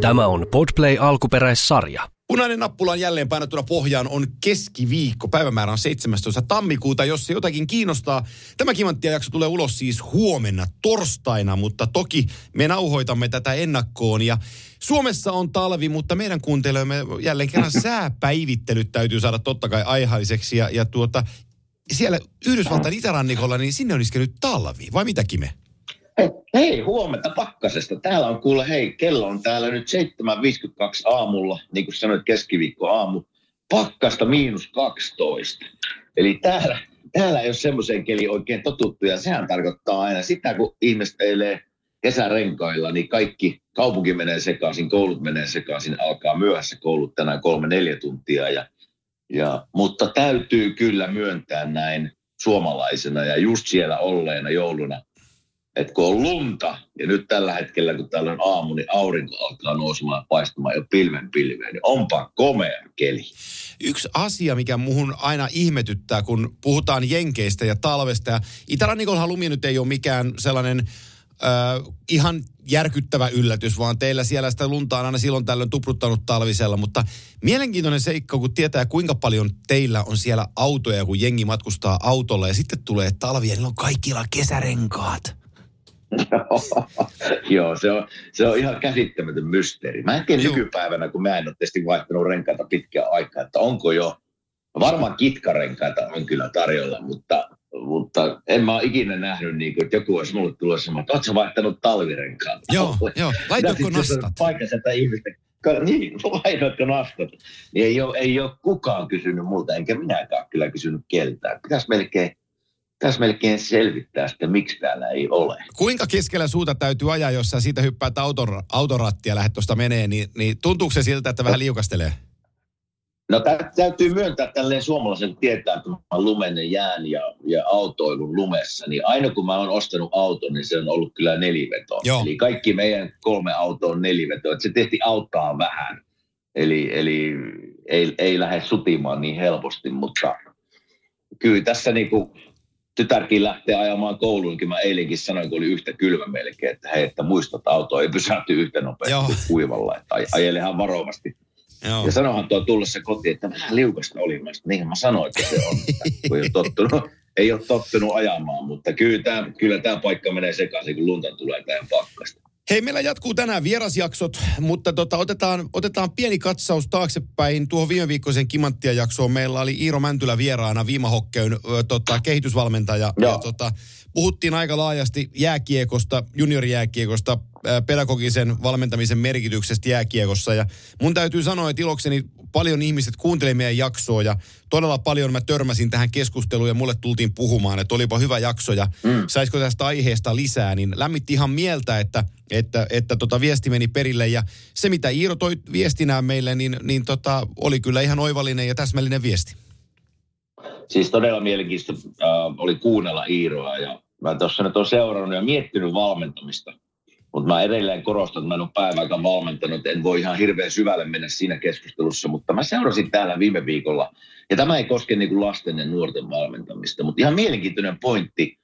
Tämä on Podplay alkuperäissarja. Punainen nappula on jälleen painottuna pohjaan on keskiviikko. Päivämäärä on 17. tammikuuta, jos se jotakin kiinnostaa. Tämä kimanttia jakso tulee ulos siis huomenna torstaina, mutta toki me nauhoitamme tätä ennakkoon. Ja Suomessa on talvi, mutta meidän kuuntelijoille jälleen kerran sääpäivittelyt täytyy saada totta kai aihaiseksi. Ja, ja tuota, siellä Yhdysvaltain itärannikolla, niin sinne on iskenyt talvi. Vai mitä Kime? Hei, hei, huomenta pakkasesta. Täällä on kuule, hei, kello on täällä nyt 7.52 aamulla, niin kuin sanoit keskiviikko aamu. Pakkasta miinus 12. Eli täällä, täällä ei ole semmoiseen keliin oikein totuttu, ja sehän tarkoittaa aina sitä, kun ihmiset eilee kesärenkailla, niin kaikki kaupunki menee sekaisin, koulut menee sekaisin, alkaa myöhässä koulut tänään kolme, neljä tuntia. Ja, ja, mutta täytyy kyllä myöntää näin suomalaisena ja just siellä olleena jouluna, että kun on lunta, ja nyt tällä hetkellä, kun täällä on aamu, niin aurinko alkaa nousemaan ja paistamaan jo pilven pilveen, niin onpa komea keli. Yksi asia, mikä muhun aina ihmetyttää, kun puhutaan jenkeistä ja talvesta, ja Itärannikollahan lumi nyt ei ole mikään sellainen äh, ihan järkyttävä yllätys, vaan teillä siellä sitä lunta on aina silloin tällöin tupruttanut talvisella, mutta mielenkiintoinen seikka, kun tietää kuinka paljon teillä on siellä autoja, kun jengi matkustaa autolla ja sitten tulee talvi ja niillä on kaikilla kesärenkaat. Joo, se on, se on ihan käsittämätön mysteeri. Mä en tiedä Joo. nykypäivänä, kun mä en ole tietysti vaihtanut renkaita pitkään aikaa, että onko jo, varmaan kitkarenkaita on kyllä tarjolla, mutta, mutta en mä ole ikinä nähnyt, niin kuin, että joku olisi mulle tullut sanomaan, että ootko vaihtanut talvirenkaat? Joo, joo. Laitoitko nastat? Paikassa että ihmistä niin, vaihdoitko nastat? Niin ei ole, ei ole kukaan kysynyt multa, enkä minäkään kyllä kysynyt keltään. Pitäisi melkein tässä melkein selvittää että miksi täällä ei ole. Kuinka keskellä suuta täytyy ajaa, jos sä siitä hyppäät auton, autorattia ja lähdet tuosta menee, niin, niin tuntuuko se siltä, että vähän liukastelee? No tä, täytyy myöntää tälleen suomalaisen tietää, että mä olen lumen jään ja, ja autoilun lumessa, niin aina kun mä oon ostanut auton, niin se on ollut kyllä neliveto. Joo. Eli kaikki meidän kolme autoa on neliveto, että se tehti auttaa vähän. Eli, eli ei, ei lähde sutimaan niin helposti, mutta kyllä tässä niinku tytärkin lähtee ajamaan kouluun, niin mä eilenkin sanoin, kun oli yhtä kylmä melkein, että hei, että muistat, että auto ei pysähty yhtä nopeasti Joo. kuivalla, että ajelehan varovasti. Joo. Ja sanohan tuo tullessa kotiin, että vähän liukasta oli. Mä niin mä sanoin, että se on, kun ei ole tottunut, ei ole tottunut ajamaan, mutta kyllä tämä, kyllä tämä paikka menee sekaisin, kun lunta tulee tähän pakkasta. Hei, meillä jatkuu tänään vierasjaksot, mutta tota, otetaan, otetaan pieni katsaus taaksepäin tuohon viime viikkoisen Kimanttia jaksoon. Meillä oli Iiro Mäntylä vieraana Viimahokkeyn tota, kehitysvalmentaja. Joo. Ja, tota, puhuttiin aika laajasti jääkiekosta, juniorijääkiekosta, pedagogisen valmentamisen merkityksestä jääkiekossa. Ja mun täytyy sanoa, että ilokseni paljon ihmiset kuunteli meidän jaksoa ja todella paljon mä törmäsin tähän keskusteluun ja mulle tultiin puhumaan, että olipa hyvä jakso ja mm. saisiko tästä aiheesta lisää, niin lämmitti ihan mieltä, että, että, että tota viesti meni perille ja se mitä Iiro toi viestinään meille, niin, niin tota, oli kyllä ihan oivallinen ja täsmällinen viesti. Siis todella mielenkiintoista äh, oli kuunnella Iiroa ja mä tuossa nyt olen seurannut ja miettinyt valmentamista – mutta mä edelleen korostan, että mä en ole päivääkään valmentanut, en voi ihan hirveän syvälle mennä siinä keskustelussa, mutta mä seurasin täällä viime viikolla, ja tämä ei koske niin kuin lasten ja nuorten valmentamista, mutta ihan mielenkiintoinen pointti,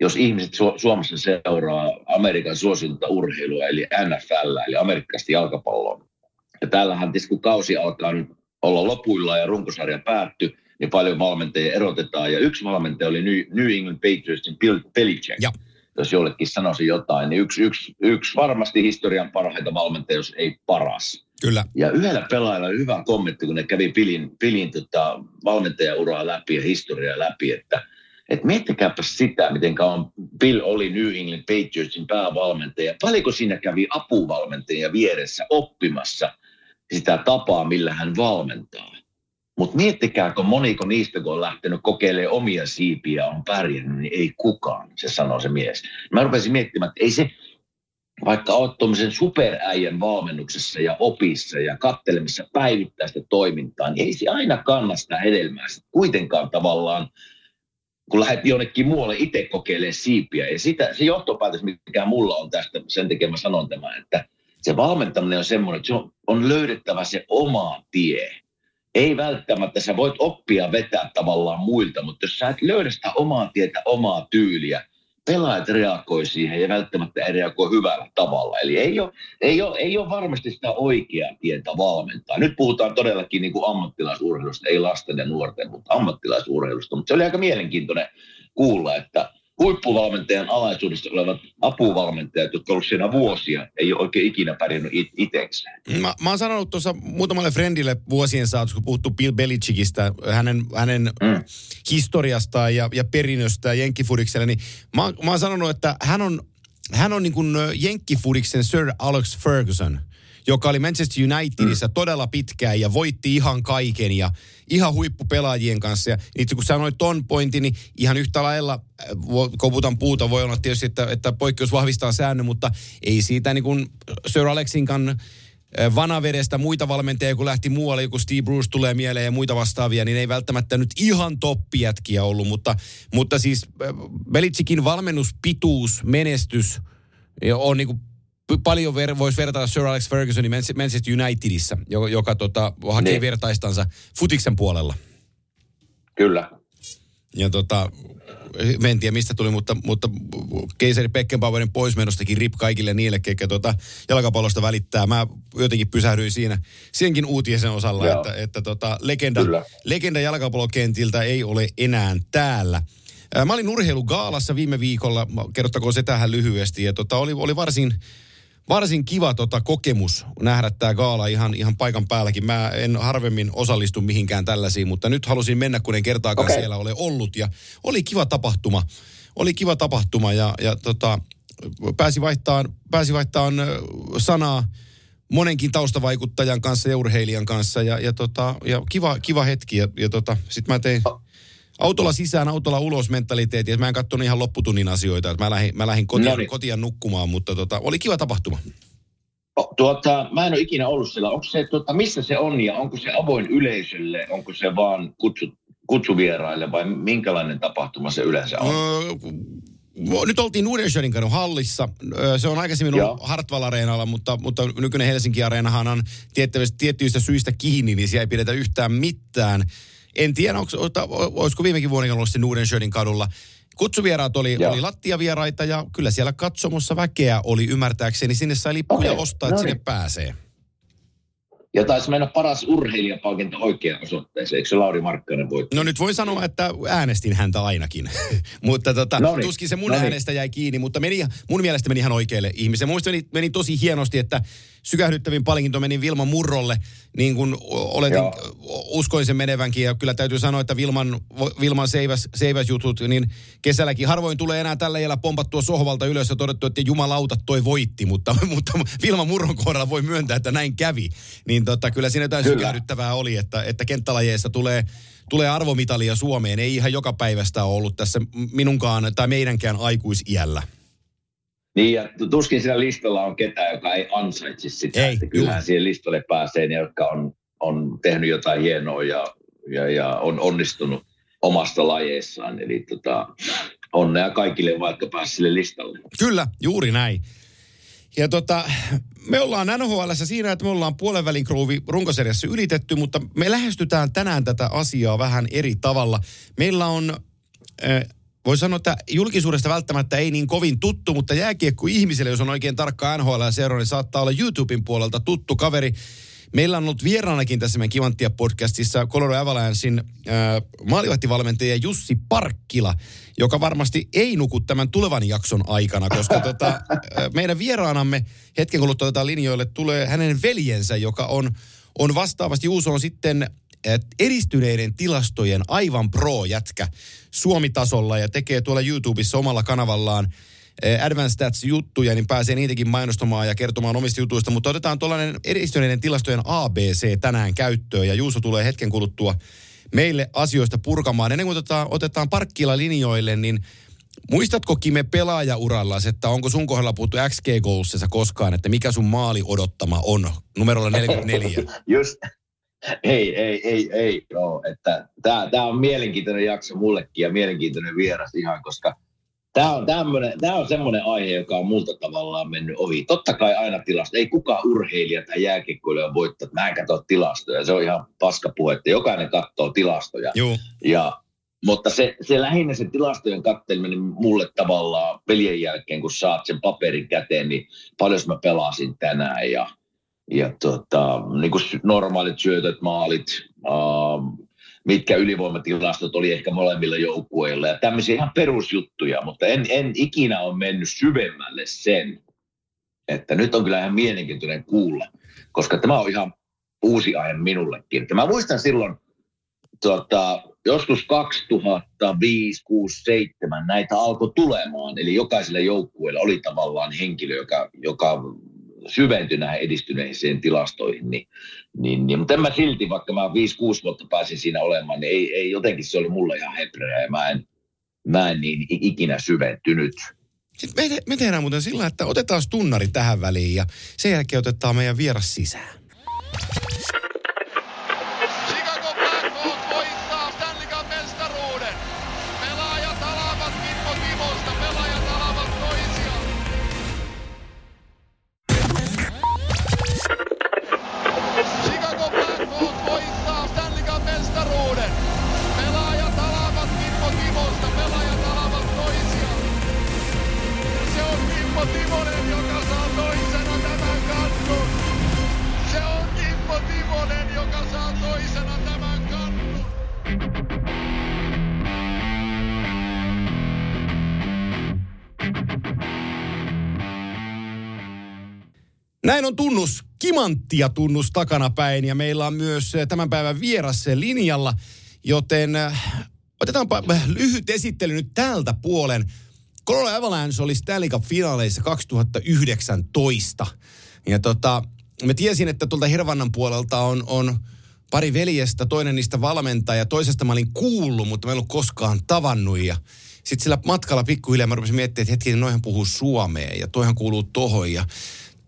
jos ihmiset Su- Suomessa seuraa Amerikan suosinta urheilua, eli NFL, eli amerikkalaista jalkapalloa. Ja täällähän tietysti kun kausi alkaa nyt olla lopuilla ja runkosarja päättyy, niin paljon valmentajia erotetaan. Ja yksi valmentaja oli New England Patriotsin Bill Belichick. Ja jos jollekin sanoisi jotain, niin yksi, yksi, yksi varmasti historian parhaita valmentajia, jos ei paras. Kyllä. Ja yhdellä pelaajalla oli hyvä kommentti, kun ne kävi Pilin, Pilin tota, valmentajauraa läpi ja historiaa läpi, että et miettikääpä sitä, miten kauan Bill oli New England Patriotsin päävalmentaja. Paljonko siinä kävi apuvalmentajia vieressä oppimassa sitä tapaa, millä hän valmentaa. Mutta miettikää, kun moniko niistä, kun on lähtenyt kokeilemaan omia siipiä, on pärjännyt, niin ei kukaan, se sanoo se mies. Mä rupesin miettimään, että ei se, vaikka olet tuommoisen superäijän valmennuksessa ja opissa ja kattelemassa päivittäistä toimintaa, niin ei se aina kanna sitä hedelmää. Sitten kuitenkaan tavallaan, kun lähdet jonnekin muualle itse kokeilemaan siipiä. Ja sitä, se johtopäätös, mikä mulla on tästä, sen takia mä sanon tämän, että se valmentaminen on semmoinen, että se on, on löydettävä se oma tie ei välttämättä, sä voit oppia vetää tavallaan muilta, mutta jos sä et löydä sitä omaa tietä, omaa tyyliä, pelaajat reagoi siihen ja välttämättä ei reagoi hyvällä tavalla. Eli ei ole, ei ole, ei ole varmasti sitä oikeaa tietä valmentaa. Nyt puhutaan todellakin niin kuin ammattilaisurheilusta, ei lasten ja nuorten, mutta ammattilaisurheilusta. Mutta se oli aika mielenkiintoinen kuulla, että huippuvalmentajan alaisuudessa olevat apuvalmentajat, jotka ovat siinä vuosia, ei ole oikein ikinä pärjännyt it- itekseen. Mä, mä oon sanonut tuossa muutamalle friendille vuosien saatossa, kun puhuttu Bill Belichickistä, hänen, hänen mm. historiastaan ja, ja perinnöstä Jenkkifurikselle, niin mä, mä oon sanonut, että hän on, hän on niin kuin Jenkkifuriksen Sir Alex Ferguson – joka oli Manchester Unitedissa mm. todella pitkään ja voitti ihan kaiken ja ihan huippupelaajien kanssa. Ja itse kun sanoit ton pointin, niin ihan yhtä lailla, äh, koputan puuta, voi olla tietysti, että, että poikkeus vahvistaa säännön, mutta ei siitä niin kuin Sir Alexinkan äh, vanavedestä muita valmentajia, kun lähti muualle, joku Steve Bruce tulee mieleen ja muita vastaavia, niin ei välttämättä nyt ihan toppijätkiä ollut, mutta, mutta siis äh, Belitsikin valmennuspituus, menestys on niin kuin paljon ver, voisi verrata Sir Alex Fergusonin Manchester Unitedissa, joka, joka tota, hakee niin. vertaistansa futiksen puolella. Kyllä. Ja tota, en tiedä mistä tuli, mutta, mutta keisari Beckenbauerin poismenostakin rip kaikille niille, ketkä tota jalkapallosta välittää. Mä jotenkin pysähdyin siinä senkin uutisen osalla, Joo. että, että tota, legenda, legenda jalkapallokentiltä ei ole enää täällä. Mä olin urheilugaalassa viime viikolla, kerrottakoon se tähän lyhyesti, ja tota, oli, oli varsin varsin kiva tota kokemus nähdä tämä gaala ihan, ihan paikan päälläkin. Mä en harvemmin osallistu mihinkään tällaisiin, mutta nyt halusin mennä, kun en kertaakaan okay. siellä ole ollut. Ja oli kiva tapahtuma. Oli kiva tapahtuma ja, ja tota, pääsi vaihtaan, pääsi vaihtaan sanaa monenkin taustavaikuttajan kanssa ja urheilijan kanssa. Ja, ja, tota, ja kiva, kiva hetki. Ja, ja tota, sitten mä tein autolla sisään, autolla ulos mentaliteetti. Mä en katsonut ihan lopputunnin asioita. Mä lähdin, mä lähdin kotiin, no niin. kotiin nukkumaan, mutta tota, oli kiva tapahtuma. Tuota, mä en ole ikinä ollut siellä. Onko se, tuota, missä se on ja onko se avoin yleisölle? Onko se vaan kutsut, kutsuvieraille vai minkälainen tapahtuma se yleensä on? Öö, nyt oltiin Uuden kadun hallissa. Se on aikaisemmin ollut Hartwall Areenalla, mutta, mutta nykyinen Helsinki Areenahan on tiettyistä syistä kiinni, niin siellä ei pidetä yhtään mitään. En tiedä, onko, olisiko viimekin vuonna ollut se Nudenschönin kadulla. Kutsuvieraat oli, oli lattiavieraita ja kyllä siellä katsomossa väkeä oli ymmärtääkseni. Sinne sai lippuja okay. ostaa, että no niin. sinne pääsee. Ja taisi mennä paras urheilijapalkinto oikeaan osoitteeseen. Eikö se Lauri Markkanen voi? No nyt voi sanoa, että äänestin häntä ainakin. mutta tota, Noniin. tuskin se mun Noniin. äänestä jäi kiinni, mutta meni, mun mielestä meni ihan oikealle ihmiselle. Mun meni, meni tosi hienosti, että sykähdyttävin palkinto meni Vilma Murrolle, niin kuin oletin, Joo. uskoin sen menevänkin. Ja kyllä täytyy sanoa, että Vilman, Vilman seiväs, seiväsjutut, niin kesälläkin harvoin tulee enää tällä jäljellä pompattua sohvalta ylös ja todettu, että jumalauta toi voitti. Mutta, mutta Vilma Murron kohdalla voi myöntää, että näin kävi. Niin tota, kyllä siinä jotain kyllä. sykähdyttävää oli, että, että kenttälajeissa tulee tulee arvomitalia Suomeen. Ei ihan joka päivästä ollut tässä minunkaan tai meidänkään aikuisiällä. Niin, ja tuskin siinä listalla on ketään, joka ei ansaitsi sitä. Ei, että kyllähän siihen listalle pääsee ne, jotka on, on tehnyt jotain hienoa ja, ja, ja on onnistunut omasta lajeessaan. Eli tota, onnea kaikille, vaikka pääsi sille listalle. Kyllä, juuri näin. Ja tota, me ollaan NHL siinä, että me ollaan puolen välin kruuvi runkosarjassa ylitetty, mutta me lähestytään tänään tätä asiaa vähän eri tavalla. Meillä on äh, voi sanoa, että julkisuudesta välttämättä ei niin kovin tuttu, mutta jääkiekko ihmiselle, jos on oikein tarkka NHL seura, niin saattaa olla YouTuben puolelta tuttu kaveri. Meillä on ollut vieraanakin tässä meidän Kivanttia podcastissa Colorado Avalanchein äh, maalivahtivalmentaja Jussi Parkkila, joka varmasti ei nuku tämän tulevan jakson aikana, koska tota, äh, meidän vieraanamme hetken kuluttua tätä linjoille tulee hänen veljensä, joka on, on vastaavasti Juuso on sitten edistyneiden tilastojen aivan pro-jätkä Suomitasolla ja tekee tuolla YouTubessa omalla kanavallaan Advanced Stats-juttuja, niin pääsee niitäkin mainostamaan ja kertomaan omista jutuista. Mutta otetaan tuollainen edistyneiden tilastojen ABC tänään käyttöön ja Juuso tulee hetken kuluttua meille asioista purkamaan. Ennen kuin otetaan, otetaan parkkilla linjoille, niin muistatko Kime pelaajaurallas, että onko sun kohdalla puhuttu XG Goalsissa koskaan, että mikä sun maali odottama on numerolla 44? Just, ei, ei, ei, ei. Joo, että tämä, tämä on mielenkiintoinen jakso mullekin ja mielenkiintoinen vieras ihan, koska tämä on, tämmönen, tämä on semmoinen aihe, joka on multa tavallaan mennyt ohi. Totta kai aina tilasto. Ei kukaan urheilija tai jääkikkoilija voittaa, että mä en katso tilastoja. Se on ihan paskapuhetta. Jokainen katsoo tilastoja. Joo. Ja mutta se, se lähinnä se tilastojen katteleminen mulle tavallaan pelien jälkeen, kun saat sen paperin käteen, niin paljon mä pelasin tänään ja, ja tota, niin kuin normaalit syötöt, maalit, uh, mitkä ylivoimatilastot oli ehkä molemmilla joukkueilla ja tämmöisiä ihan perusjuttuja, mutta en, en ikinä ole mennyt syvemmälle sen, että nyt on kyllä ihan mielenkiintoinen kuulla, koska tämä on ihan uusi aihe minullekin. Mä muistan silloin tota, joskus 2005, 6, 7 näitä alkoi tulemaan. Eli jokaisella joukkueella oli tavallaan henkilö, joka, joka syventyi näihin edistyneisiin tilastoihin. Niin, niin, niin, mutta en mä silti, vaikka mä 5-6 vuotta pääsin siinä olemaan, niin ei, ei jotenkin se oli mulle ihan hebreä ja mä en, mä en niin ikinä syventynyt. Sitten me, me tehdään muuten sillä, että otetaan tunnari tähän väliin ja sen jälkeen otetaan meidän vieras sisään. Näin on tunnus, kimanttia tunnus takanapäin ja meillä on myös eh, tämän päivän vieras linjalla, joten eh, otetaanpa eh, lyhyt esittely nyt tältä puolen. Colorado Avalanche oli Stanley Cup-finaaleissa 2019. Ja tota, mä tiesin, että tuolta Hervannan puolelta on, on pari veljestä, toinen niistä valmentaja, toisesta mä olin kuullut, mutta mä en ollut koskaan tavannut. Ja sitten sillä matkalla pikkuhiljaa mä rupesin miettimään, että hetki, noihan puhuu suomea ja toihan kuuluu tohon. Ja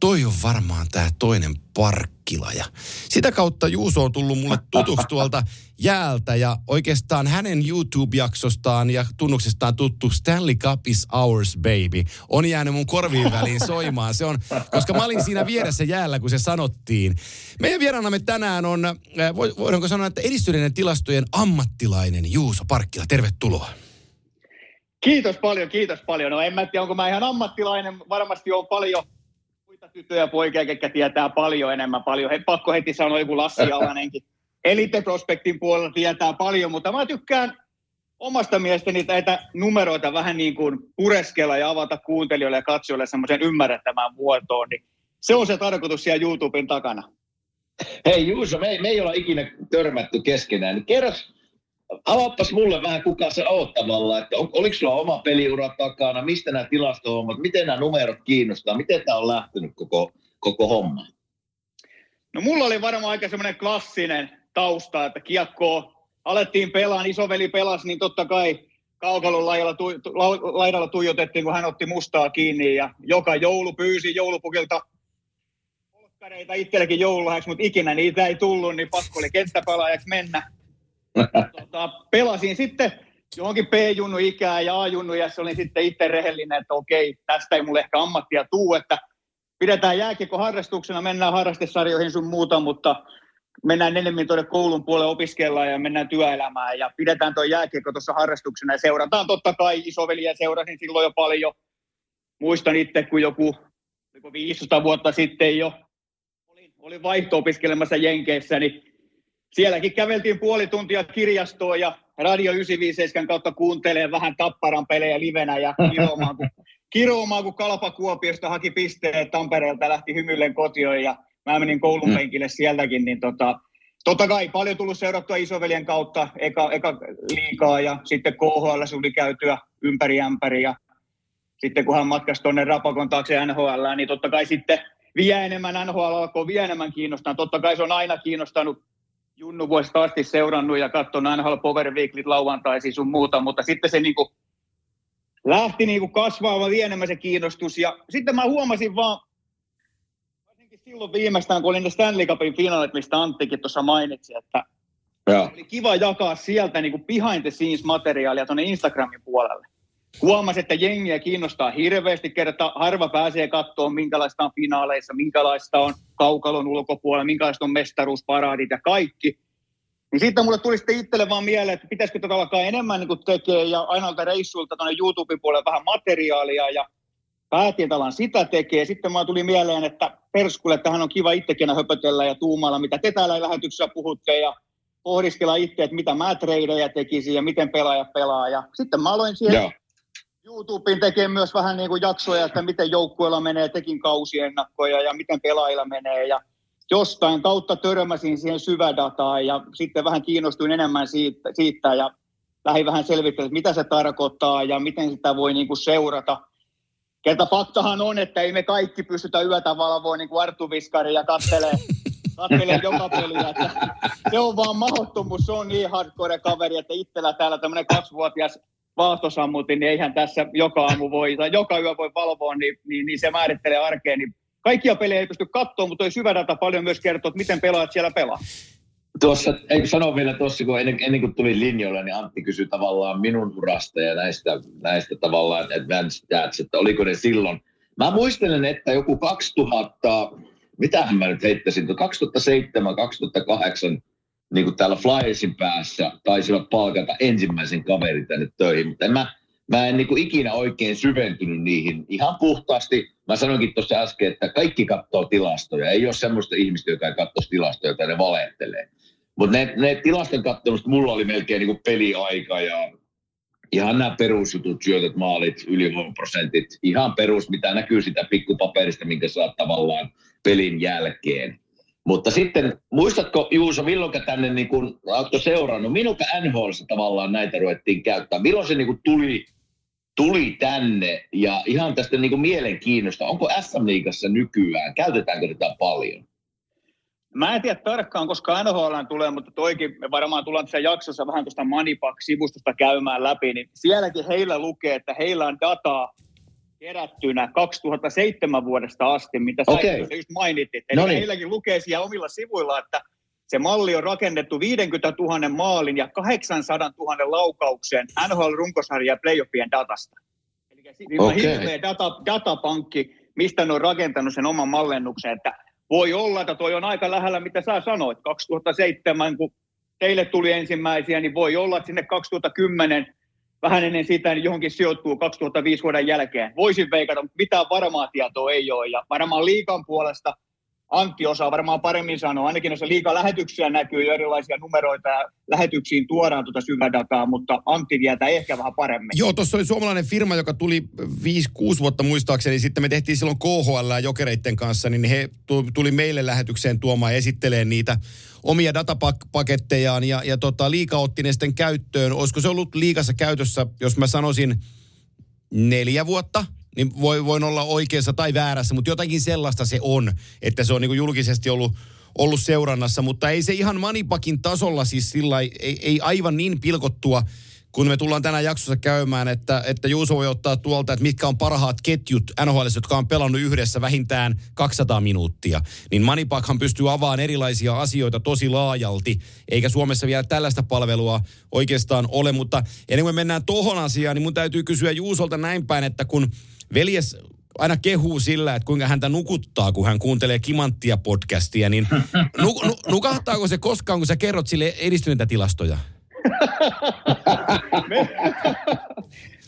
toi on varmaan tämä toinen Parkkila. Ja sitä kautta Juuso on tullut mulle tutuksi tuolta jäältä ja oikeastaan hänen YouTube-jaksostaan ja tunnuksestaan tuttu Stanley Cup is ours baby on jäänyt mun korviin väliin soimaan. Se on, koska mä olin siinä vieressä jäällä, kun se sanottiin. Meidän vieraanamme tänään on, äh, voidaanko sanoa, että edistyneiden tilastojen ammattilainen Juuso Parkkila. Tervetuloa. Kiitos paljon, kiitos paljon. No en mä tiedä, onko mä ihan ammattilainen. Varmasti on paljon tyttöjä ja poikia, jotka tietää paljon enemmän. Paljon. He, pakko heti sanoa joku Lassi Alanenkin. Elite Prospektin puolella tietää paljon, mutta mä tykkään omasta mielestäni näitä numeroita vähän niin kuin pureskella ja avata kuuntelijoille ja katsojille semmoisen ymmärrettämään muotoon, niin se on se tarkoitus siellä YouTuben takana. Hei Juuso, me ei, me ei olla ikinä törmätty keskenään. Kerros, avaappas mulle vähän kuka se oot tavallaan, että on, oliko sulla oma peliura takana, mistä nämä tilasto miten nämä numerot kiinnostaa, miten tämä on lähtenyt koko, koko homma? No mulla oli varmaan aika semmoinen klassinen tausta, että kiekkoa alettiin pelaan, isoveli pelasi, niin totta kai kaukalon laidalla, tu, laidalla tuijotettiin, kun hän otti mustaa kiinni ja joka joulu pyysi joulupukilta polkkareita itsellekin joululahjaksi, mutta ikinä niitä ei tullut, niin pakko oli kenttäpalaajaksi mennä tota, pelasin sitten johonkin B-junnu ikää ja A-junnu ja se oli sitten itse rehellinen, että okei, tästä ei mulle ehkä ammattia tuu, että pidetään jääkiekko harrastuksena, mennään harrastesarjoihin sun muuta, mutta mennään enemmän tuonne koulun puolelle opiskellaan ja mennään työelämään ja pidetään tuo jääkiekko tuossa harrastuksena ja seurataan totta kai isoveliä seurasin silloin jo paljon. Muistan itse, kun joku 500 vuotta sitten jo olin, olin vaihto-opiskelemassa Jenkeissä, niin sielläkin käveltiin puoli tuntia kirjastoon ja Radio 957 kautta kuuntelee vähän Tapparan pelejä livenä ja kiroamaan, kun, kiroamaan, kun Kalpa Kuopiosta haki pisteet Tampereelta lähti hymyillen kotioon ja mä menin koulun mm. penkille sieltäkin, niin tota, totta kai paljon tullut seurattua isoveljen kautta eka, eka liikaa ja sitten KHL tuli käytyä ympäri ämpäri ja sitten kun hän matkasi tuonne Rapakon taakse NHL, niin totta kai sitten vielä enemmän NHL alkoi vielä enemmän kiinnostaa. Totta kai se on aina kiinnostanut Junnu vuosista asti seurannut ja katsonut NHL Power Weeklit lauantaisiin sun muuta, mutta sitten se niinku lähti niinku kasvaamaan enemmän se kiinnostus. Ja sitten mä huomasin vaan, varsinkin silloin viimeistään, kun olin ne Stanley Cupin finaalit, mistä Anttikin tuossa mainitsi, että ja. oli kiva jakaa sieltä niinku behind the scenes materiaalia tuonne Instagramin puolelle. Huomasi, että jengiä kiinnostaa hirveästi, kerta harva pääsee katsoa, minkälaista on finaaleissa, minkälaista on kaukalon ulkopuolella, minkälaista on mestaruusparaadit ja kaikki. Niin sitten mulle tuli sitten itselle vaan mieleen, että pitäisikö tätä alkaa enemmän niin tekemään ja ainoalta reissuilta tuonne YouTuben puolelle vähän materiaalia ja päätin, että alan sitä tekee. Sitten mulle tuli mieleen, että perskulle, että hän on kiva itsekin höpötellä ja tuumalla, mitä te täällä lähetyksessä puhutte ja pohdiskella itse, että mitä mä treidejä tekisin ja miten pelaaja pelaa. Ja sitten mä aloin siihen. YouTubeen tekee myös vähän niin kuin jaksoja, että miten joukkueella menee, tekin kausiennakkoja ja miten pelaajilla menee. Ja jostain kautta törmäsin siihen syvädataan ja sitten vähän kiinnostuin enemmän siitä, siitä ja lähdin vähän selvittelemään, mitä se tarkoittaa ja miten sitä voi niin kuin seurata. Kerta faktahan on, että ei me kaikki pystytä yötä valvoa niin kuin Arttu Viskari ja kattelee, kattelee joka peliä. Että se on vaan mahdottomuus, se on niin hardcore kaveri, että itsellä täällä tämmöinen kaksivuotias vaahtosammutin, niin eihän tässä joka aamu voi, tai joka yö voi valvoa, niin, niin, niin se määrittelee arkeen. Niin kaikkia pelejä ei pysty katsoa, mutta toi syvä data paljon myös kertoo, että miten pelaat siellä pelaa. Tuossa, eikö sano vielä tuossa, kun ennen, ennen kuin tuli linjoille, niin Antti kysyi tavallaan minun urasta ja näistä, näistä tavallaan advanced stats, että oliko ne silloin. Mä muistelen, että joku 2000, mitähän mä nyt heittäisin, 2007, 2008, niin kuin täällä Flyersin päässä taisivat palkata ensimmäisen kaverin tänne töihin, mutta en mä, mä en niin kuin ikinä oikein syventynyt niihin ihan puhtaasti. Mä sanoinkin tuossa äsken, että kaikki katsoo tilastoja. Ei ole semmoista ihmistä, joka ei katsoisi tilastoja, jota ne valehtelee. Mutta ne, ne tilaston katsomista mulla oli melkein niin kuin peliaika ja ihan nämä perusjutut, syötöt, maalit, ylivoimaprosentit, ihan perus, mitä näkyy sitä pikkupaperista, minkä saat tavallaan pelin jälkeen. Mutta sitten, muistatko Juuso, milloin tänne niin kun, oletko seurannut, milloin NHL tavallaan näitä ruvettiin käyttää? Milloin se niin kun tuli, tuli tänne ja ihan tästä niin kuin mielenkiinnosta, onko SM-liigassa nykyään, käytetäänkö tätä paljon? Mä en tiedä tarkkaan, koska NHL tulee, mutta toikin me varmaan tullaan tässä jaksossa vähän tuosta Manipak-sivustosta käymään läpi, niin sielläkin heillä lukee, että heillä on dataa kerättynä 2007 vuodesta asti, mitä sä okay. just mainitit. Eli Noniin. heilläkin lukee siellä omilla sivuilla, että se malli on rakennettu 50 000 maalin ja 800 000 laukauksen NHL-runkosarja ja playoffien datasta. Eli okay. hirveä data, datapankki, mistä ne on rakentanut sen oman mallennuksen, että voi olla, että toi on aika lähellä, mitä sä sanoit. 2007, kun teille tuli ensimmäisiä, niin voi olla, että sinne 2010 vähän ennen sitä niin johonkin sijoittuu 2005 vuoden jälkeen. Voisin veikata, mutta mitään varmaa tietoa ei ole. Ja varmaan liikan puolesta Antti osaa varmaan paremmin sanoa. Ainakin noissa liikaa lähetyksiä näkyy jo erilaisia numeroita ja lähetyksiin tuodaan tuota syvädataa, mutta Antti tietää ehkä vähän paremmin. Joo, tuossa oli suomalainen firma, joka tuli 5-6 vuotta muistaakseni. Sitten me tehtiin silloin KHL ja Jokereiden kanssa, niin he tuli meille lähetykseen tuomaan ja esittelee niitä omia datapakettejaan ja, ja tota, liika otti ne sitten käyttöön. Olisiko se ollut liikassa käytössä, jos mä sanoisin neljä vuotta? niin voi, voin olla oikeassa tai väärässä, mutta jotakin sellaista se on, että se on niin julkisesti ollut, ollut seurannassa, mutta ei se ihan Manipakin tasolla siis sillä ei, ei aivan niin pilkottua kun me tullaan tänään jaksossa käymään, että, että Juuso voi ottaa tuolta, että mitkä on parhaat ketjut NHL, jotka on pelannut yhdessä vähintään 200 minuuttia. Niin Manipakhan pystyy avaamaan erilaisia asioita tosi laajalti, eikä Suomessa vielä tällaista palvelua oikeastaan ole. Mutta ennen kuin me mennään tohon asiaan, niin mun täytyy kysyä Juusolta näin päin, että kun veljes aina kehuu sillä, että kuinka häntä nukuttaa, kun hän kuuntelee Kimanttia podcastia, niin nu, nu, nukahtaako se koskaan, kun sä kerrot sille edistyneitä tilastoja? Me,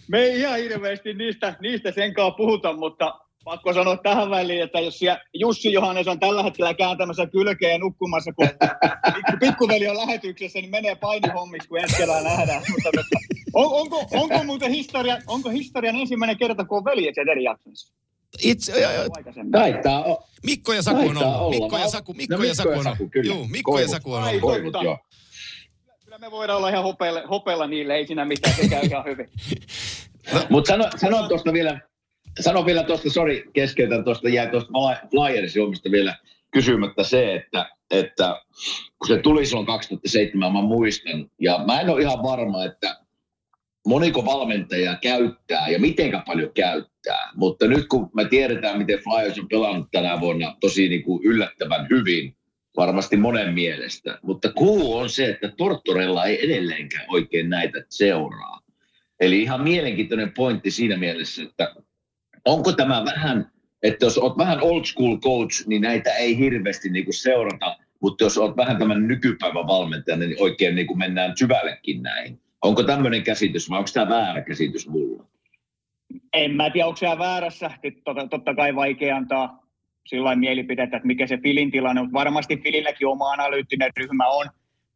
me ei ihan hirveästi niistä, niistä senkaan puhuta, mutta pakko sanoa tähän väliin, että jos Jussi Johannes on tällä hetkellä kääntämässä kylkeä ja nukkumassa, kun pikku, pikkuveli on lähetyksessä, niin menee painihommiksi, kun ensi nähdään. Mutta, on, onko, onko muuten historia, onko historian ensimmäinen kerta, kun on veljekset eri jaksoissa? Itse, Taitaa Mikko ja Saku on ollut. Mikko ja Saku, Mikko no, ja Saku on ollut. Joo, Mikko ja Saku on ollut. Me voidaan olla ihan hopeilla, hopeilla niille, ei siinä mitään, se käy ihan hyvin. No, Mutta sano, sano tuosta vielä, sano vielä tuosta, sori, keskeytän tuosta, jäi tuosta Flyersin omista vielä kysymättä se, että, että kun se tuli silloin 2007, mä muistan, ja mä en ole ihan varma, että moniko valmentaja käyttää ja mitenkä paljon käyttää, mutta nyt kun me tiedetään, miten Flyers on pelannut tänä vuonna tosi niin kuin yllättävän hyvin, varmasti monen mielestä. Mutta kuu on se, että Tortorella ei edelleenkään oikein näitä seuraa. Eli ihan mielenkiintoinen pointti siinä mielessä, että onko tämä vähän, että jos olet vähän old school coach, niin näitä ei hirveästi niin kuin seurata. mutta jos olet vähän tämän nykypäivän valmentaja, niin oikein niin kuin mennään syvällekin näihin. Onko tämmöinen käsitys vai onko tämä väärä käsitys mulla? En mä tiedä, onko se väärässä. Totta, totta kai vaikea antaa sillä mielipiteitä, että mikä se Filin tilanne, mutta varmasti Fililläkin oma analyyttinen ryhmä on.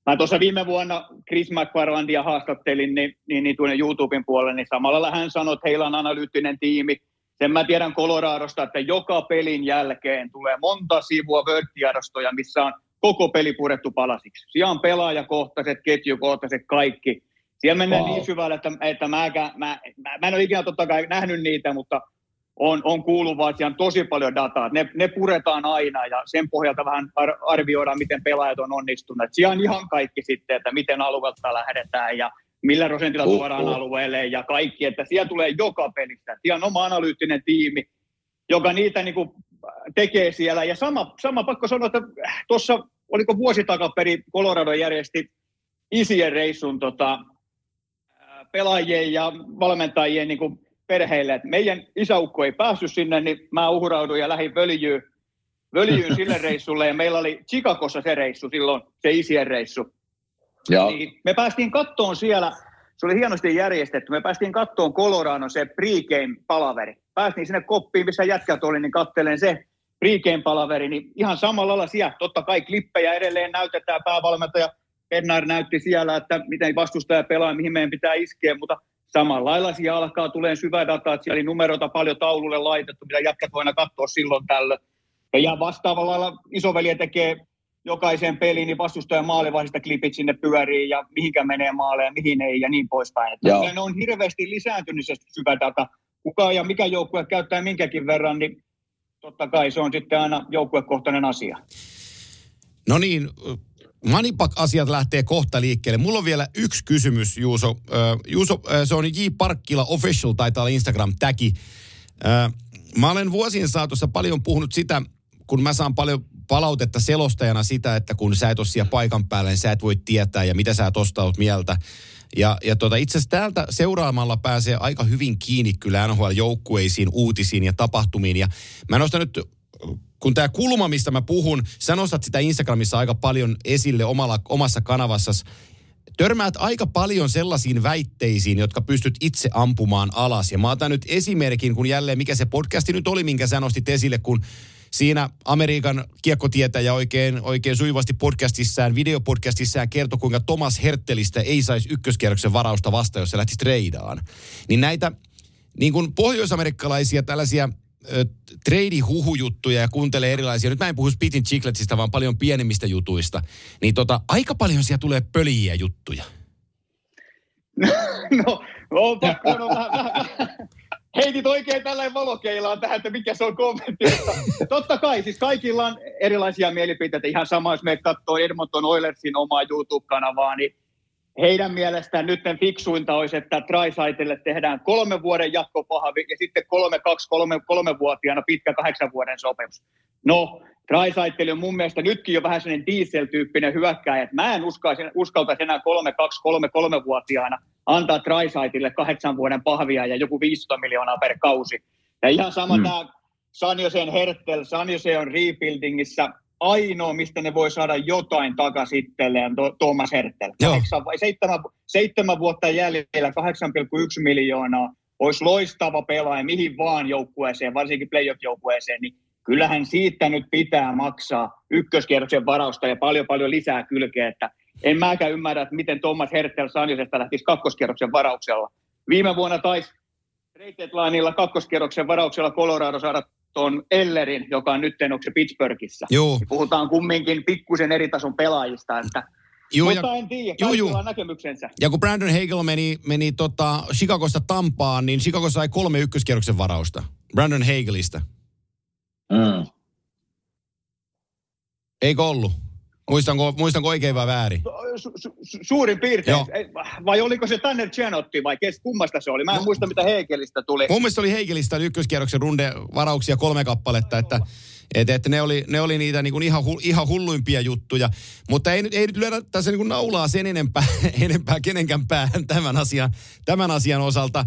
Mä tuossa viime vuonna Chris McFarlandia haastattelin niin, niin, niin tuonne YouTuben puolelle, niin samalla hän sanoi, että heillä on analyyttinen tiimi. Sen mä tiedän Coloradosta, että joka pelin jälkeen tulee monta sivua Word-tiedostoja, missä on koko peli purettu palasiksi. Siellä on pelaajakohtaiset, ketjukohtaiset, kaikki. Siellä mennään wow. niin syvälle, että, että mä, mä, mä, mä en ole ikinä totta kai nähnyt niitä, mutta on, on kuullut vaan, että siellä on tosi paljon dataa. Ne, ne puretaan aina ja sen pohjalta vähän ar- arvioidaan, miten pelaajat on onnistuneet. Siellä on ihan kaikki sitten, että miten alueelta lähdetään ja millä prosentilla uh, tuodaan uh. alueelle ja kaikki, että siellä tulee joka pelistä. Siellä on oma analyyttinen tiimi, joka niitä niin kuin tekee siellä. Ja sama, sama pakko sanoa, että tuossa, oliko vuosi takaperi, Colorado järjesti isien reissun tota, pelaajien ja valmentajien niin kuin perheille, että meidän isäukko ei päässyt sinne, niin mä uhrauduin ja lähdin völjyyn, völjyyn sille reissulle, ja meillä oli Chicagossa se reissu silloin, se isien reissu. Ja. Niin me päästiin kattoon siellä, se oli hienosti järjestetty, me päästiin kattoon Colorado se pregame-palaveri. Päästiin sinne koppiin, missä jätkät oli, niin kattelen se pregame-palaveri, niin ihan samalla lailla siellä, totta kai klippejä edelleen näytetään, päävalmentaja Bernard näytti siellä, että miten vastustaja pelaa, mihin meidän pitää iskeä, mutta samalla lailla siellä alkaa tulee syvä data, että siellä oli numeroita paljon taululle laitettu, mitä jätkät voina katsoa silloin tällöin. Ja ihan vastaavalla lailla isoveli tekee jokaisen peliin, niin vastustajan maalivahdista klipit sinne pyörii ja mihinkä menee maaleja, mihin ei ja niin poispäin. Että ne on hirveästi lisääntynyt se syvä data. Kuka ja mikä joukkue käyttää minkäkin verran, niin totta kai se on sitten aina joukkuekohtainen asia. No niin, Manipak-asiat lähtee kohta liikkeelle. Mulla on vielä yksi kysymys, Juuso. Uh, Juuso, uh, se on J. Parkkila Official, taitaa olla Instagram-täki. Uh, mä olen vuosien saatossa paljon puhunut sitä, kun mä saan paljon palautetta selostajana sitä, että kun sä et ole siellä paikan päällä, niin sä et voi tietää ja mitä sä tosta oot mieltä. Ja, ja tota, itse asiassa täältä seuraamalla pääsee aika hyvin kiinni kyllä NHL-joukkueisiin, uutisiin ja tapahtumiin. Ja mä nostan nyt kun tämä kulma, mistä mä puhun, sä nostat sitä Instagramissa aika paljon esille omalla, omassa kanavassasi, törmäät aika paljon sellaisiin väitteisiin, jotka pystyt itse ampumaan alas. Ja mä otan nyt esimerkin, kun jälleen, mikä se podcasti nyt oli, minkä sä nostit esille, kun siinä Amerikan kiekkotietäjä oikein, oikein sujuvasti podcastissään, videopodcastissaan kertoi, kuinka Thomas Hertelistä ei saisi ykköskierroksen varausta vasta, jos se lähtisi treidaan. Niin näitä niin kuin pohjoisamerikkalaisia tällaisia trade-huhujuttuja ja kuuntelee erilaisia, nyt mä en puhu Spitin Chicletsista, vaan paljon pienemmistä jutuista, niin tota, aika paljon siellä tulee pölijiä juttuja. No, no, no pakko, no, vähän, heitit oikein tällainen valokeilaan tähän, että mikä se on kommentti. Totta kai, siis kaikilla on erilaisia mielipiteitä. Ihan sama, jos me katsoo Edmonton Oilersin omaa YouTube-kanavaa, niin heidän mielestään nyt fiksuinta olisi, että Trisaitille tehdään kolme vuoden jatkopahvi ja sitten kolme, kaksi, kolme, kolme vuotiaana pitkä kahdeksan vuoden sopimus. No, Trisaitille on mun mielestä nytkin jo vähän sellainen diesel-tyyppinen hyökkäjä, että mä en uskaltaisi enää kolme, kaksi, kolme, kolme vuotiaana antaa Trisaitille kahdeksan vuoden pahvia ja joku 500 miljoonaa per kausi. Ja ihan sama mm. tämä San Joseen Hertel, San Jose on rebuildingissä, ainoa, mistä ne voi saada jotain takaisin itselleen, Thomas Hertel. Kahdeksan, seitsemän, seitsemän vuotta jäljellä, 8,1 miljoonaa. Olisi loistava pelaaja mihin vaan joukkueeseen, varsinkin playoff-joukkueeseen, niin kyllähän siitä nyt pitää maksaa ykköskierroksen varausta ja paljon paljon lisää kylkeä, että en mäkään ymmärrä, että miten Thomas Hertel Sanjosesta lähtisi kakkoskierroksen varauksella. Viime vuonna taisi Trade kakkoskierroksen varauksella Colorado saada tuon Ellerin, joka on nyt se Pittsburghissa. Joo. Niin puhutaan kumminkin pikkusen eri tason pelaajista, että Joo, Mutta ja, en tiedä, juu, juu. näkemyksensä. Ja kun Brandon Hagel meni, meni tota Chicagosta Tampaan, niin Chicago sai kolme ykköskierroksen varausta. Brandon Hagelista. Mm. Eikö ollut? Muistanko, muistanko oikein vai väärin? Su, su, suurin piirtein. Joo. Vai oliko se Tanner Chenotti vai kes, kummasta se oli? Mä en no. muista, mitä Heikelistä tuli. Mun mielestä oli Heikelistä ykköskierroksen runde varauksia kolme kappaletta, että et, et ne, oli, ne oli niitä niinku ihan, ihan hulluimpia juttuja. Mutta ei, ei nyt lyödä tässä niinku naulaa sen enempää, enempää kenenkään päähän tämän asian, tämän asian osalta.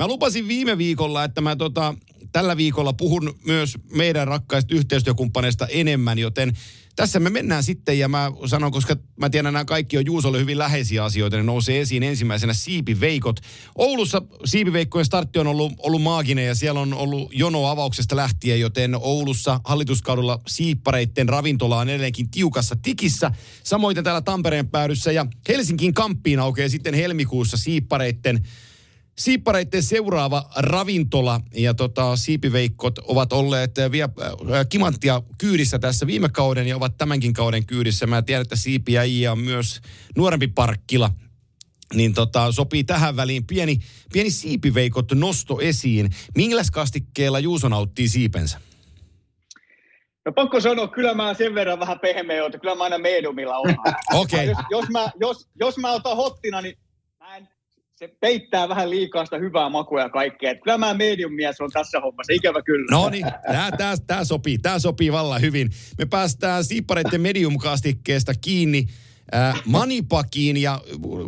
Mä lupasin viime viikolla, että mä tota, tällä viikolla puhun myös meidän rakkaista yhteistyökumppaneista enemmän, joten tässä me mennään sitten ja mä sanon, koska mä tiedän nämä kaikki on Juusolle hyvin läheisiä asioita, ne nousee esiin ensimmäisenä siipiveikot. Oulussa siipiveikkojen startti on ollut, ollut maaginen ja siellä on ollut jono avauksesta lähtien, joten Oulussa hallituskaudella siippareitten ravintola on edelleenkin tiukassa tikissä. Samoin täällä Tampereen päädyssä ja Helsinkin kamppiin aukeaa sitten helmikuussa siippareitten Siippareiden seuraava ravintola ja tota, siipiveikkot ovat olleet äh, vielä äh, kimanttia kyydissä tässä viime kauden ja ovat tämänkin kauden kyydissä. Mä tiedän, että Siipi ja on myös nuorempi parkkila. Niin tota, sopii tähän väliin pieni, pieni siipiveikot nosto esiin. Millä kastikkeella Juuso nauttii siipensä? No pakko sanoa, kyllä mä sen verran vähän pehmeä että kyllä mä aina mediumilla olen. Okei. Okay. Jos, jos, mä, jos, jos mä otan hottina, niin se peittää vähän liikaa sitä hyvää makua ja kaikkea. Että kyllä mä medium mies on tässä hommassa, ikävä kyllä. No niin, tää, tää, sopii, tää sopii vallan hyvin. Me päästään siippareiden medium-kastikkeesta kiinni äh, Manipakiin ja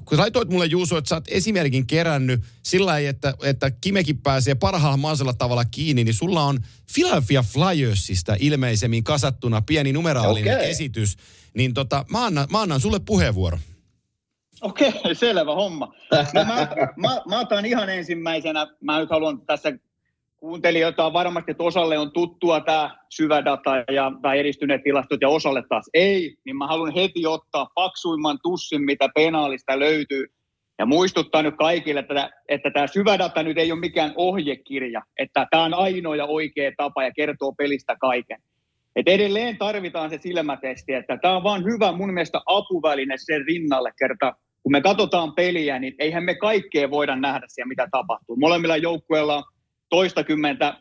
kun laitoit mulle Juuso, että sä oot esimerkin kerännyt sillä lailla, että, että Kimekin pääsee parhaalla mahdollisella tavalla kiinni, niin sulla on Philadelphia Flyersista ilmeisemmin kasattuna pieni numeraalinen okay. esitys. Niin tota, mä annan, mä annan sulle puheenvuoro. Okei, okay, selvä homma. No mä, mä, mä otan ihan ensimmäisenä, mä nyt haluan tässä kuuntelijoita varmasti, että osalle on tuttua tämä syvä data ja, tai edistyneet tilastot ja osalle taas ei, niin mä haluan heti ottaa paksuimman tussin, mitä penaalista löytyy. Ja muistuttaa nyt kaikille, että, että tämä syvä data nyt ei ole mikään ohjekirja, että tämä on ainoa ja oikea tapa ja kertoo pelistä kaiken. Et edelleen tarvitaan se silmätesti, että tämä on vaan hyvä mun mielestä apuväline sen rinnalle kerta kun me katsotaan peliä, niin eihän me kaikkea voida nähdä siellä, mitä tapahtuu. Molemmilla joukkueilla on toistakymmentä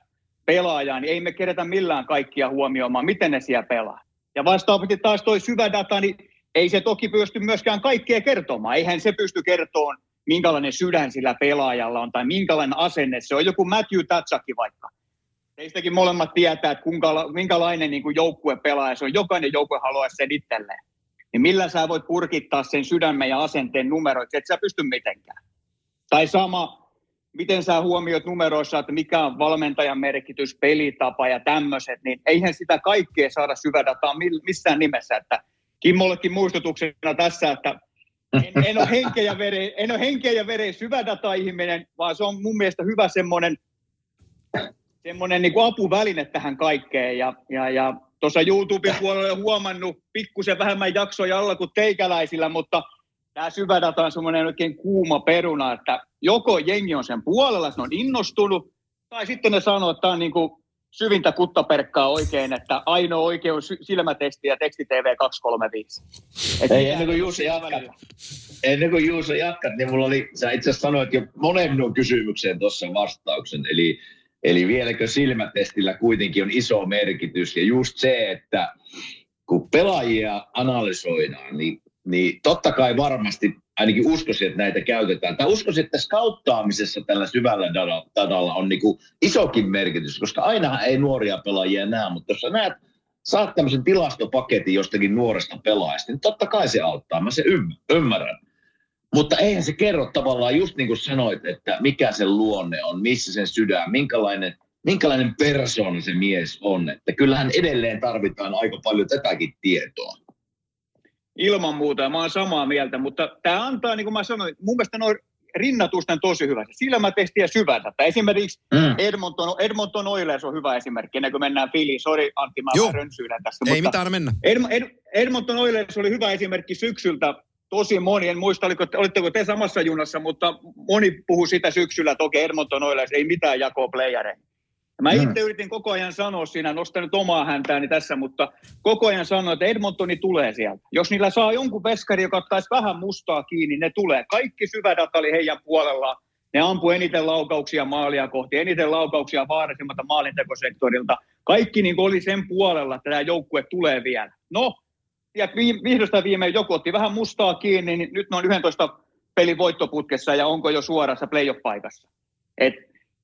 pelaajaa, niin ei me kerätä millään kaikkia huomioimaan, miten ne siellä pelaa. Ja vastaavasti taas toi syvä data, niin ei se toki pysty myöskään kaikkea kertomaan. Eihän se pysty kertomaan, minkälainen sydän sillä pelaajalla on tai minkälainen asenne se on. Joku Matthew Tatsaki vaikka. Teistäkin molemmat tietää, että minkälainen niin kuin joukkue pelaaja se on. Jokainen joukkue haluaa sen itselleen niin millä sä voit purkittaa sen sydämen ja asenteen numeroit, et sä pysty mitenkään. Tai sama, miten sä huomioit numeroissa, että mikä on valmentajan merkitys, pelitapa ja tämmöiset, niin eihän sitä kaikkea saada syvädataa missään nimessä. Että Kimmollekin muistutuksena tässä, että en, en ole henkeä ja vere, en ole henkeä ja vere syvädata-ihminen, vaan se on mun mielestä hyvä semmoinen semmoinen niin apuväline tähän kaikkeen. Ja, ja, ja tuossa YouTuben puolella huomannut pikkusen vähemmän jaksoja alla kuin teikäläisillä, mutta tämä syvädata on semmoinen oikein kuuma peruna, että joko jengi on sen puolella, se on innostunut, tai sitten ne sanoo, että tämä on niin kuin syvintä kuttaperkkaa oikein, että ainoa oikeus silmätesti ja teksti TV 235. Et Ei, ennen kuin Juuso jatkat, ennen kuin Juuso jatkat, niin mulla oli, sä itse asiassa sanoit jo monen minun kysymykseen tuossa vastauksen, eli Eli vieläkö silmätestillä kuitenkin on iso merkitys. Ja just se, että kun pelaajia analysoidaan, niin, niin totta kai varmasti ainakin uskoisin, että näitä käytetään. Tai uskoisin, että skauttaamisessa tällä syvällä datalla on niin isokin merkitys, koska ainahan ei nuoria pelaajia näe, mutta jos sä näet, saat tämmöisen tilastopaketin jostakin nuoresta pelaajasta, niin totta kai se auttaa. Mä se ymmärrän. Mutta eihän se kerro tavallaan, just niin kuin sanoit, että mikä se luonne on, missä sen sydän, minkälainen, minkälainen persoona se mies on. Että kyllähän edelleen tarvitaan aika paljon tätäkin tietoa. Ilman muuta, mä oon samaa mieltä, mutta tämä antaa, niin kuin mä sanoin, mun mielestä noin rinnatusten tosi hyvä. Silmätesti ja syvädata. Esimerkiksi mm. Edmonton, Edmonton Oilers on hyvä esimerkki, ennen kuin mennään Filiin. Sori Antti, mä rönsyydän tässä. Ei mutta mitään mennä. Ed, Ed, Edmonton Oilers oli hyvä esimerkki syksyltä tosi moni, en muista oliko, olitteko te samassa junassa, mutta moni puhui sitä syksyllä, että okei Edmonton Oilers ei mitään jakoa playereihin. Mä mm. itse yritin koko ajan sanoa siinä, nostan nyt omaa häntääni tässä, mutta koko ajan sanoin, että Edmontoni tulee sieltä. Jos niillä saa jonkun veskari, joka ottaisi vähän mustaa kiinni, ne tulee. Kaikki syvä data oli heidän puolellaan. Ne ampu eniten laukauksia maalia kohti, eniten laukauksia vaarallisimmalta maalintekosektorilta. Kaikki niin oli sen puolella, että tämä joukkue tulee vielä. No, ja vihdosta viimein joku otti vähän mustaa kiinni, niin nyt ne on 11 pelin voittoputkessa ja onko jo suorassa playoff-paikassa. Et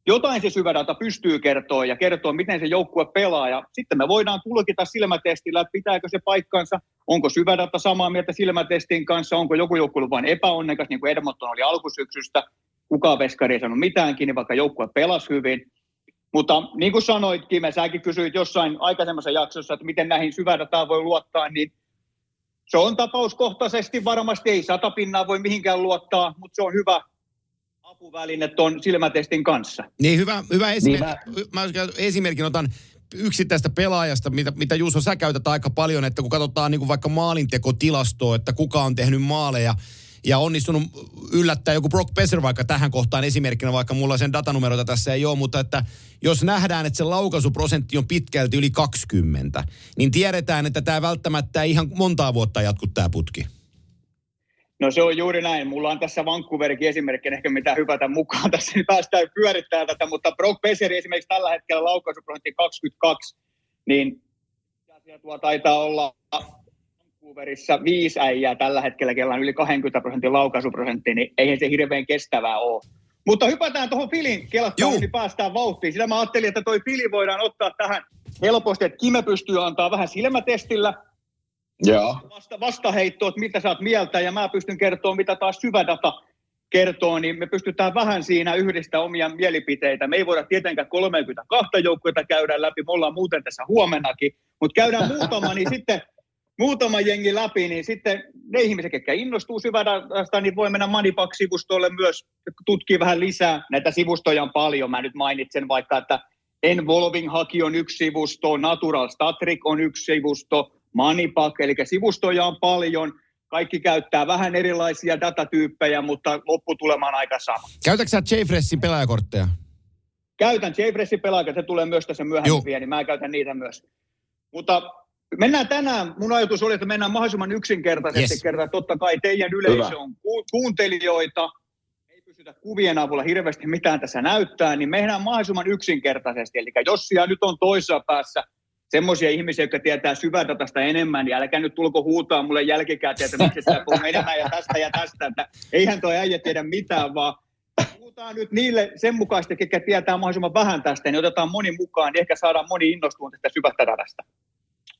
jotain se syvä data pystyy kertoa ja kertoa, miten se joukkue pelaa. Ja sitten me voidaan tulkita silmätestillä, että pitääkö se paikkansa, onko syvä data samaa mieltä silmätestin kanssa, onko joku joukkue vain epäonnekas, niin kuin Edmonton oli alkusyksystä. kukaan veskari ei sanonut mitään kiinni, vaikka joukkue pelasi hyvin. Mutta niin kuin sanoit, Kime, säkin kysyit jossain aikaisemmassa jaksossa, että miten näihin syvädataan voi luottaa, niin se on tapauskohtaisesti varmasti, ei sata pinnaa voi mihinkään luottaa, mutta se on hyvä apuväline tuon silmätestin kanssa. Niin, hyvä, hyvä esimerkki. Niin mä... mä esimerkin otan yksittäistä pelaajasta, mitä, mitä Juuso sä käytät aika paljon, että kun katsotaan niin kuin vaikka maalintekotilastoa, että kuka on tehnyt maaleja, ja onnistunut yllättää joku Brock Besser vaikka tähän kohtaan esimerkkinä, vaikka mulla sen datanumeroita tässä ei ole, mutta että jos nähdään, että se laukaisuprosentti on pitkälti yli 20, niin tiedetään, että tämä välttämättä ei ihan montaa vuotta jatku tämä putki. No se on juuri näin. Mulla on tässä Vancouverikin esimerkki, ehkä mitä hypätä mukaan tässä, niin päästään pyörittää tätä, mutta Brock Besser esimerkiksi tällä hetkellä laukaisuprosentti 22, niin tuo taitaa olla Vancouverissa viisi äijää tällä hetkellä, kellä on yli 20 prosentin laukaisuprosentti, niin eihän se hirveän kestävää ole. Mutta hypätään tuohon Filin kelkkaan, niin päästään vauhtiin. Sitä mä ajattelin, että toi Fili voidaan ottaa tähän helposti, että Kime pystyy antaa vähän silmätestillä. Joo. Vasta, vastaheittoa, että mitä sä oot mieltä, ja mä pystyn kertoa, mitä taas syvä data kertoo, niin me pystytään vähän siinä yhdistä omia mielipiteitä. Me ei voida tietenkään 32 joukkuetta käydä läpi, me ollaan muuten tässä huomennakin, mutta käydään muutama, niin sitten muutama jengi läpi, niin sitten ne ihmiset, jotka innostuu syvädatasta, niin voi mennä Moneypack-sivustolle myös tutkia vähän lisää. Näitä sivustoja on paljon. Mä nyt mainitsen vaikka, että Envolving Haki on yksi sivusto, Natural Statric on yksi sivusto, Moneypack, eli sivustoja on paljon. Kaikki käyttää vähän erilaisia datatyyppejä, mutta lopputulema on aika sama. Käytätkö sä JFreshin pelaajakortteja? Käytän JFreshin pelaajakortteja, se tulee myös tässä myöhemmin, niin mä käytän niitä myös. Mutta Mennään tänään, mun ajatus oli, että mennään mahdollisimman yksinkertaisesti yes. kertaa. Totta kai teidän yleisö on ku- kuuntelijoita, ei pystytä kuvien avulla hirveästi mitään tässä näyttää, niin mennään mahdollisimman yksinkertaisesti. Eli jos siellä nyt on toisessa päässä semmoisia ihmisiä, jotka tietää syvädatasta enemmän, niin älkää nyt tulko huutaa mulle jälkikäteen, että miksi sitä puhuu enemmän ja tästä ja tästä, että eihän tuo äijä tiedä mitään, vaan puhutaan nyt niille sen mukaisesti, ketkä tietää mahdollisimman vähän tästä, niin otetaan moni mukaan, niin ehkä saadaan moni innostumaan tästä syvädatasta.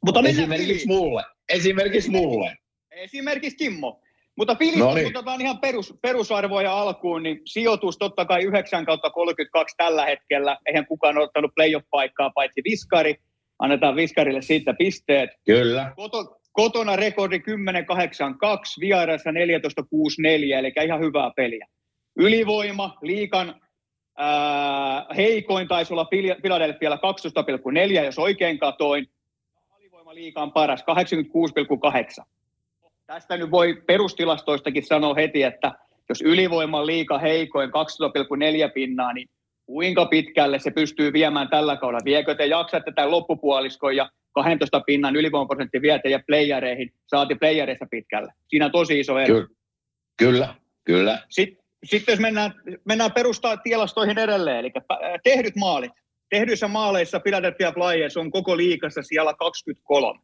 Mutta Esimerkiksi mulle. Esimerkiksi mulle. Esimerkiksi Kimmo. Mutta Filippo, no niin. otetaan ihan perus, perusarvoja alkuun, niin sijoitus totta kai 9 kautta 32 tällä hetkellä. Eihän kukaan ole ottanut playoff-paikkaa paitsi Viskari. Annetaan Viskarille siitä pisteet. Kyllä. Koto, kotona rekordi 10-8-2, vieraissa 14-6-4, eli ihan hyvää peliä. Ylivoima, liikan ää, heikoin taisi olla Philadelphialla 12,4, jos oikein katoin liikaan paras, 86,8. Tästä nyt voi perustilastoistakin sanoa heti, että jos ylivoiman liika heikoin 12,4 pinnaa, niin kuinka pitkälle se pystyy viemään tällä kaudella? Viekö te jaksatte tämän loppupuoliskon ja 12 pinnan ylivoimaprosentti viete ja playereihin, saati playereissa pitkälle? Siinä on tosi iso ero. Kyllä, kyllä. kyllä. Sitten, sitten jos mennään, mennään perustaa tilastoihin edelleen, eli tehdyt maalit tehdyissä maaleissa Philadelphia Flyers on koko liikassa siellä 23.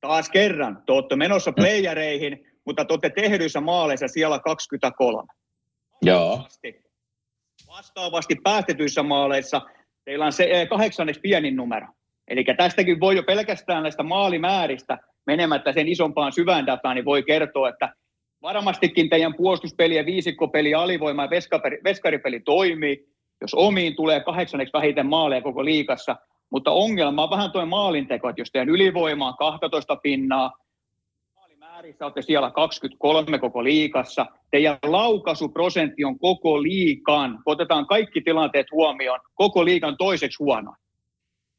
Taas kerran, te olette menossa playereihin, mutta te olette tehdyissä maaleissa siellä 23. Joo. Vastaavasti, päästetyissä maaleissa teillä on se eh, kahdeksanneksi pienin numero. Eli tästäkin voi jo pelkästään näistä maalimääristä menemättä sen isompaan syvään dataan, niin voi kertoa, että varmastikin teidän puolustuspeli ja viisikkopeli, alivoima ja veskaripeli toimii jos omiin tulee kahdeksanneksi vähiten maaleja koko liikassa, mutta ongelma on vähän tuo maalinteko, että jos teidän ylivoima on 12 pinnaa, maalimäärissä olette siellä 23 koko liikassa, teidän laukaisuprosentti on koko liikan, otetaan kaikki tilanteet huomioon, koko liikan toiseksi huono.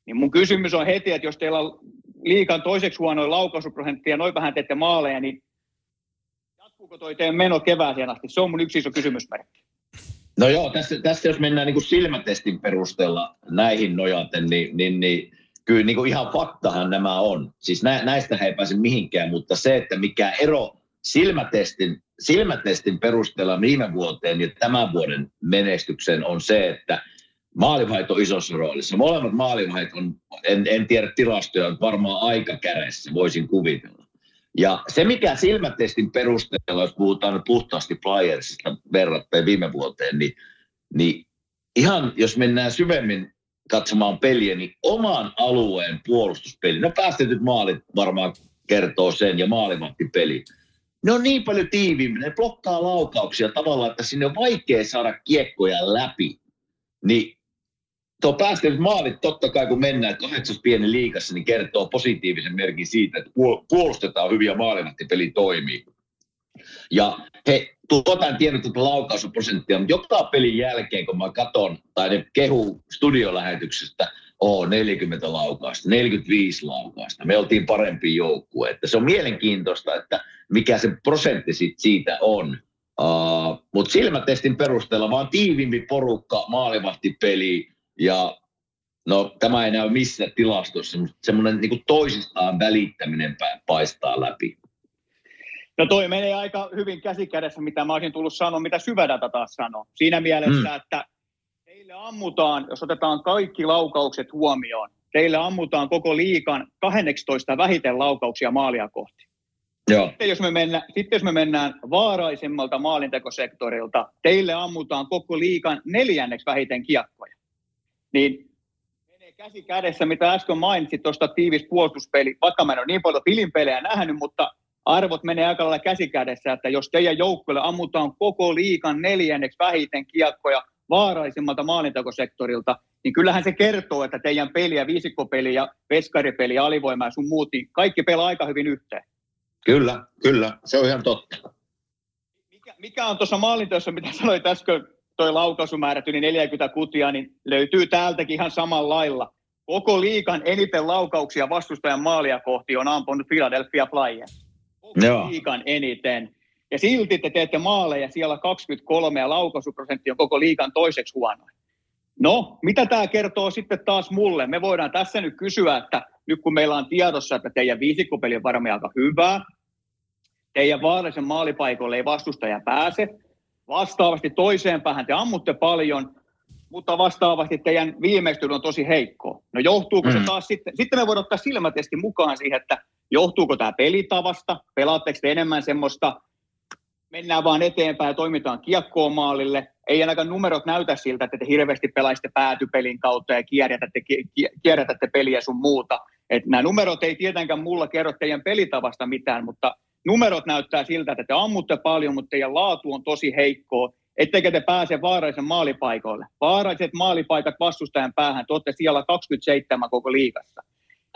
Niin mun kysymys on heti, että jos teillä on liikan toiseksi huonoin laukaisuprosentti ja noin vähän teette maaleja, niin jatkuuko toi teidän meno kevääseen asti? Se on mun yksi iso kysymysmerkki. No joo, tässä, tässä jos mennään niin kuin silmätestin perusteella näihin nojaten, niin, niin, niin kyllä niin kuin ihan faktahan nämä on. Siis nä, näistä ei pääse mihinkään, mutta se, että mikä ero silmätestin, silmätestin perusteella viime vuoteen ja tämän vuoden menestyksen on se, että maalivahit on isossa roolissa. Molemmat maalivahit on, en, en tiedä tilastoja, varmaan aika kädessä, voisin kuvitella. Ja se, mikä silmätestin perusteella, jos puhutaan puhtaasti Flyersista verrattuna viime vuoteen, niin, niin ihan jos mennään syvemmin katsomaan peliä, niin oman alueen puolustuspeli, no päästetyt maalit varmaan kertoo sen ja maalivahtipeli, ne on niin paljon tiiviimmin, ne blokkaa laukauksia tavallaan, että sinne on vaikea saada kiekkoja läpi. Niin tuo päästöt maalit totta kai kun mennään kahdeksas pieni liikassa, niin kertoo positiivisen merkin siitä, että puolustetaan hyviä maalivahtipeli toimii. Ja he tuota en tiennyt tuota laukausprosenttia, mutta joka pelin jälkeen, kun mä katson, tai ne kehu studiolähetyksestä, oo 40 laukausta, 45 laukausta. Me oltiin parempi joukkue. Että se on mielenkiintoista, että mikä se prosentti sit siitä on. Uh, Mutta silmätestin perusteella vaan tiivimpi porukka, maalivahtipeli ja no tämä ei näy missään tilastossa, mutta semmoinen niin toisistaan välittäminen paistaa läpi. No toi menee aika hyvin käsikädessä, mitä mä olisin tullut sanoa, mitä syvädata taas sanoo. Siinä mielessä, mm. että teille ammutaan, jos otetaan kaikki laukaukset huomioon, teille ammutaan koko liikan 18 vähiten laukauksia maalia kohti. Joo. Sitten, jos me mennään, sitten jos me mennään vaaraisemmalta maalintekosektorilta, teille ammutaan koko liikan neljänneksi vähiten kiekkoja. Niin menee käsi kädessä, mitä äsken mainitsit tuosta tiivis puolustuspeli, vaikka mä en ole niin paljon pilinpelejä nähnyt, mutta arvot menee aika lailla käsikädessä, että jos teidän joukkueelle ammutaan koko liikan neljänneksi vähiten kiekkoja vaaraisimmalta maalintekosektorilta, niin kyllähän se kertoo, että teidän peli ja viisikkopeli ja veskaripeli ja alivoima ja sun muut, niin kaikki pelaa aika hyvin yhteen. Kyllä, kyllä, se on ihan totta. Mikä, mikä on tuossa maalinteossa, mitä sanoit äsken, toi laukaisumäärä yli 40 kutia, niin löytyy täältäkin ihan samalla lailla. Koko liikan eniten laukauksia vastustajan maalia kohti on ampunut Philadelphia Flyers. Joo. liikan eniten. Ja silti te teette maaleja siellä 23 ja laukaisuprosentti on koko liikan toiseksi huono. No, mitä tämä kertoo sitten taas mulle? Me voidaan tässä nyt kysyä, että nyt kun meillä on tiedossa, että teidän viisikkopeli on varmaan aika hyvää, teidän vaarallisen maalipaikoille ei vastustaja pääse, vastaavasti toiseen päähän te ammutte paljon, mutta vastaavasti teidän viimeistely on tosi heikko. No johtuuko mm. se taas sitten, sitten me voidaan ottaa silmätesti mukaan siihen, että Johtuuko tämä pelitavasta? Pelaatteko te enemmän semmoista, mennään vaan eteenpäin ja toimitaan kiekkoon maalille? Ei ainakaan numerot näytä siltä, että te hirveästi pelaisitte päätypelin kautta ja kierrätätte, kierrätätte peliä sun muuta. Et nämä numerot ei tietenkään mulla kerro teidän pelitavasta mitään, mutta numerot näyttää siltä, että te ammutte paljon, mutta teidän laatu on tosi heikkoa, ettekä te pääse vaarallisen maalipaikoille. Vaaralliset maalipaikat vastustajan päähän, te olette siellä 27 koko liigassa.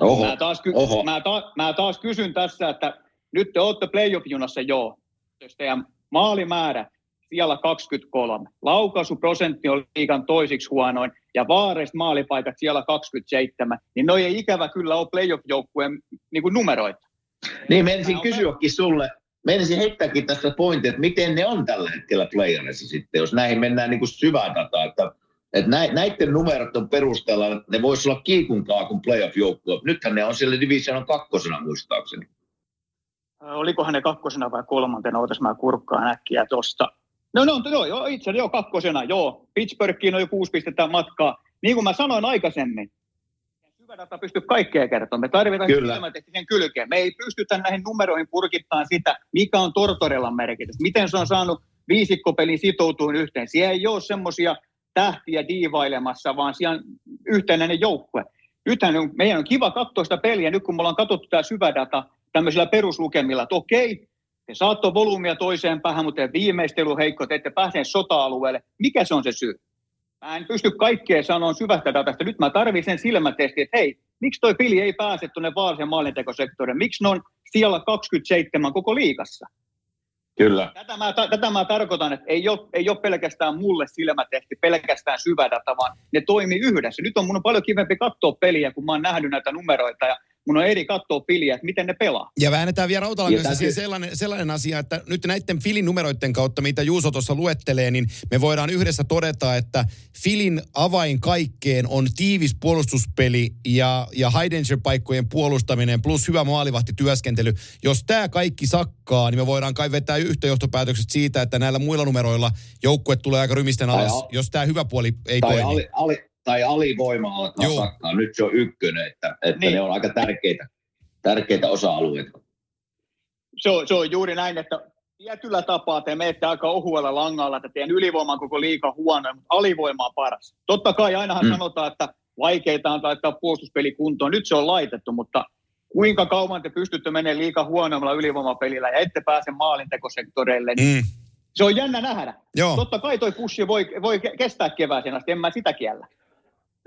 Oho, mä, taas ky- oho. Mä, ta- mä taas kysyn tässä, että nyt te olette playoff-junassa joo. Jos teidän maalimäärä siellä 23, laukaisuprosentti on liikan toisiksi huonoin ja vaareiset maalipaikat siellä 27, niin noi ei ikävä kyllä ole playoff-joukkueen niin numeroita. Niin, menisin kysyäkin sulle, menisin heittääkin tästä pointti, että miten ne on tällä hetkellä playerissa sitten, jos näihin mennään niin kuin syvää dataa, että että näiden numerot perusteella ne voisi olla kiikuntaa kuin playoff-joukkue. Nythän ne on siellä divisionan kakkosena muistaakseni. Olikohan ne kakkosena vai kolmantena? Ootas mä kurkkaan äkkiä tuosta. No, no, no joo, itse joo, kakkosena, joo. Pittsburghiin on jo kuusi pistettä matkaa. Niin kuin mä sanoin aikaisemmin, data pystyy kaikkea kertomaan. Me tarvitaan sen kylkeen. Me ei pystytä näihin numeroihin purkittamaan sitä, mikä on Tortorellan merkitys. Miten se on saanut viisikkopelin sitoutuun yhteen. Siellä ei ole semmoisia tähtiä diivailemassa, vaan siellä on yhtenäinen joukkue. Nythän on, meidän on kiva katsoa sitä peliä, nyt kun me ollaan katsottu tämä syvädata tämmöisillä peruslukemilla, että okei, te saatte volyymia toiseen päähän, mutta viimeistely heikko, te ette pääse sota-alueelle. Mikä se on se syy? Mä en pysty kaikkea sanoa syvästä datasta. Nyt mä tarvitsen silmätesti, että hei, miksi toi pili ei pääse tuonne vaarallisen maalintekosektoriin? Miksi ne on siellä 27 koko liikassa? Kyllä. Tätä mä, tätä mä tarkoitan, että ei ole, ei ole pelkästään mulle silmätehti, pelkästään syvädata, vaan ne toimii yhdessä. Nyt on mun on paljon kivempi katsoa peliä, kun mä oon nähnyt näitä numeroita ja mun on eri katsoa piliä, että miten ne pelaa. Ja väännetään vielä Rautalangossa siihen sellainen, sellainen asia, että nyt näiden Filin numeroiden kautta, mitä Juuso tuossa luettelee, niin me voidaan yhdessä todeta, että Filin avain kaikkeen on tiivis puolustuspeli ja, ja high paikkojen puolustaminen plus hyvä maalivahtityöskentely. Jos tämä kaikki sakkaa, niin me voidaan kai vetää yhteenjohtopäätökset siitä, että näillä muilla numeroilla joukkue tulee aika rymisten alas, al- jos tämä hyvä puoli ei tai toimi. Ali, ali, tai alivoima alkaa Joo. sakkaa. Nyt se on ykkönen, että, että niin. ne on aika tärkeitä, tärkeitä osa-alueita. Se on, se on juuri näin, että tietyllä tapaa te menette aika ohuella langalla, että teidän ylivoima on koko liika huono, mutta alivoima on paras. Totta kai ainahan mm. sanotaan, että vaikeita on laittaa puolustuspeli kuntoon. Nyt se on laitettu, mutta kuinka kauan te pystytte menemään liika huonommalla ylivoimapelillä ja ette pääse maalintekosektoreille, niin mm. se on jännä nähdä. Joo. Totta kai toi pussi voi, voi kestää kevääseen asti, en mä sitä kiellä.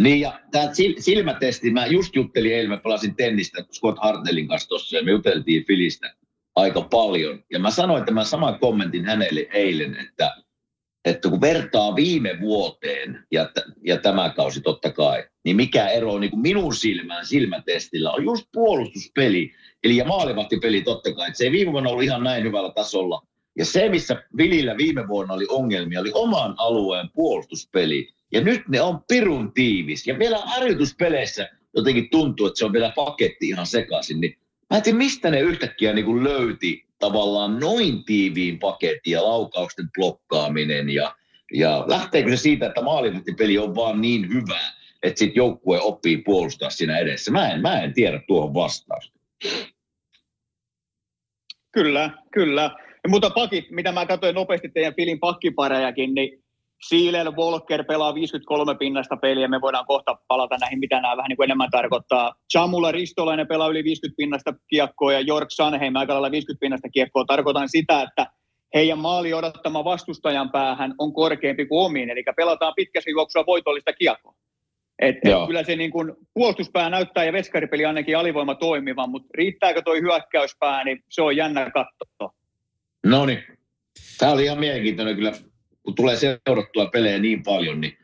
Niin ja tämä silmätesti, mä just juttelin eilen, mä pelasin tennistä Scott Hartnellin kanssa tuossa ja me juteltiin Filistä aika paljon. Ja mä sanoin tämän saman kommentin hänelle eilen, että, että kun vertaa viime vuoteen ja, t- ja tämä kausi totta kai, niin mikä ero on niin kuin minun silmään silmätestillä on just puolustuspeli. Eli ja maalivahtipeli totta kai. Että se ei viime vuonna ollut ihan näin hyvällä tasolla. Ja se, missä Vilillä viime vuonna oli ongelmia, oli oman alueen puolustuspeli. Ja nyt ne on pirun tiivis. Ja vielä harjoituspeleissä jotenkin tuntuu, että se on vielä paketti ihan sekaisin. Niin mä en tiedä, mistä ne yhtäkkiä niin kuin löyti tavallaan noin tiiviin paketin ja laukausten blokkaaminen. Ja, ja lähteekö se siitä, että maalivahtipeli on vaan niin hyvä, että sitten joukkue oppii puolustaa siinä edessä? Mä en, mä en tiedä tuohon vastausta. Kyllä, kyllä. Ja mutta pakit, mitä mä katsoin nopeasti teidän filin pakkiparejakin, niin Siilel Volker pelaa 53 pinnasta peliä, me voidaan kohta palata näihin, mitä nämä vähän niin kuin enemmän tarkoittaa. Chamula Ristolainen pelaa yli 50 pinnasta kiekkoa ja Jork Sanheim aika lailla 50 pinnasta kiekkoa. Tarkoitan sitä, että heidän maali odottama vastustajan päähän on korkeampi kuin omiin, eli pelataan pitkässä juoksua voitollista kiekkoa. Et, et kyllä se niin kuin puolustuspää näyttää ja veskaripeli ainakin alivoima toimivan, mutta riittääkö toi hyökkäyspää, niin se on jännä katsoa. No niin. Tämä oli ihan mielenkiintoinen kyllä kun tulee seurattua pelejä niin paljon, niin,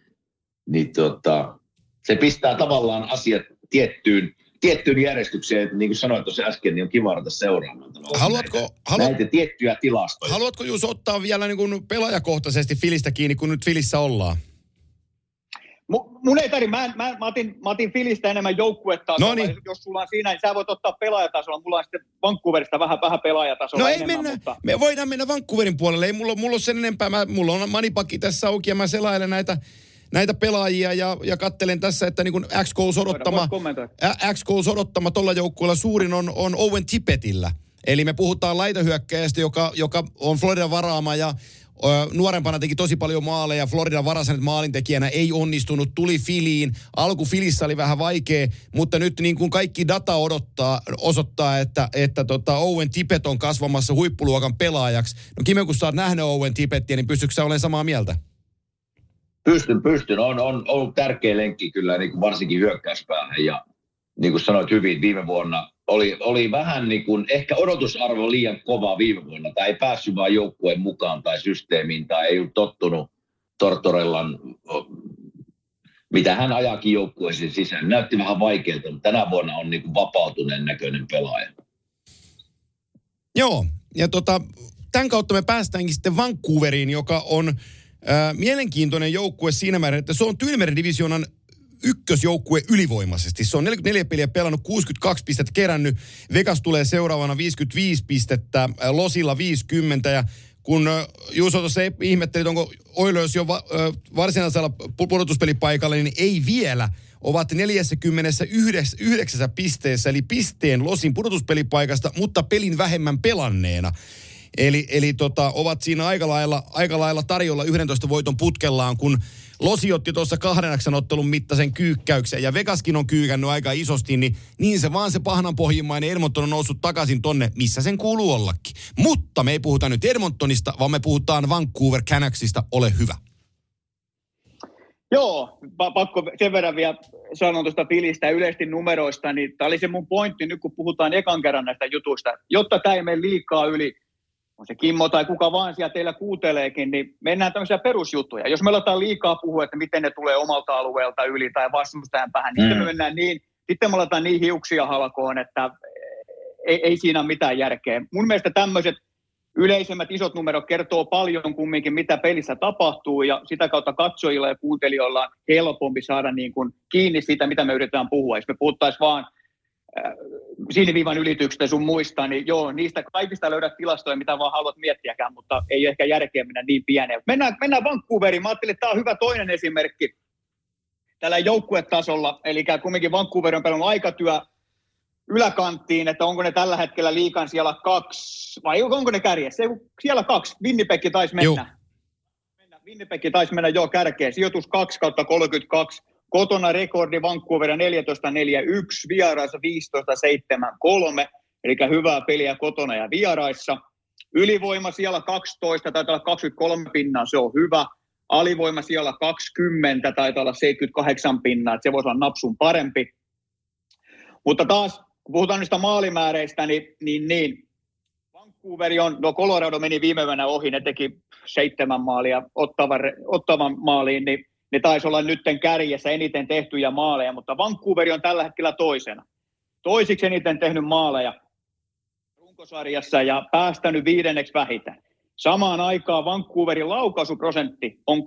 niin tota, se pistää tavallaan asiat tiettyyn, tiettyyn järjestykseen. Niin kuin sanoit tuossa äsken, niin on kiva ruveta seuraamaan. Haluatko, näitä, haluat, näitä tiettyjä tilastoja. Haluatko Juus ottaa vielä niin kuin pelaajakohtaisesti Filistä kiinni, kun nyt Filissä ollaan? Mun ei tarvitse, mä, mä, mä, otin, mä otin Filistä enemmän joukkuetta. No niin. Jos sulla on siinä, niin sä voit ottaa pelaajatasolla. Mulla on sitten Vancouverista vähän, vähän pelaajatasolla No ei enemmän, mennä, mutta... me voidaan mennä Vancouverin puolelle. Ei mulla, mulla ole sen enempää. Mä, mulla on manipakki tässä auki ja mä selailen näitä, näitä pelaajia ja, ja kattelen tässä, että niin kuin x goals odottama, odottama tuolla joukkueella suurin on, on Owen Tippetillä. Eli me puhutaan laitahyökkäjästä, joka, joka on Floridan varaama ja nuorempana teki tosi paljon maaleja. Florida varasanet maalintekijänä ei onnistunut, tuli Filiin. Alku Filissä oli vähän vaikea, mutta nyt niin kuin kaikki data odottaa, osoittaa, että, että tota Owen Tippett on kasvamassa huippuluokan pelaajaksi. No Kime, kun sä oot nähnyt Owen Tippettiä, niin pystytkö sä olemaan samaa mieltä? Pystyn, pystyn. On, on ollut tärkeä lenkki kyllä niin kuin varsinkin hyökkäyspäähän ja niin kuin sanoit hyvin, viime vuonna oli, oli vähän niin kuin, ehkä odotusarvo liian kova viime vuonna, tai ei päässyt vaan joukkueen mukaan tai systeemiin, tai ei ole tottunut Tortorellan, mitä hän ajakin joukkueeseen sisään. Näytti vähän vaikealta, mutta tänä vuonna on niin kuin vapautuneen näköinen pelaaja. Joo, ja tota, tämän kautta me päästäänkin sitten Vancouveriin, joka on äh, mielenkiintoinen joukkue siinä määrin, että se on Tyynemeren divisioonan ykkösjoukkue ylivoimaisesti. Se on 44 peliä pelannut, 62 pistettä kerännyt. Vegas tulee seuraavana 55 pistettä, Losilla 50 ja kun Juuso tuossa ihmetteli, onko Oilers jo va, varsinaisella pudotuspelipaikalla, niin ei vielä. Ovat 49 pisteessä, eli pisteen Losin pudotuspelipaikasta, mutta pelin vähemmän pelanneena. Eli, eli tota, ovat siinä aika lailla, aika lailla tarjolla 11 voiton putkellaan, kun Losi otti tuossa kahdennaksen ottelun mittaisen kyykkäyksen ja Vegaskin on kyykännyt aika isosti, niin, niin se vaan se pahnanpohjimmainen Edmonton on noussut takaisin tonne, missä sen kuuluu ollakin. Mutta me ei puhuta nyt Edmontonista, vaan me puhutaan Vancouver Canucksista. Ole hyvä. Joo, pakko sen verran vielä sanoa tuosta pilistä yleisesti numeroista, niin tämä oli se mun pointti nyt, kun puhutaan ekan kerran näistä jutuista. Jotta tämä ei mene liikaa yli on se Kimmo tai kuka vaan siellä teillä kuunteleekin, niin mennään tämmöisiä perusjuttuja. Jos me aletaan liikaa puhua, että miten ne tulee omalta alueelta yli tai vastustajan päähän, niin mm. me mennään niin, sitten me aletaan niin hiuksia halkoon, että ei, ei siinä ole mitään järkeä. Mun mielestä tämmöiset yleisemmät isot numerot kertoo paljon kumminkin, mitä pelissä tapahtuu, ja sitä kautta katsojilla ja kuuntelijoilla on helpompi saada niin kuin kiinni siitä, mitä me yritetään puhua. Jos me puhuttaisiin vaan siniviivan ylityksestä sun muista, niin joo, niistä kaikista löydät tilastoja, mitä vaan haluat miettiäkään, mutta ei ehkä järkeä mennä niin pieneen. Mennään, mennään Vancouveriin. Mä ajattelin, että tämä on hyvä toinen esimerkki tällä joukkuetasolla, eli kumminkin Vancouver on pelannut aikatyö yläkanttiin, että onko ne tällä hetkellä liikan siellä kaksi, vai onko ne kärjessä? Siellä kaksi, Winnipeg taisi mennä. mennä. Winnipeg taisi mennä jo kärkeen, sijoitus 2 kautta 32, Kotona rekordi Vancouver 14-4-1, vieraissa 15-7-3, eli hyvää peliä kotona ja vieraissa. Ylivoima siellä 12, taitaa olla 23 pinnaa, se on hyvä. Alivoima siellä 20, taitaa olla 78 pinnaa, että se voisi olla napsun parempi. Mutta taas, kun puhutaan niistä maalimääreistä, niin, niin, niin Vancouver on, no Colorado meni viime vuonna ohi, ne teki seitsemän maalia ottavan, ottavan maaliin, niin ne taisi olla nytten kärjessä eniten tehtyjä maaleja, mutta Vancouver on tällä hetkellä toisena. Toisiksi eniten tehnyt maaleja runkosarjassa ja päästänyt viidenneksi vähiten. Samaan aikaan Vancouverin laukaisuprosentti on 13,5,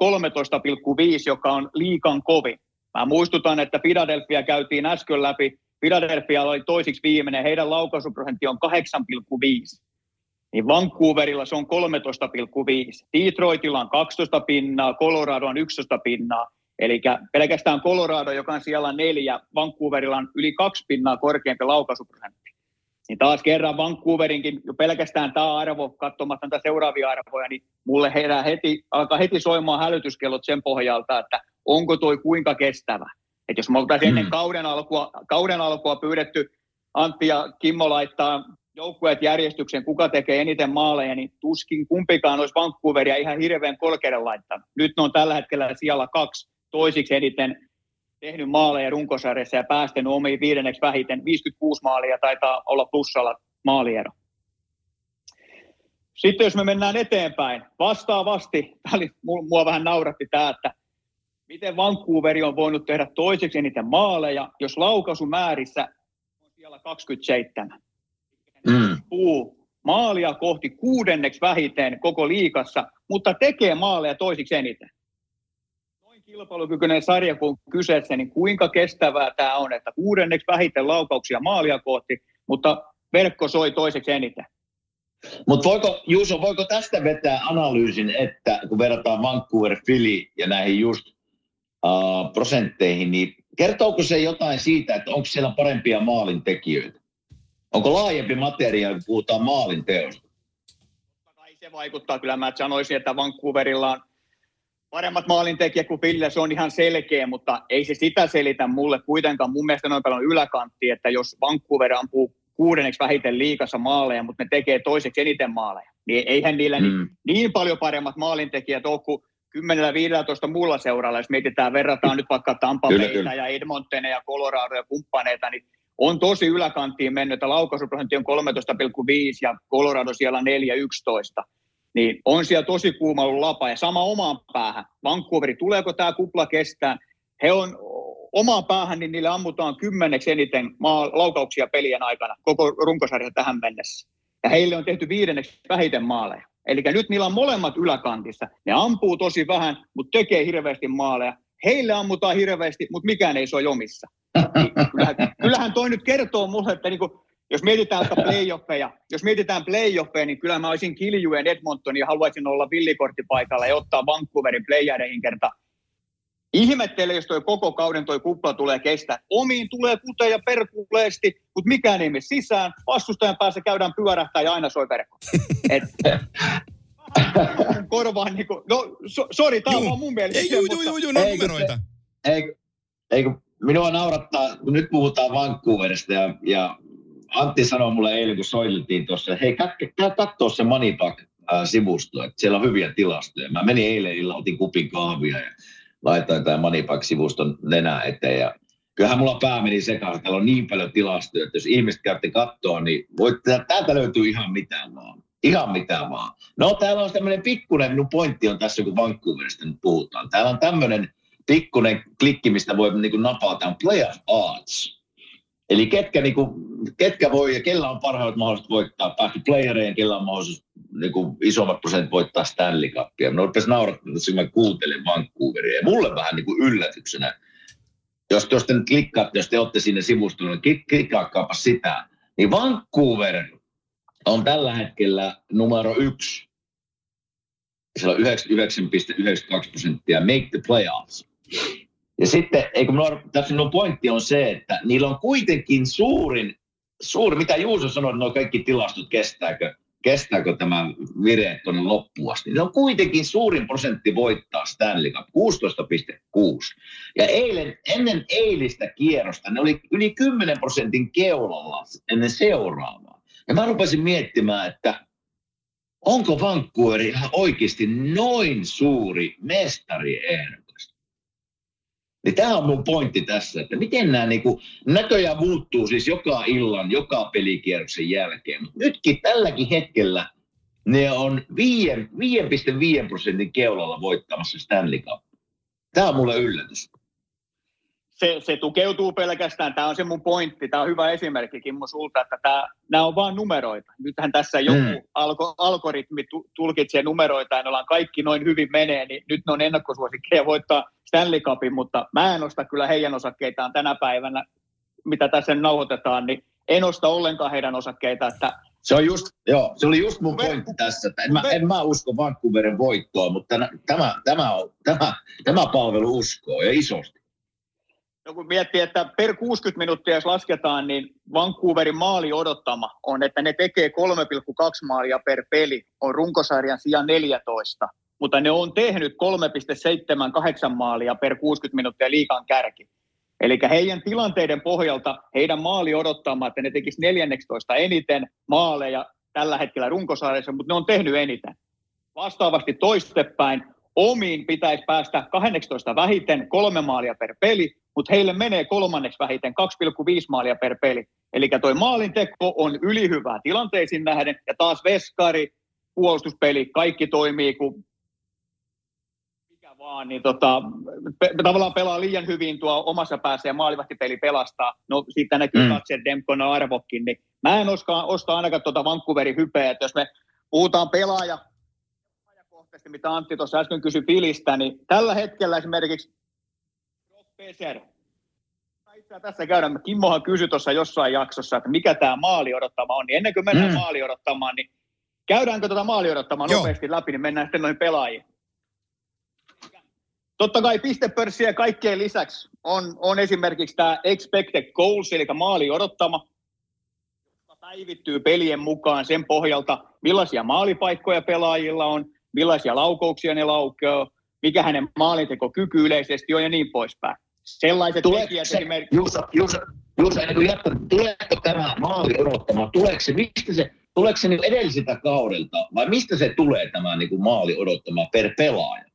joka on liikan kovin. Mä muistutan, että Philadelphia käytiin äsken läpi. Philadelphia oli toisiksi viimeinen, heidän laukaisuprosentti on 8,5 niin Vancouverilla se on 13,5. Detroitilla on 12 pinnaa, Colorado on 11 pinnaa. Eli pelkästään Colorado, joka on siellä neljä, Vancouverilla on yli kaksi pinnaa korkeampi laukaisuprosentti. Niin taas kerran Vancouverinkin jo pelkästään tämä arvo, katsomatta näitä seuraavia arvoja, niin mulle herää heti, alkaa heti soimaan hälytyskellot sen pohjalta, että onko toi kuinka kestävä. Että jos me oltaisiin mm. ennen kauden alkua, kauden alkua pyydetty Antti ja Kimmo laittaa joukkueet järjestyksen, kuka tekee eniten maaleja, niin tuskin kumpikaan olisi Vancouveria ihan hirveän kolkeiden laittanut. Nyt ne on tällä hetkellä siellä kaksi toisiksi eniten tehnyt maaleja runkosarjassa ja päästänyt omiin viidenneksi vähiten. 56 maalia taitaa olla plussalla maaliero. Sitten jos me mennään eteenpäin, vastaavasti, tämä oli, mua vähän nauratti tämä, että miten Vancouveri on voinut tehdä toiseksi eniten maaleja, jos laukaisumäärissä on siellä 27 mm. puu maalia kohti kuudenneksi vähiten koko liikassa, mutta tekee maaleja toisiksi eniten. Noin kilpailukykyinen sarja kun kyseessä, niin kuinka kestävää tämä on, että kuudenneksi vähiten laukauksia maalia kohti, mutta verkko soi toiseksi eniten. Mutta voiko, Juuso, voiko tästä vetää analyysin, että kun verrataan Vancouver, Philly ja näihin just uh, prosentteihin, niin kertooko se jotain siitä, että onko siellä parempia maalintekijöitä? Onko laajempi materia, kun puhutaan maalin teosta? se vaikuttaa. Kyllä mä sanoisin, että Vancouverilla on paremmat maalintekijät kuin Ville, se on ihan selkeä, mutta ei se sitä selitä mulle kuitenkaan. Mun mielestä noin paljon yläkantti, että jos Vancouver ampuu kuudenneksi vähiten liikassa maaleja, mutta ne tekee toiseksi eniten maaleja, niin eihän niillä mm. niin, niin paljon paremmat maalintekijät ole kuin 10-15 muulla seuralla, jos mietitään, verrataan nyt vaikka Tampa ja Edmontonia ja Colorado ja kumppaneita, niin on tosi yläkanttiin mennyt, että laukaisuprosentti on 13,5 ja Colorado siellä 4,11. Niin on siellä tosi kuuma ollut lapa ja sama omaan päähän. Vancouveri, tuleeko tämä kupla kestää? He on omaan päähän, niin niille ammutaan kymmeneksi eniten maa, laukauksia pelien aikana, koko runkosarja tähän mennessä. Ja heille on tehty viidenneksi vähiten maaleja. Eli nyt niillä on molemmat yläkantissa. Ne ampuu tosi vähän, mutta tekee hirveästi maaleja. Heille ammutaan hirveästi, mutta mikään ei soi omissa. Niin kyllähän, kyllähän toi nyt kertoo mulle, että niin kuin, jos mietitään playoffeja, jos mietitään playoffeja, niin kyllä mä olisin Kiljuen Edmonton ja haluaisin olla villikorttipaikalla ja ottaa Vancouverin playereihin kerta. Ihmettele, jos toi koko kauden toi kupla tulee kestää. Omiin tulee kuteja perkuleesti, mutta mikään ei mene sisään. Vastustajan päässä käydään pyörähtää ja aina soi verkko. korvaan niin kuin, no so, sori, tämä on mun mielestä. Ei, juu, juu, juu, juu, no numeroita. Ei, ei, minua naurattaa, kun nyt puhutaan Vancouverista ja, ja Antti sanoi mulle eilen, kun soiteltiin tuossa, hei, käy katsoa se Moneypack-sivusto, että siellä on hyviä tilastoja. Mä menin eilen illalla, otin kupin kahvia ja laitoin tämän Moneypack-sivuston nenä eteen ja kyllähän mulla pää meni sekaisin. Täällä on niin paljon tilastoja, että jos ihmiset käytte katsoa, niin voitte, täältä löytyy ihan mitään vaan. Ihan mitään vaan. No täällä on tämmöinen pikkuinen, minun pointti on tässä, kun Vancouverista nyt puhutaan. Täällä on tämmöinen pikkuinen klikki, mistä voi niin kuin napata, on playoff odds. Eli ketkä, niin kuin, ketkä voi ja kellä on parhaat mahdollisuudet voittaa päästä playereen, kellä on mahdollisuus niin kuin isommat prosentit voittaa Stanley Cupia. Mä rupesin naurattaa, että mä kuuntelen Vancouveria. Ja mulle vähän niin kuin yllätyksenä, jos, jos te nyt klikkaatte, jos te olette sinne sivustolla, niin klikkaakaapa sitä. Niin Vancouver on tällä hetkellä numero yksi. Siellä on 99,92 prosenttia make the playoffs. Ja sitten, eikö minulla, tässä minun pointti on se, että niillä on kuitenkin suurin, suuri, mitä Juuso sanoi, että nuo kaikki tilastot kestääkö, kestääkö tämä vire tuonne loppuun asti. Ne on kuitenkin suurin prosentti voittaa Stanley Cup, 16,6. Ja eilen, ennen eilistä kierrosta ne oli yli 10 prosentin keulalla ennen seuraavaa. Ja mä rupesin miettimään, että onko Vancouver ihan oikeasti noin suuri mestariehdokas? Niin tämä on mun pointti tässä, että miten nämä niin kuin, näköjään muuttuu siis joka illan, joka pelikierroksen jälkeen. Mutta nytkin tälläkin hetkellä ne on 5,5 prosentin keulalla voittamassa Stanley Cup. Tämä on mulle yllätys se, se tukeutuu pelkästään, tämä on se mun pointti, tämä on hyvä esimerkki Kimmo sulta, että tämä, nämä on vain numeroita. Nythän tässä joku mm. alko, algoritmi tulkitsee numeroita ja ne ollaan kaikki noin hyvin menee, niin nyt ne on ennakkosuosikkeja voittaa Stanley Cupin, mutta mä en osta kyllä heidän osakkeitaan tänä päivänä, mitä tässä nauhoitetaan, niin en osta ollenkaan heidän osakkeita, että se, on just, joo, se oli just mun pointti tässä, että en mä, en mä usko Vancouverin voittoa, mutta tämä, tämä, tämä, tämä, tämä palvelu uskoo ja isosti. No kun miettii, että per 60 minuuttia jos lasketaan, niin Vancouverin maali odottama on, että ne tekee 3,2 maalia per peli, on runkosarjan sijaan 14. Mutta ne on tehnyt 3,78 maalia per 60 minuuttia liikan kärki. Eli heidän tilanteiden pohjalta heidän maali odottama, että ne tekisi 14 eniten maaleja tällä hetkellä runkosarjassa, mutta ne on tehnyt eniten. Vastaavasti toistepäin omiin pitäisi päästä 18 vähiten kolme maalia per peli, mutta heille menee kolmanneksi vähiten 2,5 maalia per peli. Eli toi maalinteko on ylihyvää tilanteisiin nähden, ja taas veskari, puolustuspeli, kaikki toimii kuin mikä vaan, niin tota, pe- tavallaan pelaa liian hyvin tuo omassa päässä ja maalivahtipeli pelastaa. No siitä näkyy mm. katse Demkona arvokin, niin mä en oska, osta ainakaan tuota Vancouverin hypeä, että jos me puhutaan pelaaja, mitä Antti tuossa äsken kysyi Pilistä, niin tällä hetkellä esimerkiksi Peser. Itse tässä käydään. Kimmohan kysyi tuossa jossain jaksossa, että mikä tämä maali odottama on. Niin ennen kuin mennään mm. maali odottamaan, niin käydäänkö tuota maali odottamaan Joo. nopeasti läpi, niin mennään sitten noihin pelaajiin. Totta kai pistepörssiä kaikkien lisäksi on, on esimerkiksi tämä expected goals, eli maali odottama, päivittyy pelien mukaan sen pohjalta, millaisia maalipaikkoja pelaajilla on, millaisia laukauksia ne laukoo, mikä hänen maalintekokyky yleisesti on ja niin poispäin. Sellaiset Tule, tekijät se, esimerkiksi... Juuso, Juuso, Juuso, ennen kuin jatkan, tuleeko tämä maali odottama, tuleeko se, mistä se, tuleeko se niin edellisiltä kaudelta, vai mistä se tulee tämä niin kuin maali odottama per pelaaja?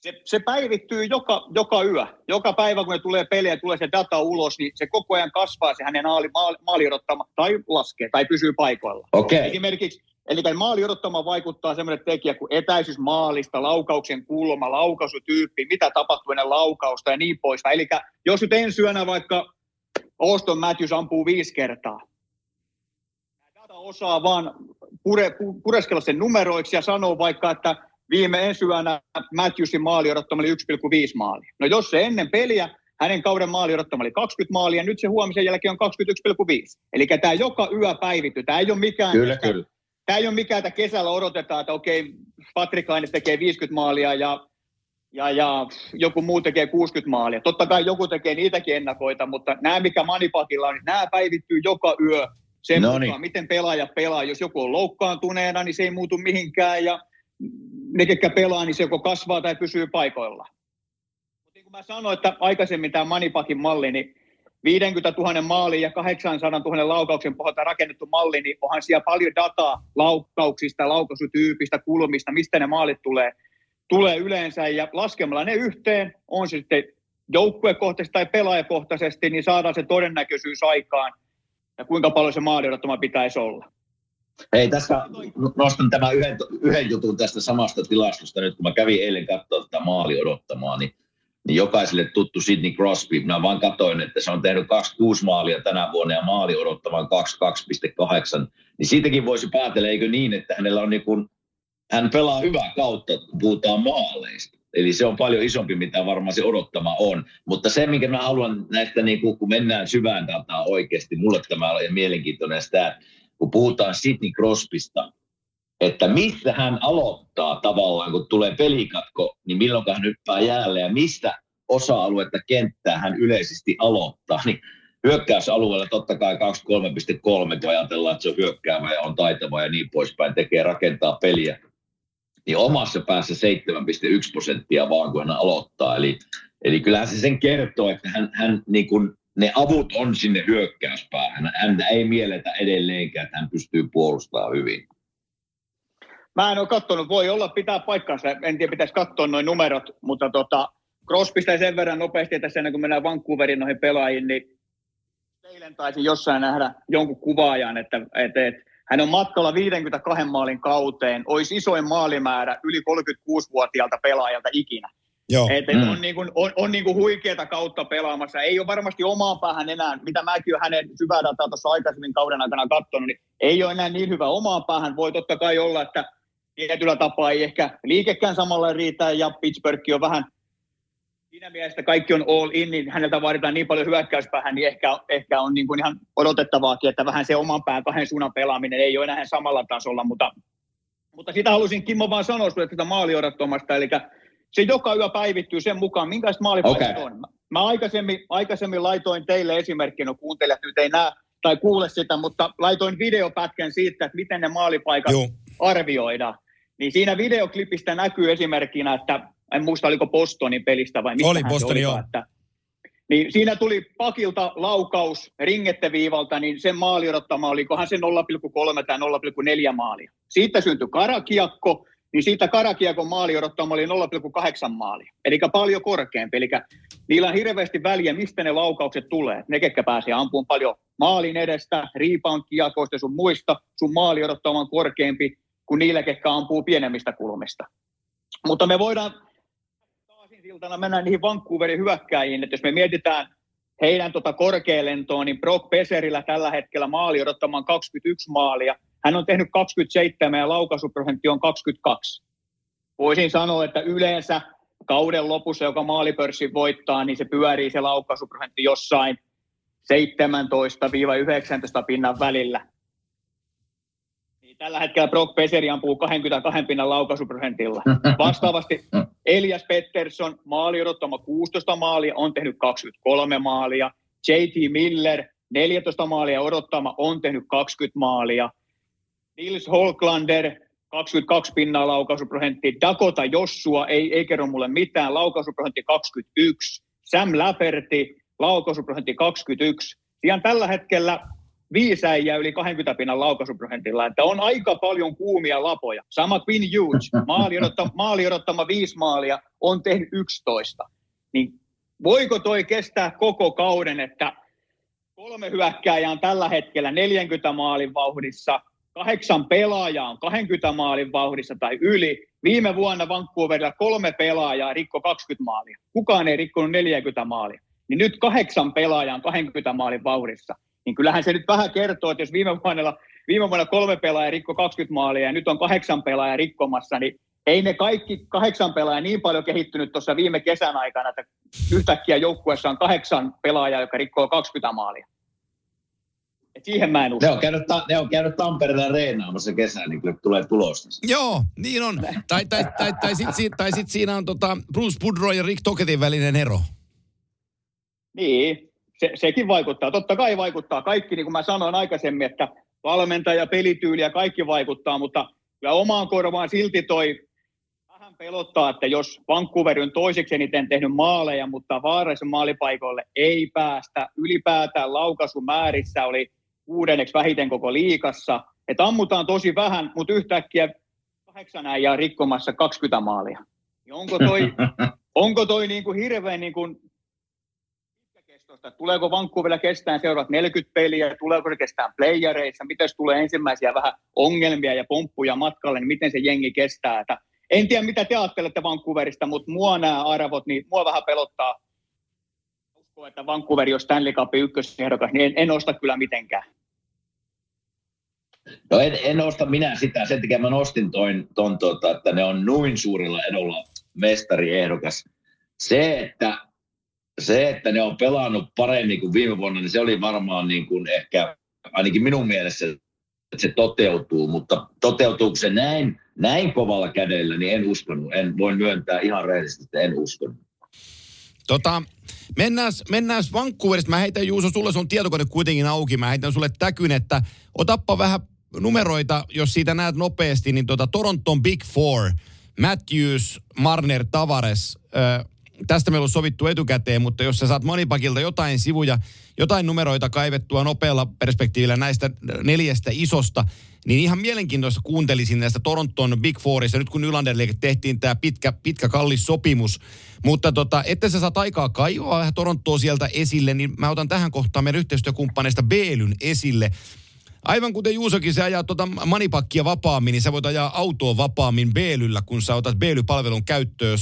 Se, se päivittyy joka, joka yö. Joka päivä, kun ne tulee peliä ja tulee se data ulos, niin se koko ajan kasvaa se hänen maali, maali, maali odottama, tai laskee, tai pysyy paikoilla. Okay. Esimerkiksi Eli maali odottama vaikuttaa semmoinen tekijä kuin etäisyys maalista, laukauksen kulma, laukausutyyppi, mitä tapahtuu ennen laukausta ja niin poispäin. Eli jos nyt ensi yönä vaikka Auston Matthews ampuu viisi kertaa, data osaa vaan pure, pureskella sen numeroiksi ja sanoo vaikka, että viime ensi yönä Matthewsin maali odottama oli 1,5 maali. No jos se ennen peliä hänen kauden maali odottama oli 20 maalia, nyt se huomisen jälkeen on 21,5. Eli tämä joka yö päivittyy. Tämä ei ole mikään... Kyllä, kyllä tämä ei ole mikään, että kesällä odotetaan, että okei, Patrick Laines tekee 50 maalia ja, ja, ja joku muu tekee 60 maalia. Totta kai joku tekee niitäkin ennakoita, mutta nämä, mikä Manipakilla on, niin nämä päivittyy joka yö sen no mukaan, miten pelaaja pelaa. Jos joku on loukkaantuneena, niin se ei muutu mihinkään ja ne, ketkä pelaa, niin se joko kasvaa tai pysyy paikoilla. Mutta niin kuin mä sanoin, että aikaisemmin tämä Manipakin malli, niin 50 000 maalin ja 800 000 laukauksen pohjalta rakennettu malli, niin onhan siellä paljon dataa laukauksista, laukaisutyypistä, kulmista, mistä ne maalit tulee, tulee yleensä. Ja laskemalla ne yhteen, on se sitten joukkuekohtaisesti tai pelaajakohtaisesti, niin saadaan se todennäköisyys aikaan ja kuinka paljon se maali pitäisi olla. Hei, tässä nostan tämän yhden, yhden jutun tästä samasta tilastosta nyt, kun mä kävin eilen katsoa tätä maali odottamaan, niin niin jokaiselle tuttu Sidney Crosby. Minä vaan katsoin, että se on tehnyt 26 maalia tänä vuonna ja maali odottavan 22,8. Niin siitäkin voisi päätellä, eikö niin, että hänellä on niin kuin, hän pelaa hyvää kautta, kun puhutaan maaleista. Eli se on paljon isompi, mitä varmaan se odottama on. Mutta se, minkä mä haluan näistä, niin kun, mennään syvään dataan oikeasti, mulle tämä on mielenkiintoinen sitä, kun puhutaan Sidney Crosbysta, että missä hän aloittaa tavallaan, kun tulee pelikatko, niin milloin hän hyppää jäälle ja mistä osa-aluetta kenttää hän yleisesti aloittaa. Niin hyökkäysalueella totta kai 23.3, kun ajatellaan, että se on hyökkäävä ja on taitava ja niin poispäin, tekee rakentaa peliä. Niin omassa päässä 7,1 prosenttia vaan, kun hän aloittaa. Eli, eli kyllähän se sen kertoo, että hän, hän niin kuin, ne avut on sinne hyökkäyspäähän. Hän ei mieletä edelleenkään, että hän pystyy puolustamaan hyvin. Mä en ole katsonut, voi olla pitää paikkansa, en tiedä pitäisi katsoa noin numerot, mutta tota, Crosbysta sen verran nopeasti tässä ennen kuin mennään Vancouverin noihin pelaajiin, niin eilen taisin jossain nähdä jonkun kuvaajan, että, että, että hän on matkalla 52 maalin kauteen, olisi isoin maalimäärä yli 36-vuotiaalta pelaajalta ikinä. Joo. Et, et mm. on, niin kuin, on, on niin kuin huikeata kautta pelaamassa. Ei ole varmasti omaa päähän enää, mitä mäkin olen hänen syvää dataa tuossa aikaisemmin kauden aikana katsonut, niin ei ole enää niin hyvä omaan päähän. Voi totta kai olla, että tietyllä tapaa ei ehkä liikekään samalla riitä, ja Pittsburgh on vähän siinä mielessä kaikki on all in, niin häneltä vaaditaan niin paljon hyökkäyspäähän, niin ehkä, ehkä on niin kuin ihan odotettavaakin, että vähän se oman pään kahden suunnan pelaaminen ei ole enää samalla tasolla, mutta, mutta sitä halusin Kimmo vaan sanoa sinulle tätä maaliodottomasta, eli se joka yö päivittyy sen mukaan, minkälaista maalipaikat okay. on. Mä aikaisemmin, aikaisemmin laitoin teille esimerkkinä, no kuuntelijat nyt ei näe tai kuule sitä, mutta laitoin videopätkän siitä, että miten ne maalipaikat Joo. arvioidaan. Niin siinä videoklipistä näkyy esimerkkinä, että en muista oliko Bostonin pelistä vai mistä Oli Bostoni, joo. Että, niin siinä tuli pakilta laukaus ringetteviivalta, niin sen maali odottama olikohan se 0,3 tai 0,4 maalia. Siitä syntyi karakiakko, niin siitä karakiakon maali odottama oli 0,8 maalia. Eli paljon korkeampi. Eli niillä on hirveästi väliä, mistä ne laukaukset tulee. Ne, ketkä pääsee ampumaan paljon maalin edestä, rebound-kiekoista sun muista, sun maali odottamaan korkeampi kuin niillä, ketkä ampuu pienemmistä kulmista. Mutta me voidaan iltana mennään niihin Vancouverin hyökkäjiin, että jos me mietitään heidän tota korkealentoon, niin Brock Peserillä tällä hetkellä maali odottamaan 21 maalia. Hän on tehnyt 27 ja laukaisuprosentti on 22. Voisin sanoa, että yleensä kauden lopussa, joka maalipörssin voittaa, niin se pyörii se laukaisuprosentti jossain 17-19 pinnan välillä tällä hetkellä Brock Peseri ampuu 22 pinnan laukaisuprosentilla. Vastaavasti Elias Pettersson, maali odottama 16 maalia, on tehnyt 23 maalia. JT Miller, 14 maalia odottama, on tehnyt 20 maalia. Nils Holklander, 22 pinnaa laukaisuprosentti. Dakota Jossua, ei, ei kerro mulle mitään, laukaisuprosentti 21. Sam Laperti, laukaisuprosentti 21. Ihan tällä hetkellä viisäijä yli 20 pinnan laukaisuprosentilla, että on aika paljon kuumia lapoja. Sama Quinn Hughes, maali, odottama, maali odottama viisi maalia, on tehnyt 11. Niin voiko toi kestää koko kauden, että kolme hyökkääjää on tällä hetkellä 40 maalin vauhdissa, kahdeksan pelaajaa on 20 maalin vauhdissa tai yli. Viime vuonna Vancouverilla kolme pelaajaa rikko 20 maalia. Kukaan ei rikkonut 40 maalia. Niin nyt kahdeksan pelaajaa on 20 maalin vauhdissa niin kyllähän se nyt vähän kertoo, että jos viime vuonna, viime vuonna kolme pelaajaa rikko 20 maalia ja nyt on kahdeksan pelaajaa rikkomassa, niin ei ne kaikki kahdeksan pelaajaa niin paljon kehittynyt tuossa viime kesän aikana, että yhtäkkiä joukkueessa on kahdeksan pelaajaa, joka rikkoo 20 maalia. Et siihen mä en usko. Ne on käynyt, ta- ne on käynyt Tampereella reenaamassa kesän, niin kyllä tulee tulosta. Joo, niin on. Tai, tai, tai, tai sitten tai sit siinä on tota Bruce Boudreau ja Rick Toketin välinen ero. Niin, se, sekin vaikuttaa. Totta kai vaikuttaa kaikki, niin kuin mä sanoin aikaisemmin, että valmentaja, pelityyli ja kaikki vaikuttaa, mutta kyllä omaan korvaan silti toi vähän pelottaa, että jos Vancouver on toiseksi eniten tehnyt maaleja, mutta vaarallisen maalipaikoille ei päästä, ylipäätään laukaisumäärissä oli kuudenneksi vähiten koko liikassa, että ammutaan tosi vähän, mutta yhtäkkiä kahdeksan äijää rikkomassa 20 maalia. Niin onko toi, onko toi niin kuin hirveän niin kuin tuosta, tuleeko Vancouverilla kestää seuraavat 40 peliä, tuleeko se kestää playereissa, miten tulee ensimmäisiä vähän ongelmia ja pomppuja matkalle, niin miten se jengi kestää. Että en tiedä, mitä te ajattelette Vancouverista, mutta mua nämä arvot, niin mua vähän pelottaa. Usko, että Vancouver, jos Stanley Cup ykkösehdokas, niin en, en osta kyllä mitenkään. No en, en osta minä sitä, sen takia mä nostin toin, ton, tota, että ne on noin suurilla edolla mestariehdokas. Se, että se, että ne on pelannut paremmin kuin viime vuonna, niin se oli varmaan niin kuin ehkä, ainakin minun mielessä, että se toteutuu, mutta toteutuuko se näin, näin kovalla kädellä, niin en uskonut. En voi myöntää ihan rehellisesti, että en uskonut. Tota, mennään, mennään Vancouverista. Mä heitän Juuso, sulle sun tietokone kuitenkin auki. Mä heitän sulle täkyn, että otappa vähän numeroita, jos siitä näet nopeasti, niin tota Toronton Big Four, Matthews, Marner, Tavares, ö, tästä meillä on sovittu etukäteen, mutta jos sä saat Monipakilta jotain sivuja, jotain numeroita kaivettua nopealla perspektiivillä näistä neljästä isosta, niin ihan mielenkiintoista kuuntelisin näistä Toronton Big Fourista, nyt kun Nylanderille tehtiin tämä pitkä, pitkä kallis sopimus. Mutta tota, että sä saat aikaa kaivaa Torontoa sieltä esille, niin mä otan tähän kohtaan meidän yhteistyökumppaneista Beelyn esille. Aivan kuten Juusokin, se ajaa tuota manipakkia vapaammin, niin sä voit ajaa autoa vapaammin Beelyllä, kun sä otat Beely-palvelun käyttöön.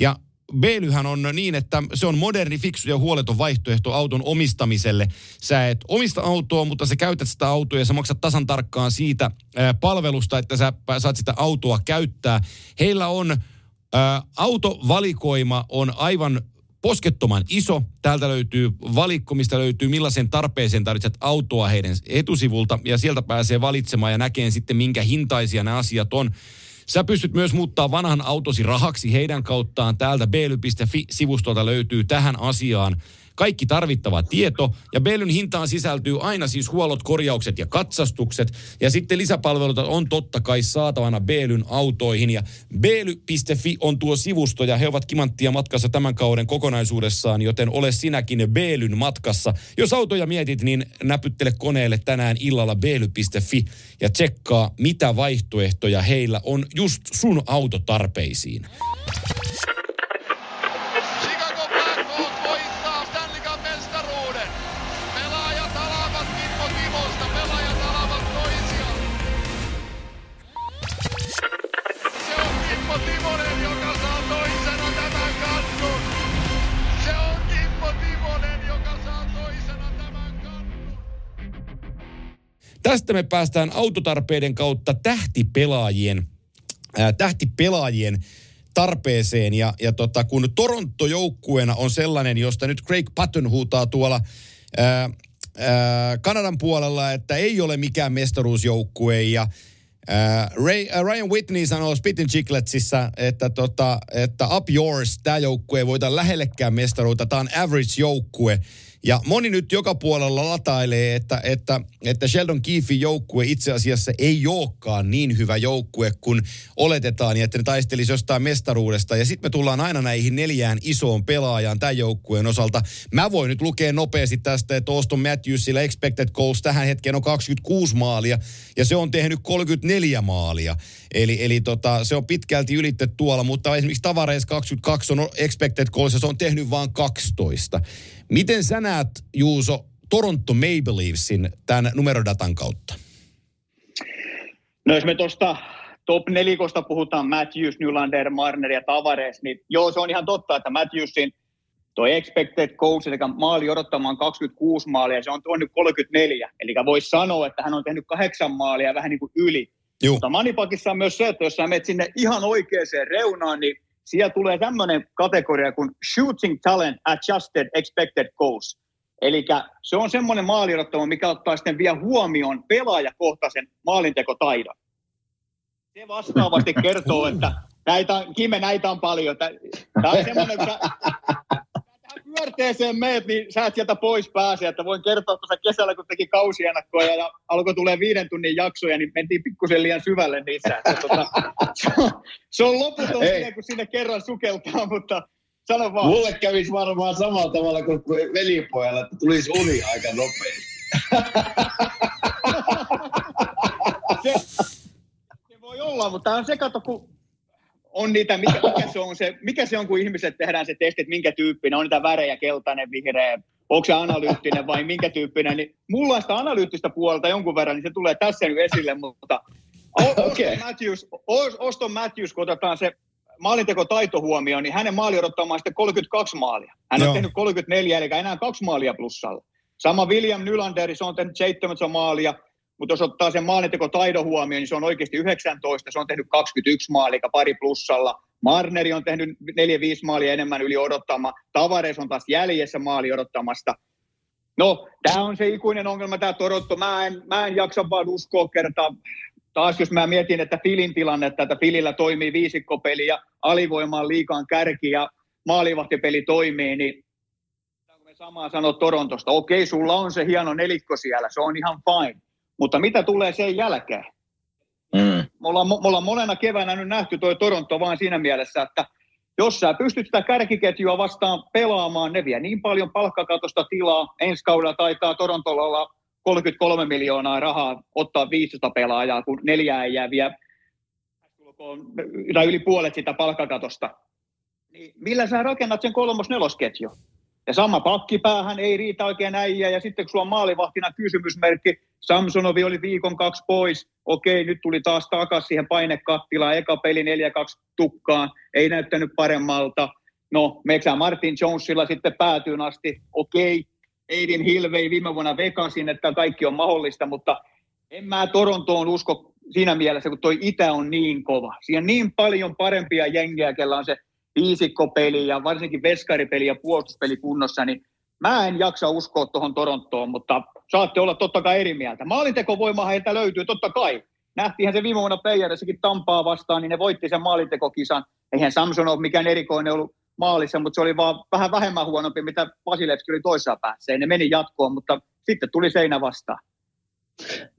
Ja Beelyhän on niin, että se on moderni, fiksu ja huoleton vaihtoehto auton omistamiselle. Sä et omista autoa, mutta sä käytät sitä autoa ja sä maksat tasan tarkkaan siitä palvelusta, että sä saat sitä autoa käyttää. Heillä on autovalikoima on aivan poskettoman iso. Täältä löytyy valikko, mistä löytyy millaisen tarpeeseen tarvitset autoa heidän etusivulta ja sieltä pääsee valitsemaan ja näkee sitten minkä hintaisia nämä asiat on. Sä pystyt myös muuttaa vanhan autosi rahaksi heidän kauttaan. Täältä bely.fi-sivustolta löytyy tähän asiaan kaikki tarvittava tieto. Ja Belyn hintaan sisältyy aina siis huollot, korjaukset ja katsastukset. Ja sitten lisäpalveluita on totta kai saatavana Belyn autoihin. Ja Bely.fi on tuo sivusto ja he ovat kimanttia matkassa tämän kauden kokonaisuudessaan, joten ole sinäkin Belyn matkassa. Jos autoja mietit, niin näpyttele koneelle tänään illalla Bely.fi ja tsekkaa, mitä vaihtoehtoja heillä on just sun autotarpeisiin. Tästä me päästään autotarpeiden kautta tähtipelaajien, ää, tähtipelaajien tarpeeseen. Ja, ja tota, kun Toronto joukkueena on sellainen, josta nyt Craig Patton huutaa tuolla ää, ää, Kanadan puolella, että ei ole mikään mestaruusjoukkue ja Ray, uh, Ryan Whitney sanoo Spittin Chicletsissä, että, tota, että up yours, tämä joukkue ei voita lähellekään mestaruutta, tämä on average joukkue. Ja moni nyt joka puolella latailee, että, että, että Sheldon Keefin joukkue itse asiassa ei olekaan niin hyvä joukkue kuin oletetaan, ja että ne taistelisi jostain mestaruudesta. Ja sitten me tullaan aina näihin neljään isoon pelaajaan tämän joukkueen osalta. Mä voin nyt lukea nopeasti tästä, että Auston Matthewsilla expected goals tähän hetkeen on 26 maalia, ja se on tehnyt 34 maalia. Eli, eli tota, se on pitkälti ylitetty tuolla, mutta esimerkiksi Tavares 22 on expected goals, ja se on tehnyt vain 12. Miten sä näet, Juuso, Toronto Maple Leafsin tämän numerodatan kautta? No jos me tuosta top nelikosta puhutaan Matthews, Nylander, Marner ja Tavares, niin joo, se on ihan totta, että Matthewsin toi expected goals, eli maali odottamaan 26 maalia, se on, on nyt 34. Eli voisi sanoa, että hän on tehnyt kahdeksan maalia vähän niin kuin yli. Juh. Mutta Manipakissa on myös se, että jos sä menet sinne ihan oikeaan reunaan, niin siellä tulee tämmöinen kategoria kuin Shooting Talent Adjusted Expected Goals. Eli se on semmoinen maalirottomo, mikä ottaa sitten vielä huomioon pelaajakohtaisen maalintekotaidon. Se vastaavasti kertoo, että näitä, Kime, näitä on paljon. Tämä on semmoinen, pyörteeseen meet, niin sä et sieltä pois pääse. Että voin kertoa, että kesällä kun teki kausiennakkoja ja alkoi tulee viiden tunnin jaksoja, niin mentiin pikkusen liian syvälle niissä. Että, tota, se, on, se on loputon siinä, kun sinne kerran sukeltaa, mutta sano vaan. Mulle kävisi varmaan samalla tavalla kuin velipojalla, että tulisi uni aika nopeasti. se, se voi olla, mutta tämä on se kato, kun on niitä, mikä, mikä, se on se, mikä se on, kun ihmiset tehdään se testi, että minkä tyyppinen, on niitä värejä, keltainen, vihreä, onko se analyyttinen vai minkä tyyppinen, niin mulla on sitä analyyttistä puolta jonkun verran, niin se tulee tässä nyt esille, mutta okay. Matthews, Oston Matthews, kun otetaan se maalinteko-taito huomioon, niin hänen maali odottamaan sitten 32 maalia. Hän Joo. on tehnyt 34, eli enää kaksi maalia plussalla. Sama William Nylander, se on tehnyt 17 maalia, mutta jos ottaa sen taidon huomioon, niin se on oikeasti 19, se on tehnyt 21 maalia, pari plussalla. Marneri on tehnyt 4-5 maalia enemmän yli odottama. Tavares on taas jäljessä maali odottamasta. No, tämä on se ikuinen ongelma, tämä Toronto. Mä en, mä en jaksa vaan uskoa kertaa. Taas jos mä mietin, että Filin tilanne, että Filillä toimii viisikkopeli ja alivoimaan liikaan kärki ja maalivahtipeli toimii, niin samaa sanoa Torontosta, okei, sulla on se hieno nelikko siellä, se on ihan fine, mutta mitä tulee sen jälkeen? Mm. Me, ollaan, me ollaan monena keväänä nyt nähty tuo Toronto vaan siinä mielessä, että jos sä pystyt sitä kärkiketjua vastaan pelaamaan, ne vie niin paljon palkkakatosta tilaa. Ensi kaudella taitaa Torontolla olla 33 miljoonaa rahaa ottaa 15 pelaajaa, kun neljää ei jää vielä tai yli puolet sitä palkkakatosta. Niin millä sä rakennat sen kolmos-nelosketju? Ja sama pakkipäähän ei riitä oikein äijä, ja sitten kun sulla on maalivahtina kysymysmerkki, Samsonovi oli viikon kaksi pois, okei, nyt tuli taas takaisin siihen painekattilaan, eka peli 4-2 tukkaan, ei näyttänyt paremmalta. No, Meksä Martin Jonesilla sitten päätyyn asti, okei, Aiden Hill vei viime vuonna Vegasin, että kaikki on mahdollista, mutta en mä Torontoon usko siinä mielessä, kun toi Itä on niin kova. Siinä on niin paljon parempia jengejä, kellä on se viisikkopeli ja varsinkin veskaripeli ja puolustuspeli kunnossa, niin mä en jaksa uskoa tuohon Torontoon, mutta saatte olla totta kai eri mieltä. Maalintekovoima heiltä löytyy, totta kai. Nähtiinhän se viime vuonna Playerisikin Tampaa vastaan, niin ne voitti sen maalintekokisan. Eihän Samson ole mikään erikoinen ollut maalissa, mutta se oli vaan vähän vähemmän huonompi, mitä Vasilevski oli toisessa päässä. Ne meni jatkoon, mutta sitten tuli seinä vastaan.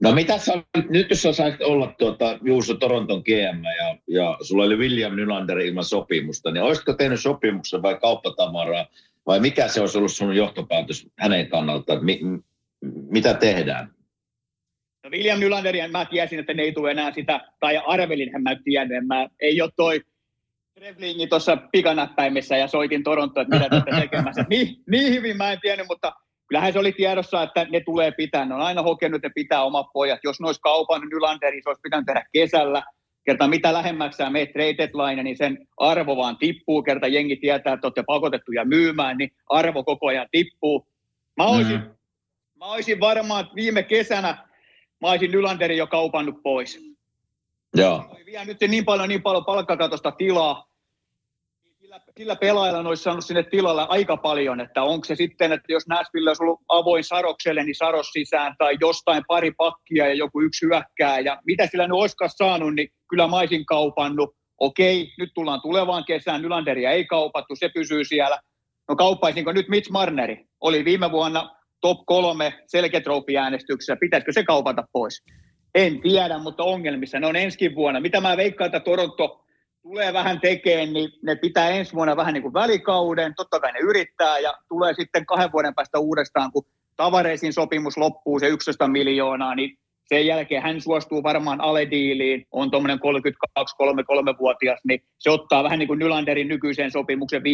No mitä sä, nyt jos sä sait olla tuota, Juuso Toronton GM ja, ja sulla oli William Nylander ilman sopimusta, niin olisitko tehnyt sopimuksen vai kauppatamaraa vai mikä se olisi ollut sun johtopäätös hänen kannalta, että mi, mitä tehdään? No William Nylanderia mä tiesin, että ne ei tule enää sitä, tai arvelin mä tiennyt, mä ei ole toi Trevlingi tuossa pikanäppäimissä ja soitin Toronto, että mitä tästä tekemässä. Niin, niin hyvin mä en tiennyt, mutta kyllähän se oli tiedossa, että ne tulee pitää. Ne on aina hokenut, että ne pitää omat pojat. Jos ne olisi kaupan Nylanderi, se olisi pitänyt tehdä kesällä. Kerta mitä lähemmäksi sä meet trade niin sen arvo vaan tippuu. Kerta jengi tietää, että olette pakotettuja myymään, niin arvo koko ajan tippuu. Mä olisin, mm. mä olisin varmaan, että viime kesänä mä olisin Nylanderin jo kaupannut pois. Joo. Vie nyt niin paljon, niin paljon palkkakatosta tilaa, sillä, sillä pelaajalla olisi saanut sinne tilalle aika paljon, että onko se sitten, että jos Nashville olisi ollut avoin Sarokselle, niin Saros sisään, tai jostain pari pakkia ja joku yksi hyökkää, ja mitä sillä nyt olisikaan saanut, niin kyllä mä olisin kaupannut. Okei, nyt tullaan tulevaan kesään, Nylanderia ei kaupattu, se pysyy siellä. No kauppaisinko nyt Mitch Marneri? Oli viime vuonna top kolme selketrofi-äänestyksessä, pitäisikö se kaupata pois? En tiedä, mutta ongelmissa ne on ensi vuonna. Mitä mä veikkaan, että Toronto tulee vähän tekemään, niin ne pitää ensi vuonna vähän niin kuin välikauden. Totta kai ne yrittää ja tulee sitten kahden vuoden päästä uudestaan, kun Tavaresin sopimus loppuu, se 11 miljoonaa, niin sen jälkeen hän suostuu varmaan alediiliin, on tuommoinen 32-33-vuotias, niin se ottaa vähän niin kuin Nylanderin nykyiseen sopimuksen 5-6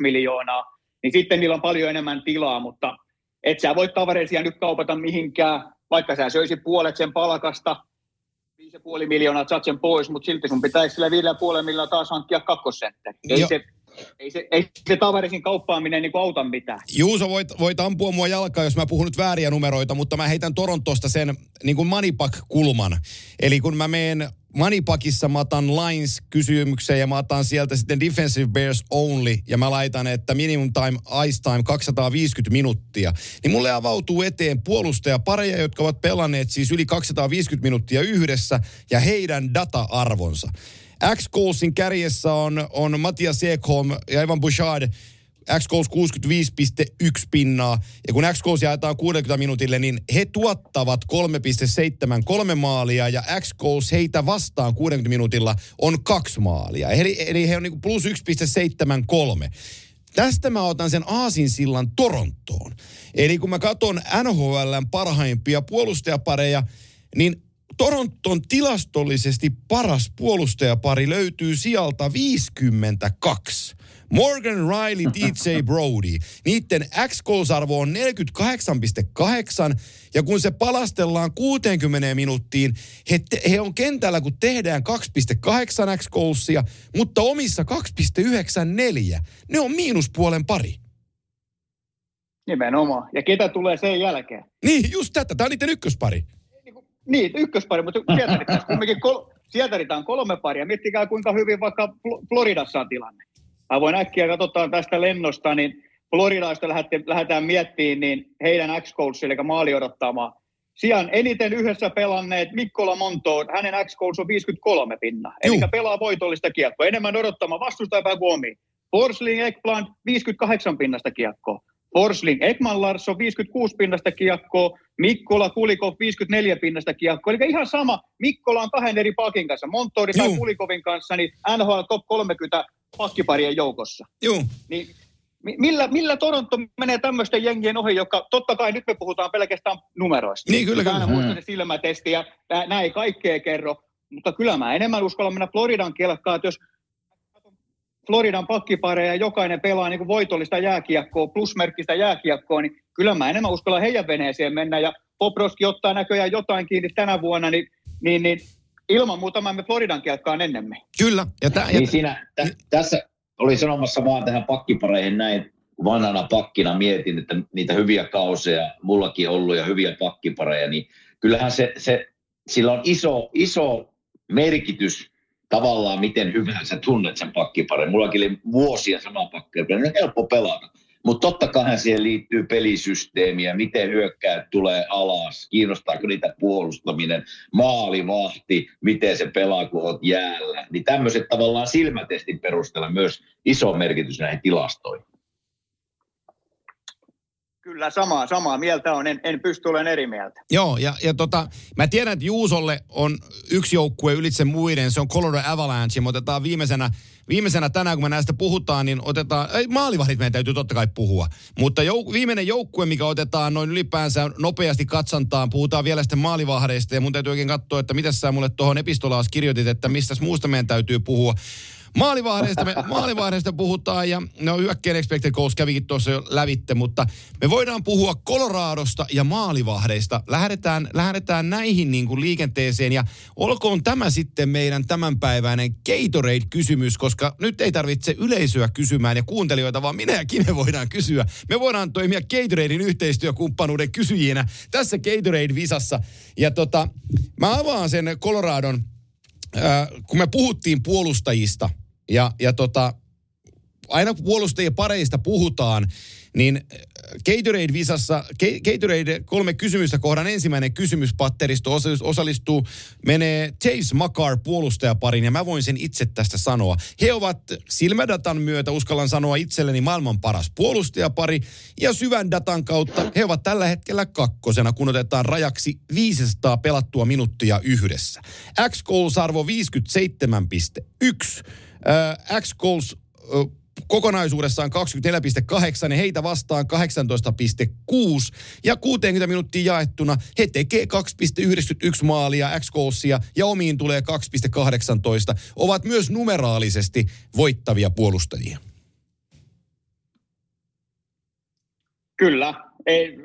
miljoonaa, niin sitten niillä on paljon enemmän tilaa, mutta et sä voi Tavaresia nyt kaupata mihinkään, vaikka sä söisit puolet sen palkasta, 5,5 miljoonaa saat sen pois, mutta silti sun pitäisi sillä 5,5 miljoonaa taas hankkia kakkosentteri. Ei se, ei se, ei se tavarisin kauppaaminen niin auta mitään. Juuso, voit, voit ampua mua jalkaa, jos mä puhun nyt vääriä numeroita, mutta mä heitän Torontosta sen niin kuin Manipak-kulman. Eli kun mä meen Manipakissa mä otan lines kysymykseen ja mä otan sieltä sitten defensive bears only ja mä laitan, että minimum time, ice time 250 minuuttia. Niin mulle avautuu eteen puolustajapareja, jotka ovat pelanneet siis yli 250 minuuttia yhdessä ja heidän data-arvonsa. X-Goalsin kärjessä on, on Matias Ekholm ja Evan Bouchard x 65,1 pinnaa. Ja kun x jaetaan 60 minuutille, niin he tuottavat 3,7 kolme maalia ja x heitä vastaan 60 minuutilla on kaksi maalia. Eli, eli he on niin plus 1,73. Tästä mä otan sen aasinsillan Torontoon. Eli kun mä katson NHLn parhaimpia puolustajapareja, niin Toronton tilastollisesti paras puolustajapari löytyy sieltä 52. Morgan Riley, DJ Brody. Niiden x arvo on 48,8 ja kun se palastellaan 60 minuuttiin, he, te, he on kentällä, kun tehdään 2,8 x mutta omissa 2,94. Ne on miinuspuolen pari. Nimenomaan. Ja ketä tulee sen jälkeen? Niin, just tätä. Tämä on niiden ykköspari. Niin, ykköspari, mutta sieltä kumminkin kol- sieltä on kolme paria. Miettikää, kuinka hyvin vaikka Floridassa on tilanne. Mä voin äkkiä katsotaan tästä lennosta, niin Floridaista lähdetään miettimään, niin heidän x eli maali odottamaan. Sijan eniten yhdessä pelanneet Mikkola Monto, hänen x on 53 pinna. Eli pelaa voitollista kiekkoa. Enemmän odottamaan vastustaja kuin omi. Forsling Ekblad 58 pinnasta kiekkoa. Forsling Ekman Larsson 56 pinnasta kiekkoa, Mikkola Kulikov 54 pinnasta kiekkoa. Eli ihan sama, Mikkola on kahden eri pakin kanssa, Montori tai Kulikovin kanssa, niin NHL top 30 pakkiparien joukossa. Joo. Niin millä, millä Toronto menee tämmöisten jengien ohi, joka totta kai nyt me puhutaan pelkästään numeroista. Niin, kyllä, kyllä. Aina se silmätesti ja nämä ei kaikkea kerro, mutta kyllä mä enemmän uskallan mennä Floridan kelkkaan, että jos Floridan pakkipareja ja jokainen pelaa niin kuin voitollista jääkiekkoa, plusmerkkistä jääkiekkoa, niin kyllä mä enemmän uskallan heidän veneeseen mennä. Ja Poproski ottaa näköjään jotain kiinni tänä vuonna, niin, niin, niin ilman muuta mä Floridan kelkkaan ennemmin. Kyllä. Ja tä, niin ja siinä, tä, tässä oli sanomassa vaan tähän pakkipareihin näin, vanhana pakkina mietin, että niitä hyviä kauseja, mullakin ollut ja hyviä pakkipareja, niin kyllähän se, se sillä on iso, iso merkitys tavallaan, miten hyvää sä tunnet sen pakkiparin. Mullakin oli vuosia sama pakkipari, on helppo pelata. Mutta totta kai siihen liittyy pelisysteemiä, miten hyökkäät tulee alas, kiinnostaako niitä puolustaminen, maalivahti, miten se pelaa, kun olet jäällä. Niin tämmöiset tavallaan silmätestin perusteella myös iso merkitys näihin tilastoihin. Kyllä, samaa, samaa mieltä on. En, en pysty olemaan eri mieltä. Joo, ja, ja tota, mä tiedän, että Juusolle on yksi joukkue ylitse muiden. Se on Colorado Avalanche. Me otetaan viimeisenä, viimeisenä tänään, kun me näistä puhutaan, niin otetaan... Ei, maalivahdit meidän täytyy totta kai puhua. Mutta jou, viimeinen joukkue, mikä otetaan noin ylipäänsä nopeasti katsantaan, puhutaan vielä sitten maalivahdeista. Ja mun täytyy oikein katsoa, että mitä sä mulle tuohon epistolaas kirjoitit, että mistä muusta meidän täytyy puhua. Maalivahdeista, me, maalivahdeista puhutaan ja no hyökkäin expected goals kävikin tuossa jo lävitte, mutta me voidaan puhua Coloradosta ja maalivahdeista. Lähdetään, lähdetään näihin niin kuin liikenteeseen ja olkoon tämä sitten meidän tämänpäiväinen Gatorade-kysymys, koska nyt ei tarvitse yleisöä kysymään ja kuuntelijoita, vaan minä ja Kime voidaan kysyä. Me voidaan toimia Gatoradein yhteistyökumppanuuden kysyjinä tässä Gatorade-visassa. Ja tota, mä avaan sen Coloradon äh, kun me puhuttiin puolustajista ja, ja tota, aina kun puolustajien pareista puhutaan, niin äh, Gatorade-visassa, Gatorade kolme kysymystä kohdan ensimmäinen kysymyspatteristo osallistuu, menee Chase Makar puolustajaparin ja mä voin sen itse tästä sanoa. He ovat silmädatan myötä, uskallan sanoa itselleni, maailman paras puolustajapari ja syvän datan kautta he ovat tällä hetkellä kakkosena, kun otetaan rajaksi 500 pelattua minuuttia yhdessä. X-Goals-arvo 57,1. Äh, X-Goals kokonaisuudessaan 24,8 ja heitä vastaan 18,6 ja 60 minuuttia jaettuna he tekee 2,91 maalia x ja omiin tulee 2,18. Ovat myös numeraalisesti voittavia puolustajia. Kyllä. Ei,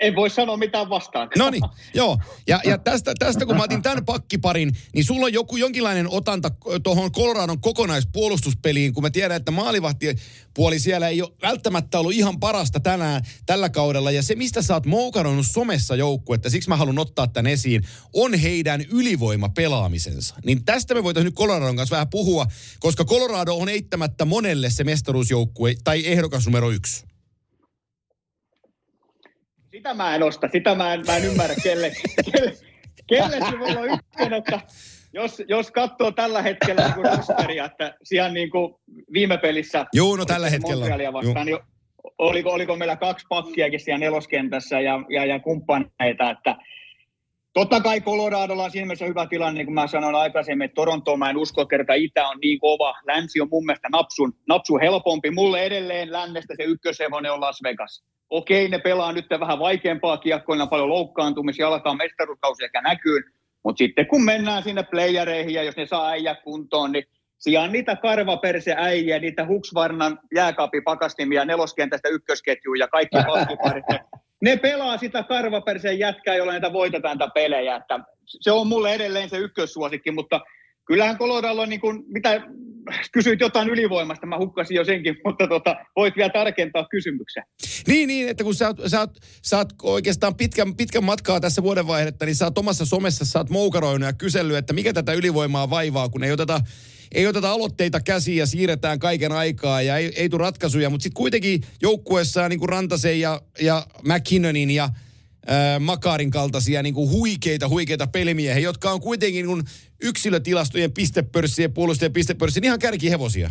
en voi sanoa mitään vastaan. No niin, joo. Ja, ja tästä, tästä, kun mä otin tämän pakkiparin, niin sulla on joku jonkinlainen otanta tuohon Coloradon kokonaispuolustuspeliin, kun mä tiedän, että maalivahtipuoli siellä ei ole välttämättä ollut ihan parasta tänään tällä kaudella. Ja se, mistä sä oot moukaronnut somessa joukkuetta, siksi mä haluan ottaa tämän esiin, on heidän ylivoima pelaamisensa. Niin tästä me voitaisiin nyt Coloradon kanssa vähän puhua, koska Colorado on eittämättä monelle se mestaruusjoukkue tai ehdokas numero yksi. Sitä mä en osta, sitä mä en, mä en ymmärrä, kelle, kelle, kelle se voi olla ykkönen, että jos, jos katsoo tällä hetkellä niin rosteria, että siellä niin kuin viime pelissä... Joo, no tällä hetkellä. Vastaan, niin oliko, oliko meillä kaksi pakkiakin siellä neloskentässä ja, ja, ja kumppaneita, että Totta kai Coloradolla on siinä mielessä hyvä tilanne, niin kuin mä sanoin aikaisemmin, että Toronto mä en usko, kerta Itä on niin kova. Länsi on mun mielestä napsun, napsun helpompi. Mulle edelleen lännestä se ykköshevonen on Las Vegas. Okei, ne pelaa nyt vähän vaikeampaa kiekkoina, paljon loukkaantumisia, alkaa mestaruuskausi ehkä näkyy. Mutta sitten kun mennään sinne playereihin ja jos ne saa äijä kuntoon, niin sijaan niitä karvaperse äijä, niitä Huksvarnan jääkaapipakastimia, neloskentästä ykkösketjuja ja kaikki paskiparit, ne pelaa sitä karvaperseen jätkää, jolla niitä voitetaan näitä pelejä. Että se on mulle edelleen se ykkössuosikki, mutta kyllähän Colorado on niin kuin, mitä kysyit jotain ylivoimasta, mä hukkasin jo senkin, mutta tota, voit vielä tarkentaa kysymyksen. Niin, niin, että kun sä oot, sä oot, sä oot oikeastaan pitkän, pitkän matkaa tässä vuodenvaihdetta, niin sä oot omassa somessa, sä oot moukaroinut ja kysellyt, että mikä tätä ylivoimaa vaivaa, kun ei oteta ei oteta aloitteita käsiin ja siirretään kaiken aikaa ja ei, ei tule ratkaisuja, mutta sitten kuitenkin joukkueessa niin kuin Rantasen ja, ja McKinnonin ja äh, Makarin kaltaisia niin kuin huikeita, huikeita pelimiehiä, jotka on kuitenkin niin yksilötilastojen pistepörssien, puolustajien pistepörssien ihan kärkihevosia.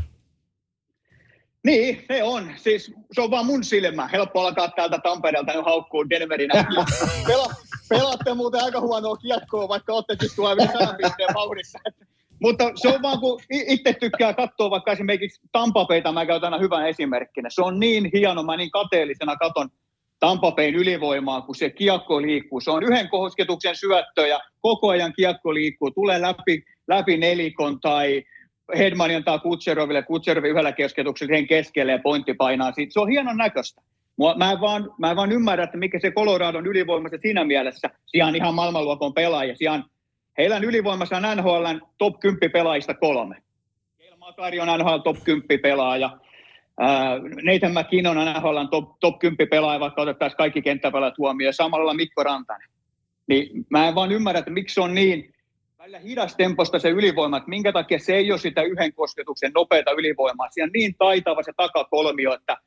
Niin, se on. Siis se on vaan mun silmä. Helppo alkaa täältä Tampereelta nyt haukkuu Denverinä. Pela, pelaatte muuten aika huonoa kiekkoa, vaikka olette siis tuolla pisteen vauhdissa. Mutta se on vaan, kun itse tykkää katsoa vaikka esimerkiksi Tampapeita, mä käytän aina hyvän esimerkkinä. Se on niin hieno, mä niin kateellisena katon Tampapein ylivoimaa, kun se kiekko liikkuu. Se on yhden kosketuksen syöttö ja koko ajan kiekko liikkuu. Tulee läpi, läpi nelikon tai Hedman antaa Kutseroville, Kutserovi yhdellä kosketuksella siihen keskelle ja pointti painaa siitä. Se on hienon näköistä. Mä en, vaan, mä en vaan ymmärrä, että mikä se Coloradon ylivoimassa siinä mielessä. Sijaan ihan maailmanluokon pelaaja. Sijaan heillä on ylivoimassa NHL top 10 pelaajista kolme. Keil Makari on NHL top 10 pelaaja. Nathan McKinnon on NHL top, top 10 pelaaja, vaikka otettaisiin kaikki kenttäpelaajat huomioon. Samalla Mikko Rantanen. Niin mä en vaan ymmärrä, että miksi on niin välillä temposta se ylivoima, että minkä takia se ei ole sitä yhden kosketuksen nopeata ylivoimaa. Siinä on niin taitava se takakolmio, että,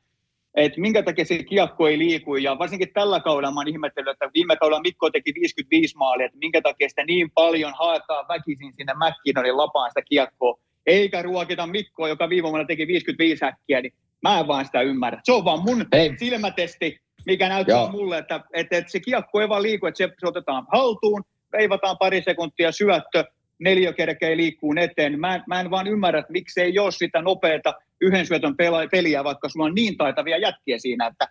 että minkä takia se kiekko ei liiku. Ja varsinkin tällä kaudella mä oon ihmetellyt, että viime kaudella Mikko teki 55 maalia, että minkä takia sitä niin paljon haetaan väkisin sinne McKinnonin lapaan sitä kiekkoa, eikä ruokita Mikkoa, joka viime vuonna teki 55 häkkiä, niin mä en vaan sitä ymmärrä. Se on vaan mun Hei. silmätesti, mikä näyttää Joo. mulle, että, että, että se kiekko ei vaan liiku, että se, se otetaan haltuun, veivataan pari sekuntia syöttö, neljä kerkeä liikkuu eteen. Mä, mä en vaan ymmärrä, että miksi ei ole sitä nopeata yhden syötön peliä, vaikka sulla on niin taitavia jätkiä siinä, että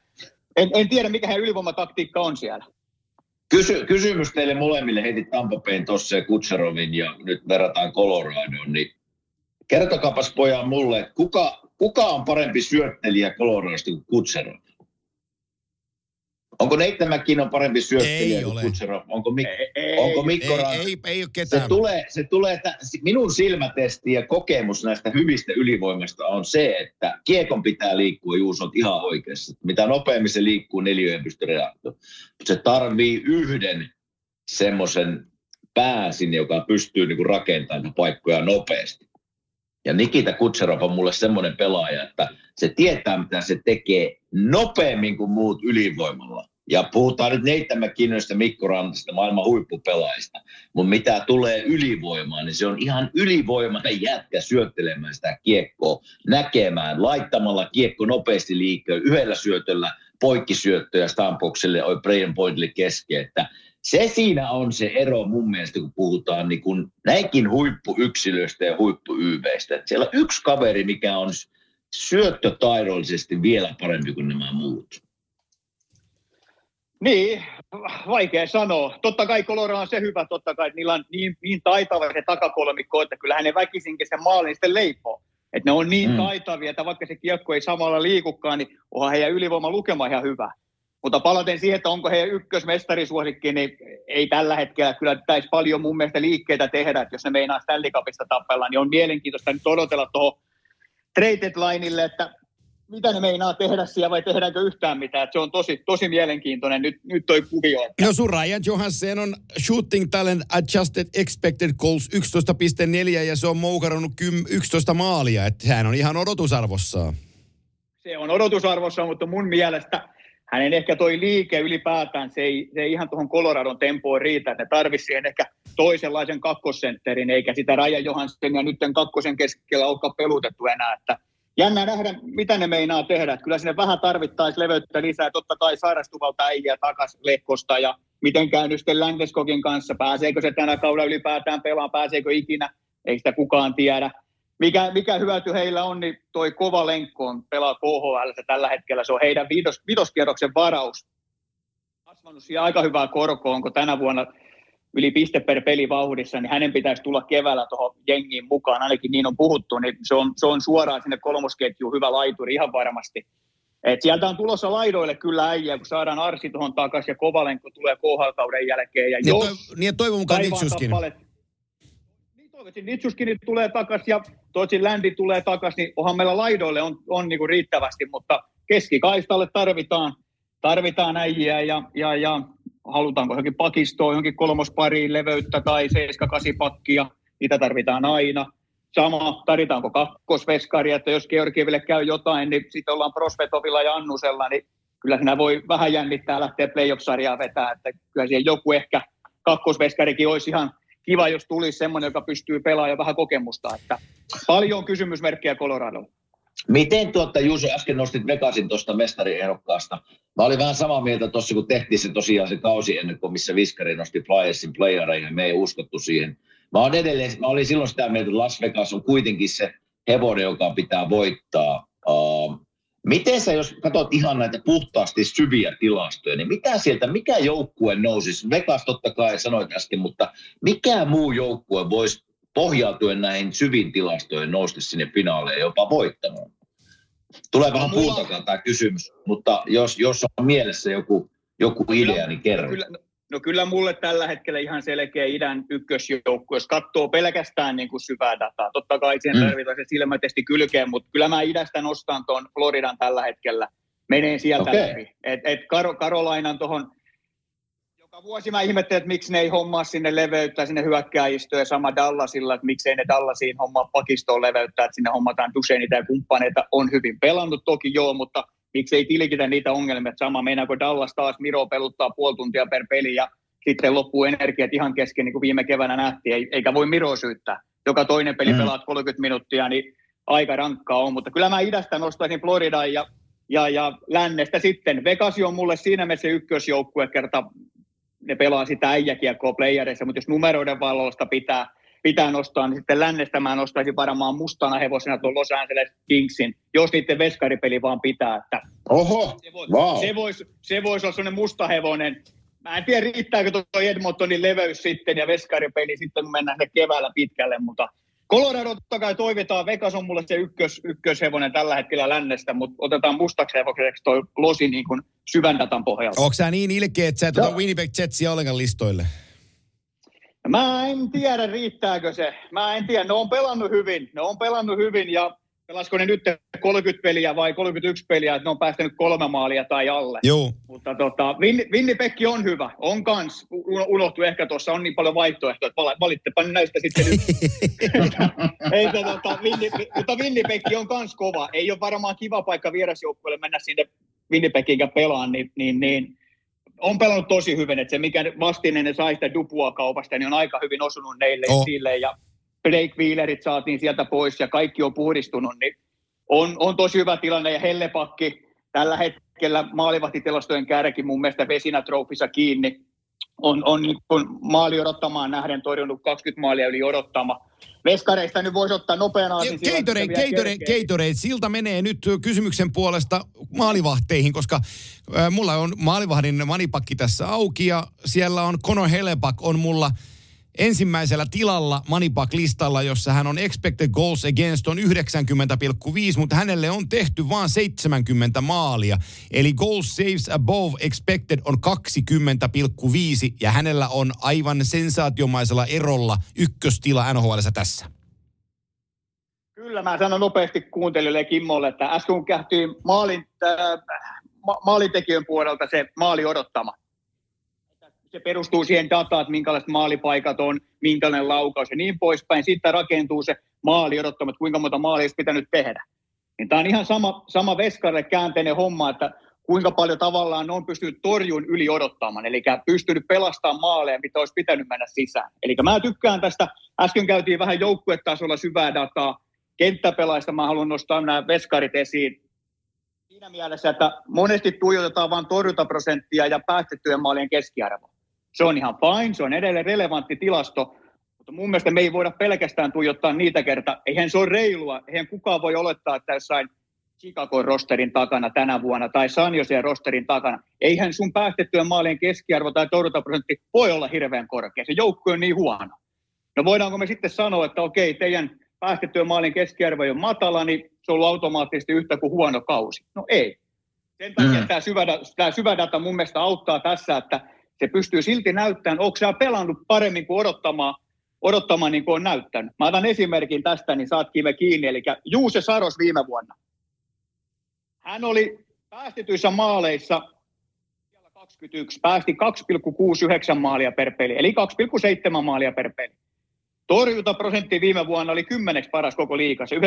en, en tiedä, mikä heidän ylivoimataktiikka on siellä. Kysy, kysymys teille molemmille, heti Tampapein tuossa ja Kutserovin ja nyt verrataan Coloradoon, niin kertokaapas pojaan mulle, kuka, kuka on parempi syöttelijä Coloradosta kuin Kutserov? Onko Neittä on parempi syöttelijä kuin Kutserov? Onko, Mik- ei, onko Mikko ei, ei, ei, ei ole ketään. Se tulee, se tulee että minun silmätesti ja kokemus näistä hyvistä ylivoimista on se, että kiekon pitää liikkua, Juus on ihan oikeassa. Mitä nopeammin se liikkuu, neliöön pystyy reaktioon. Se tarvii yhden semmoisen pääsin, joka pystyy niinku rakentamaan paikkoja nopeasti. Ja Nikita Kutserov on mulle semmoinen pelaaja, että se tietää, mitä se tekee nopeammin kuin muut ylivoimalla. Ja puhutaan nyt Neitä McKinnosta, Mikko Rantasta, maailman huippupelaajista. Mutta mitä tulee ylivoimaan, niin se on ihan ylivoimainen jätkä syöttelemään sitä kiekkoa, näkemään, laittamalla kiekko nopeasti liikkeelle, yhdellä syötöllä poikkisyöttöjä Stampokselle, Braden Pointille kesken. Että se siinä on se ero mun mielestä, kun puhutaan niin kun näinkin huippuyksilöistä ja huippuyveistä. Että siellä on yksi kaveri, mikä on syöttötaidollisesti vielä parempi kuin nämä muut. Niin, vaikea sanoa. Totta kai Colorado on se hyvä, totta kai, että niillä on niin, niin taitava se takakolmikko, että kyllähän ne väkisinkin sen maalin sitten leipoo. Että ne on niin mm. taitavia, että vaikka se kiekko ei samalla liikukaan, niin onhan heidän ylivoima lukema ihan hyvä. Mutta palaten siihen, että onko he ykkösmestarisuosikki, niin ei tällä hetkellä kyllä pitäisi paljon mun mielestä liikkeitä tehdä, että jos ne meinaa Stanley Cupista tappella, niin on mielenkiintoista nyt odotella tuohon trade lineille, että mitä ne meinaa tehdä siellä vai tehdäänkö yhtään mitään. Että se on tosi, tosi mielenkiintoinen nyt, nyt toi kuvio. Että... No sun Ryan Johansson on shooting talent adjusted expected goals 11,4 ja se on moukarannut 11 maalia. Että hän on ihan odotusarvossa. Se on odotusarvossa, mutta mun mielestä hänen ehkä toi liike ylipäätään, se ei, se ei ihan tuohon Coloradon tempoon riitä, että ne siihen ehkä toisenlaisen kakkosentterin, eikä sitä Raja Johansson ja nyt kakkosen keskellä olekaan pelutettu enää, että jännä nähdä, mitä ne meinaa tehdä. Että kyllä sinne vähän tarvittaisiin leveyttä lisää. Totta kai sairastuvalta äijä takas Lehkosta ja miten käy sitten Ländeskokin kanssa. Pääseekö se tänä kaudella ylipäätään pelaamaan, pääseekö ikinä, ei sitä kukaan tiedä. Mikä, mikä hyöty heillä on, niin toi kova lenkko on pelaa KHL tällä hetkellä. Se on heidän viitos, viitoskierroksen varaus. Kasvanut siihen aika hyvää korkoa, onko tänä vuonna yli piste per peli vauhdissa, niin hänen pitäisi tulla keväällä tuohon jengiin mukaan, ainakin niin on puhuttu, niin se on, se on suoraan sinne kolmosketjuun hyvä laituri ihan varmasti. Et sieltä on tulossa laidoille kyllä äijä, kun saadaan Arsi tuohon takaisin ja Kovalenko tulee KHL-kauden jälkeen. Ja niin, jos toi, niin toivon mukaan toivottavasti Nitsuskin tulee takaisin ja toisin Ländi tulee takaisin, niin onhan meillä laidoille on, on niin kuin riittävästi, mutta keskikaistalle tarvitaan, tarvitaan äijää ja, ja, ja halutaanko johonkin pakistoon, johonkin kolmospariin leveyttä tai 7-8 pakkia, niitä tarvitaan aina. Sama, tarvitaanko kakkosveskari, että jos Georgieville käy jotain, niin sitten ollaan Prosvetovilla ja Annusella, niin kyllä siinä voi vähän jännittää lähteä playoff-sarjaa vetää, että kyllä siihen joku ehkä kakkosveskarikin olisi ihan kiva, jos tulisi semmoinen, joka pystyy pelaamaan vähän kokemusta, että paljon kysymysmerkkejä Colorado. Miten tuota, Juuso, äsken nostit Vegasin tuosta mestariehdokkaasta. Mä olin vähän samaa mieltä tuossa, kun tehtiin se tosiaan se kausi ennen kuin missä Viskari nosti Flyersin playereihin, me ei uskottu siihen. Mä, olen edelleen, mä olin silloin sitä mieltä, että Las Vegas on kuitenkin se hevonen, joka pitää voittaa. Uh, miten sä, jos katsot ihan näitä puhtaasti syviä tilastoja, niin mitä sieltä, mikä joukkue nousisi? Vegas totta kai sanoit äsken, mutta mikä muu joukkue voisi pohjautuen näihin syviin tilastoihin nousta sinne finaaleen jopa voittamaan? Tulee vähän no, mulla... tämä kysymys, mutta jos, jos on mielessä joku, joku idea, niin kerro. Kyllä, no kyllä mulle tällä hetkellä ihan selkeä idän ykkösjoukku, jos katsoo pelkästään niin kuin syvää dataa. Totta kai siihen mm. tarvitaan se silmätesti kylkeen, mutta kyllä mä idästä nostan tuon Floridan tällä hetkellä. Menee sieltä okay. läpi. Et, et Kar- Karolainan tuohon joka vuosi mä ihmettelen, että miksi ne ei hommaa sinne leveyttä sinne hyökkääjistöön ja sama Dallasilla, että miksei ne Dallasiin hommaa pakistoon leveyttä, että sinne hommataan Dusenita ja kumppaneita. On hyvin pelannut toki joo, mutta miksei tilkitä niitä ongelmia, että sama meinaako Dallas taas Miro peluttaa puoli tuntia per peli ja sitten loppuu energiat ihan kesken, niin kuin viime keväänä nähtiin, eikä voi Miro syyttää. Joka toinen peli mm. pelaat 30 minuuttia, niin aika rankkaa on, mutta kyllä mä idästä nostaisin Floridan ja ja, ja lännestä sitten. Vegas on mulle siinä mielessä ykkösjoukkue kerta ne pelaa sitä äijäkiekkoa playereissa, mutta jos numeroiden valosta pitää, pitää nostaa, niin sitten lännestä mä nostaisin varmaan mustana hevosena tuon Los Angeles Kingsin, jos niiden veskaripeli vaan pitää. Että Oho, se, voi, wow. se, voisi, se voisi olla sellainen musta hevonen. Mä en tiedä, riittääkö tuo Edmontonin leveys sitten ja veskaripeli sitten, kun mennään ne keväällä pitkälle, mutta Colorado totta kai toivotaan. Vegas on mulle se ykkös, ykköshevonen tällä hetkellä lännestä, mutta otetaan mustaksi hevoseksi toi losi niin kuin syvän datan pohjalta. Onko sä niin ilkeä, että sä et ota Winnipeg Jetsia ollenkaan listoille? Mä en tiedä, riittääkö se. Mä en tiedä. Ne on pelannut hyvin. Ne on pelannut hyvin ja Pelasko ne nyt 30 peliä vai 31 peliä, että ne on päästänyt kolme maalia tai alle. Joo. Mutta tota, Vin, Pekki on hyvä, on kans. Unohtu ehkä tuossa, on niin paljon vaihtoehtoja, että valittepa näistä sitten nyt. Ei, tota, Vinni, mutta Pekki on kans kova. Ei ole varmaan kiva paikka vierasjoukkueelle mennä sinne Pekkiin pelaan, niin, niin, niin on pelannut tosi hyvin, että se mikä vastine ne sai sitä Dupua kaupasta, niin on aika hyvin osunut neille oh. sille ja Blake Wheelerit saatiin sieltä pois ja kaikki on puhdistunut, niin on, on tosi hyvä tilanne ja Hellepakki tällä hetkellä maalivahtitilastojen kärki mun mielestä Vesina Trofissa kiinni. On, on niin maali odottamaan nähden torjunut 20 maalia yli odottama. Veskareista nyt voisi ottaa nopeana Gatorade, Gatorade, Gatorade, silta menee nyt kysymyksen puolesta maalivahteihin, koska äh, mulla on maalivahdin manipakki tässä auki ja siellä on Kono Helepak on mulla – ensimmäisellä tilalla Manipak-listalla, jossa hän on expected goals against on 90,5, mutta hänelle on tehty vain 70 maalia. Eli goals saves above expected on 20,5 ja hänellä on aivan sensaatiomaisella erolla ykköstila NHL tässä. Kyllä, mä sanon nopeasti kuuntelijoille Kimmolle, että äsken kun maalin, äh, ma- maalintekijän puolelta se maali odottama se perustuu siihen dataan, että minkälaiset maalipaikat on, minkälainen laukaus ja niin poispäin. Sitten rakentuu se maali odottamaan, että kuinka monta maalia olisi pitänyt tehdä. Niin tämä on ihan sama, sama veskarille käänteinen homma, että kuinka paljon tavallaan on pystynyt torjun yli odottamaan, eli pystynyt pelastamaan maaleja, mitä olisi pitänyt mennä sisään. Eli mä tykkään tästä, äsken käytiin vähän joukkuetasolla syvää dataa, kenttäpelaista mä haluan nostaa nämä veskarit esiin. Siinä mielessä, että monesti tuijotetaan vain torjuntaprosenttia ja päästettyjen maalien keskiarvoa. Se on ihan fine, se on edelleen relevantti tilasto, mutta mun mielestä me ei voida pelkästään tuijottaa niitä kertaa. Eihän se ole reilua, eihän kukaan voi olettaa, että jossain Chicago rosterin takana tänä vuonna tai San Jose rosterin takana. Eihän sun päästettyjen maalien keskiarvo tai torjuntaprosentti voi olla hirveän korkea. Se joukko on niin huono. No voidaanko me sitten sanoa, että okei, teidän päästettyjen maalien keskiarvo on matala, niin se on ollut automaattisesti yhtä kuin huono kausi. No ei. Sen takia mm. tämä, syvä, tämä syvä data mun mielestä auttaa tässä, että se pystyy silti näyttämään, onko sä pelannut paremmin kuin odottamaan, odottamaan niin kuin on näyttänyt. Mä otan esimerkin tästä, niin saat kive kiinni, eli Juuse Saros viime vuonna. Hän oli päästetyissä maaleissa 21, päästi 2,69 maalia per peli, eli 2,7 maalia per peli. Torjuntaprosentti viime vuonna oli kymmeneksi paras koko liikassa, 91,9.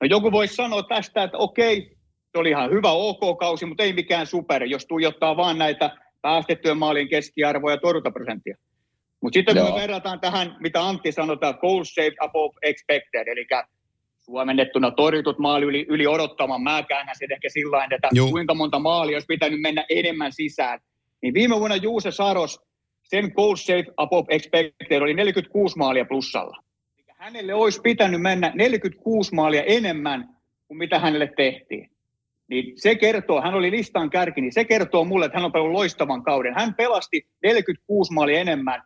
No joku voisi sanoa tästä, että okei, se oli ihan hyvä OK-kausi, mutta ei mikään super, jos tuijottaa vaan näitä päästettyjen maalien keskiarvoja ja torjuntaprosenttia. Mutta sitten kun me verrataan tähän, mitä Antti sanoi, tämä goal saved above expected, eli suomennettuna torjutut maali yli, yli odottamaan. Mä käännän sen ehkä sillä että Joo. kuinka monta maalia olisi pitänyt mennä enemmän sisään. Niin viime vuonna Juuse Saros, sen goal save above expected oli 46 maalia plussalla. Hänelle olisi pitänyt mennä 46 maalia enemmän kuin mitä hänelle tehtiin. Niin se kertoo, hän oli listan kärki, niin se kertoo mulle, että hän on pelannut loistavan kauden. Hän pelasti 46 maalia enemmän,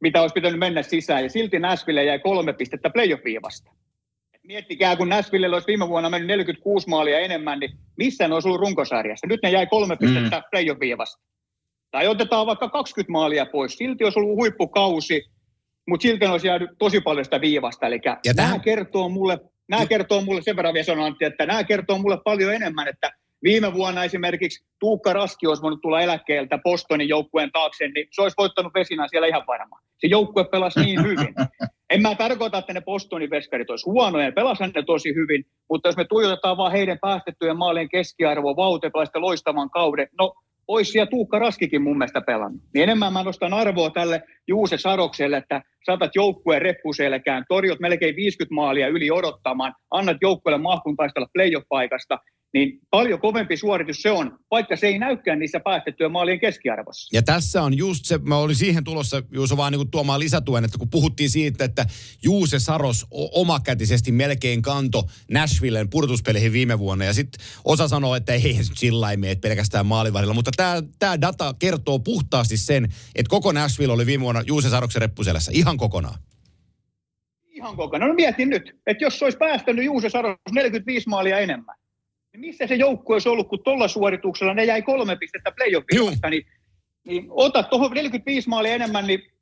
mitä olisi pitänyt mennä sisään, ja silti Nashville jäi kolme pistettä playoff-viivasta. Miettikää, kun Nashville olisi viime vuonna mennyt 46 maalia enemmän, niin missä ne olisi ollut runkosarjassa? Nyt ne jäi kolme pistettä mm. playoff-viivasta. Tai otetaan vaikka 20 maalia pois, silti olisi ollut huippukausi, mutta silti olisi jäänyt tosi paljon sitä viivasta. Eli ja tämä kertoo mulle nämä kertoo mulle, sen verran vielä sanon Antti, että nämä kertoo mulle paljon enemmän, että viime vuonna esimerkiksi Tuukka Raski olisi voinut tulla eläkkeeltä Bostonin joukkueen taakse, niin se olisi voittanut vesinä siellä ihan varmaan. Se joukkue pelasi niin hyvin. En mä tarkoita, että ne Bostonin veskarit olisi huonoja, pelasivat ne tosi hyvin, mutta jos me tuijotetaan vaan heidän päästettyjen maalien keskiarvoa, Vaute loistavan kauden, no olisi siellä Tuukka Raskikin mun mielestä pelannut. Niin enemmän mä nostan arvoa tälle Juuse Sarokselle, että saatat joukkueen reppuselkään, torjut melkein 50 maalia yli odottamaan, annat joukkueelle mahkun taistella playoff-paikasta, niin paljon kovempi suoritus se on, vaikka se ei näykään niissä päästettyjä maalien keskiarvossa. Ja tässä on just se, mä olin siihen tulossa Juuso vaan niin tuomaan lisätuen, että kun puhuttiin siitä, että Juuse Saros omakätisesti melkein kanto Nashvillen purtuspeleihin viime vuonna, ja sitten osa sanoo, että ei se sillä ei mene pelkästään maalivarilla, mutta tämä, data kertoo puhtaasti sen, että koko Nashville oli viime vuonna Juuse Saroksen reppuselässä, ihan kokonaan. Ihan kokonaan. No mietin nyt, että jos olisi päästänyt Juuse Saros 45 maalia enemmän, missä se joukkue olisi ollut, kun tuolla suorituksella ne jäi kolme pistettä playoffista, niin, niin ota tuohon 45 maalia enemmän, niin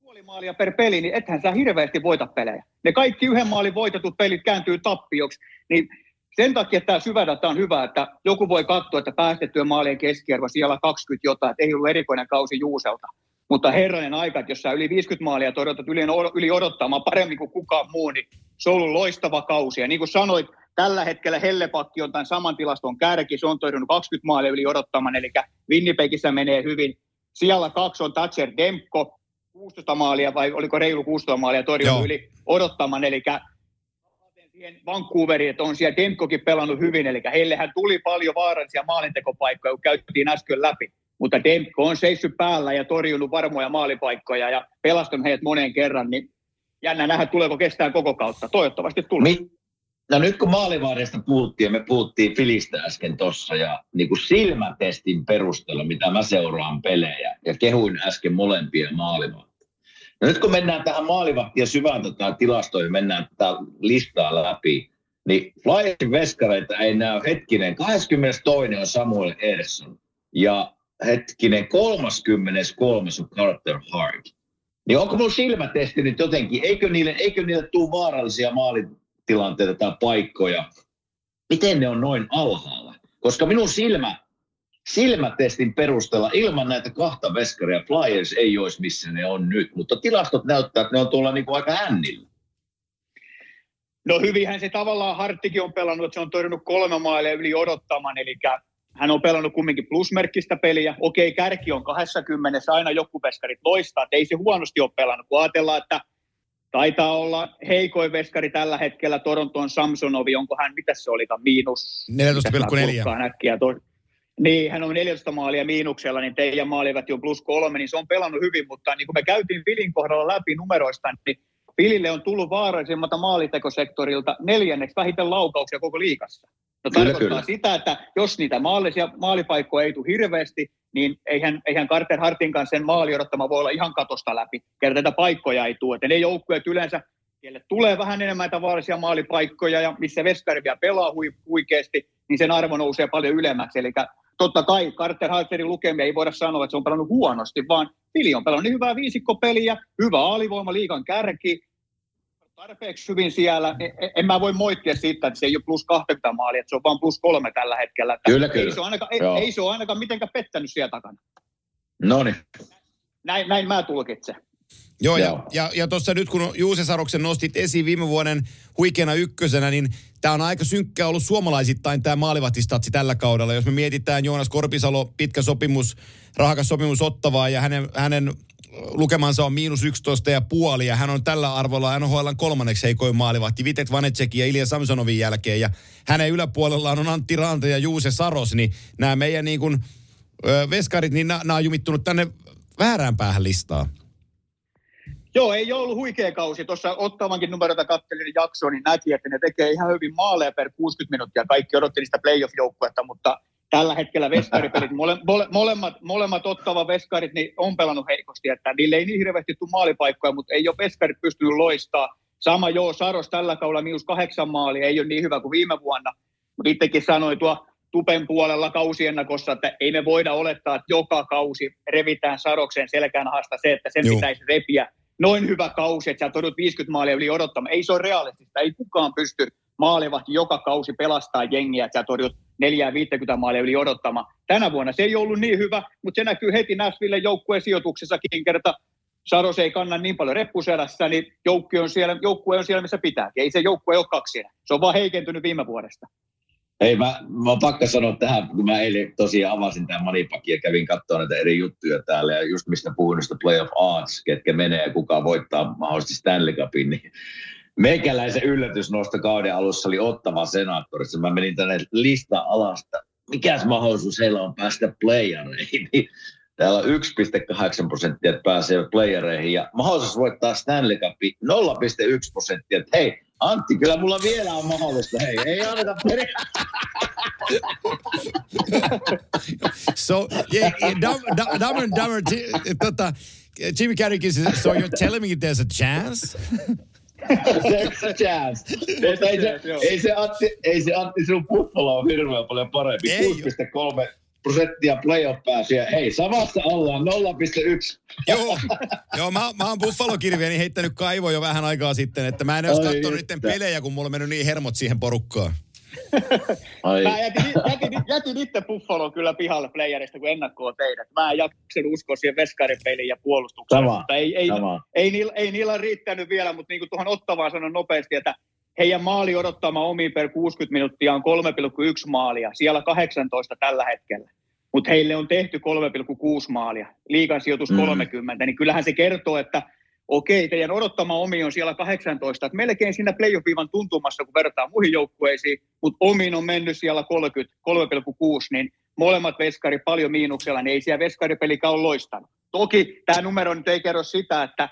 puoli maalia per peli, niin ethän sä hirveästi voita pelejä. Ne kaikki yhden maalin voitetut pelit kääntyy tappioksi, niin sen takia tämä syvädata on hyvä, että joku voi katsoa, että päästettyä maalien keskiarvo siellä 20 jotain, että ei ollut erikoinen kausi Juuselta. Mutta herranen aika, että jos sä yli 50 maalia odotat yli, yli odottamaan paremmin kuin kukaan muu, niin se on ollut loistava kausi. Ja niin kuin sanoit, Tällä hetkellä Hellepakki on tämän saman tilaston kärki. Se on torjunut 20 maalia yli odottaman, eli Winnipegissä menee hyvin. Siellä kaksi on Thatcher Demko, 16 maalia vai oliko reilu 16 maalia torjunut Joo. yli odottaman, eli siihen Vancouveriin, että on siellä Demkokin pelannut hyvin, eli heillehän tuli paljon vaarallisia maalintekopaikkoja, kun käytettiin äsken läpi. Mutta Demko on seissyt päällä ja torjunut varmoja maalipaikkoja ja pelastanut heidät moneen kerran, niin jännä nähdä, tuleeko kestää koko kautta. Toivottavasti tulee. Mi- No nyt kun maalivahdista puhuttiin, me puhuttiin Filistä äsken tuossa ja niin kuin silmätestin perusteella, mitä mä seuraan pelejä ja kehuin äsken molempia maalivahtia. No nyt kun mennään tähän maalivahtia syvään tota tilastoihin, mennään tätä listaa läpi, niin Flyersin veskareita ei näy hetkinen. 22. on Samuel Ersson ja hetkinen 33. on Carter Hart. Niin onko mun silmätesti nyt jotenkin, eikö niille, eikö niille tule vaarallisia maalit, tilanteita tai paikkoja, miten ne on noin alhaalla? Koska minun silmä, silmätestin perusteella ilman näitä kahta veskaria Flyers ei olisi missä ne on nyt, mutta tilastot näyttää, että ne on tuolla niin kuin aika hännillä. No hyvinhän se tavallaan Harttikin on pelannut, että se on torjunut kolme maalia yli odottaman, eli hän on pelannut kumminkin plusmerkkistä peliä. Okei, kärki on 20, aina joku veskarit loistaa, että ei se huonosti ole pelannut, kun ajatellaan, että – Taitaa olla heikoin veskari tällä hetkellä Toronton Samsonovi, onko hän, mitä se oli, miinus... 14,4. Niin, hän on 14 maalia miinuksella, niin teidän maalivat jo plus kolme, niin se on pelannut hyvin, mutta niin kuin me käytiin Filin kohdalla läpi numeroista, niin Filille on tullut vaarallisimmalta maalitekosektorilta neljänneksi vähiten laukauksia koko liikassa. No kyllä, tarkoittaa kyllä. sitä, että jos niitä maallisia maalipaikkoja ei tule hirveästi, niin eihän, eihän Carter Hartin kanssa sen maali odottama voi olla ihan katosta läpi. Kerta näitä paikkoja ei tule. Että ne joukkueet yleensä, kelle tulee vähän enemmän tavallisia maalipaikkoja ja missä Veskari vielä pelaa hui, huikeasti, niin sen arvo nousee paljon ylemmäksi. Eli totta kai Carter Harterin lukemia ei voida sanoa, että se on pelannut huonosti, vaan Pili on pelannut niin hyvää viisikkopeliä, hyvä alivoima, liikan kärki, tarpeeksi hyvin siellä. En, e, en mä voi moittia siitä, että se ei ole plus 20 maalia, että se on vain plus kolme tällä hetkellä. Että kyllä, kyllä. Ei se ainakaan, ei, ei se ole ainakaan mitenkään pettänyt siellä takana. No niin. Näin, näin mä tulkitsen. Joo, ja, ja, ja tuossa nyt kun Juuse Saroksen nostit esiin viime vuoden huikeana ykkösenä, niin tämä on aika synkkä ollut suomalaisittain tämä maalivahtistatsi tällä kaudella. Jos me mietitään Joonas Korpisalo, pitkä sopimus, rahakas sopimus ottavaa ja hänen, hänen lukemansa on miinus 11 ja puoli ja hän on tällä arvolla NHL kolmanneksi heikoin maalivahti Vitek Vanetsekin ja Ilja Samsonovin jälkeen ja hänen yläpuolellaan on Antti Ranta ja Juuse Saros, niin nämä meidän niin kuin, ö, veskarit, niin nämä on jumittunut tänne väärään päähän listaa. Joo, ei ole ollut huikea kausi. Tuossa Ottavankin numeroita kattelin jaksoa, niin näki, että ne tekee ihan hyvin maaleja per 60 minuuttia. Kaikki odotti niistä playoff-joukkuetta, mutta tällä hetkellä veskaripelit, mole, mole, molemmat, molemmat ottava veskarit niin on pelannut heikosti, että niille ei niin hirveästi tule maalipaikkoja, mutta ei ole veskarit pystynyt loistaa. Sama joo, Saros tällä kaudella miinus kahdeksan maali, ei ole niin hyvä kuin viime vuonna, mutta itsekin sanoi tuo Tupen puolella kausiennakossa, että ei me voida olettaa, että joka kausi revitään Saroksen selkänahasta se, että sen Joo. pitäisi repiä noin hyvä kausi, että sä torjut 50 maalia yli odottamaan. Ei se ole realistista, ei kukaan pysty maalivahti joka kausi pelastaa jengiä, että sä torjut 4-50 maalia yli odottamaan. Tänä vuonna se ei ollut niin hyvä, mutta se näkyy heti Nashville joukkueen sijoituksessakin kerta. Saros ei kanna niin paljon reppuselässä, niin joukkue on, siellä, joukkue on siellä, missä pitää. Ei se joukkue ole kaksi. Se on vaan heikentynyt viime vuodesta. Ei, mä, mä oon pakko sanoa tähän, kun mä eilen tosiaan avasin tämän Manipakin ja kävin katsoa näitä eri juttuja täällä ja just mistä puhuin noista playoff odds, ketkä menee ja kuka voittaa mahdollisesti Stanley Cupin, niin meikäläisen yllätys noista kauden alussa oli ottava senaattorissa. Mä menin tänne lista alasta. Mikäs mahdollisuus heillä on päästä playareihin? Täällä on 1,8 prosenttia, että pääsee playereihin ja mahdollisuus voittaa Stanley Cup 0,1 prosenttia. Että hei, Antti, kyllä mulla vielä on mahdollista. Hei, ei anneta peri. so, yeah, yeah, dumb, dumb, dumber, tota, Jimmy Carrey so you're telling me there's a chance? there's a chance. ei, se, ei, se Antti, ei se Antti sun Buffalo on hirveän paljon parempi. 6,3 prosenttia playoff pääsyä. Hei, samassa ollaan 0,1. Joo, joo mä, mä oon Buffalo-kirveeni heittänyt kaivo jo vähän aikaa sitten, että mä en olisi katsonut niiden pelejä, kun mulla on mennyt niin hermot siihen porukkaan. Ai. Mä jätin, jätin, jätin itse Buffalo kyllä pihalle playerista, kun ennakkoa teidät. Mä en jaksanut uskoa siihen veskaripeliin ja puolustukseen. Sama, mutta ei, ei, sama. Ei, ei, niillä, ei niillä riittänyt vielä, mutta niin kuin tuohon Ottavaan sanon nopeasti, että heidän maali odottama omiin per 60 minuuttia on 3,1 maalia, siellä 18 tällä hetkellä. Mutta heille on tehty 3,6 maalia, liikan sijoitus mm. 30, niin kyllähän se kertoo, että okei, teidän odottama omi on siellä 18, että melkein siinä playoff-viivan tuntumassa, kun vertaa muihin joukkueisiin, mutta omin on mennyt siellä 30, 3,6, niin molemmat veskari paljon miinuksella, niin ei siellä veskaripelikä ole loistanut. Toki tämä numero nyt ei kerro sitä, että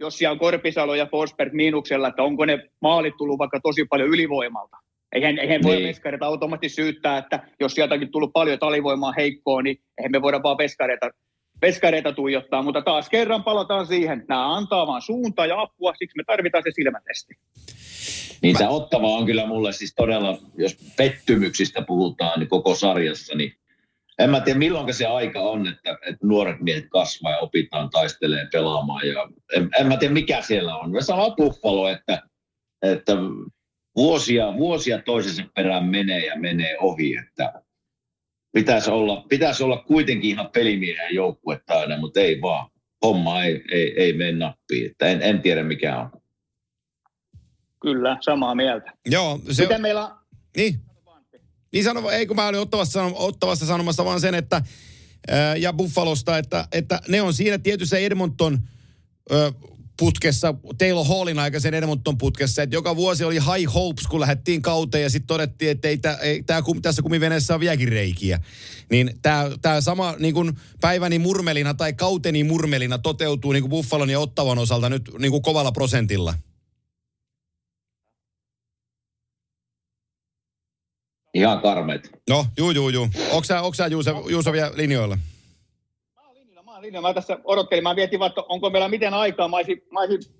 jos siellä on Korpisalo ja Forsberg miinuksella, että onko ne maalit tullut vaikka tosi paljon ylivoimalta. Eihän, eihän niin. voi veskareita automaattisesti syyttää, että jos sieltäkin tullut paljon talivoimaa heikkoa, niin eihän me voida vaan veskareita, veskareita tuijottaa. Mutta taas kerran palataan siihen, nämä antaa vaan suuntaa ja apua, siksi me tarvitaan se silmätesti. Niin tämä ottava on kyllä mulle siis todella, jos pettymyksistä puhutaan niin koko sarjassa, niin en mä tiedä milloin se aika on, että, että nuoret miehet kasvaa ja opitaan taistelee pelaamaan. Ja en, en mä tiedä mikä siellä on. Me sama Buffalo, että, että vuosia, vuosia toisensa perään menee ja menee ohi, että pitäisi olla, pitäisi olla kuitenkin ihan pelimiehen joukkuetta aina, mutta ei vaan. Homma ei, ei, ei mene nappiin, että en, en tiedä mikä on. Kyllä, samaa mieltä. Joo. Se Miten meillä on... Niin. Niin sano, ei kun mä olin ottavasta, ottavasta sanomassa vaan sen, että ja Buffalosta, että, että ne on siinä tietyssä Edmonton putkessa, Taylor Hallin aikaisen Edmonton putkessa, että joka vuosi oli high hopes, kun lähdettiin kauteen ja sitten todettiin, että ei, tää, ei tää, tässä kumiveneessä on vieläkin reikiä. Niin tämä sama niin kun päiväni murmelina tai kauteni murmelina toteutuu niin kuin Buffalon ja Ottavan osalta nyt niin kuin kovalla prosentilla. Ihan karmeet. No, juu, juu, juu. Onko sä, Juuso, Juuso vielä linjoilla? linja. Mä tässä odottelin, mä vietin vaikka, onko meillä miten aikaa. Mä olisin, mä olisin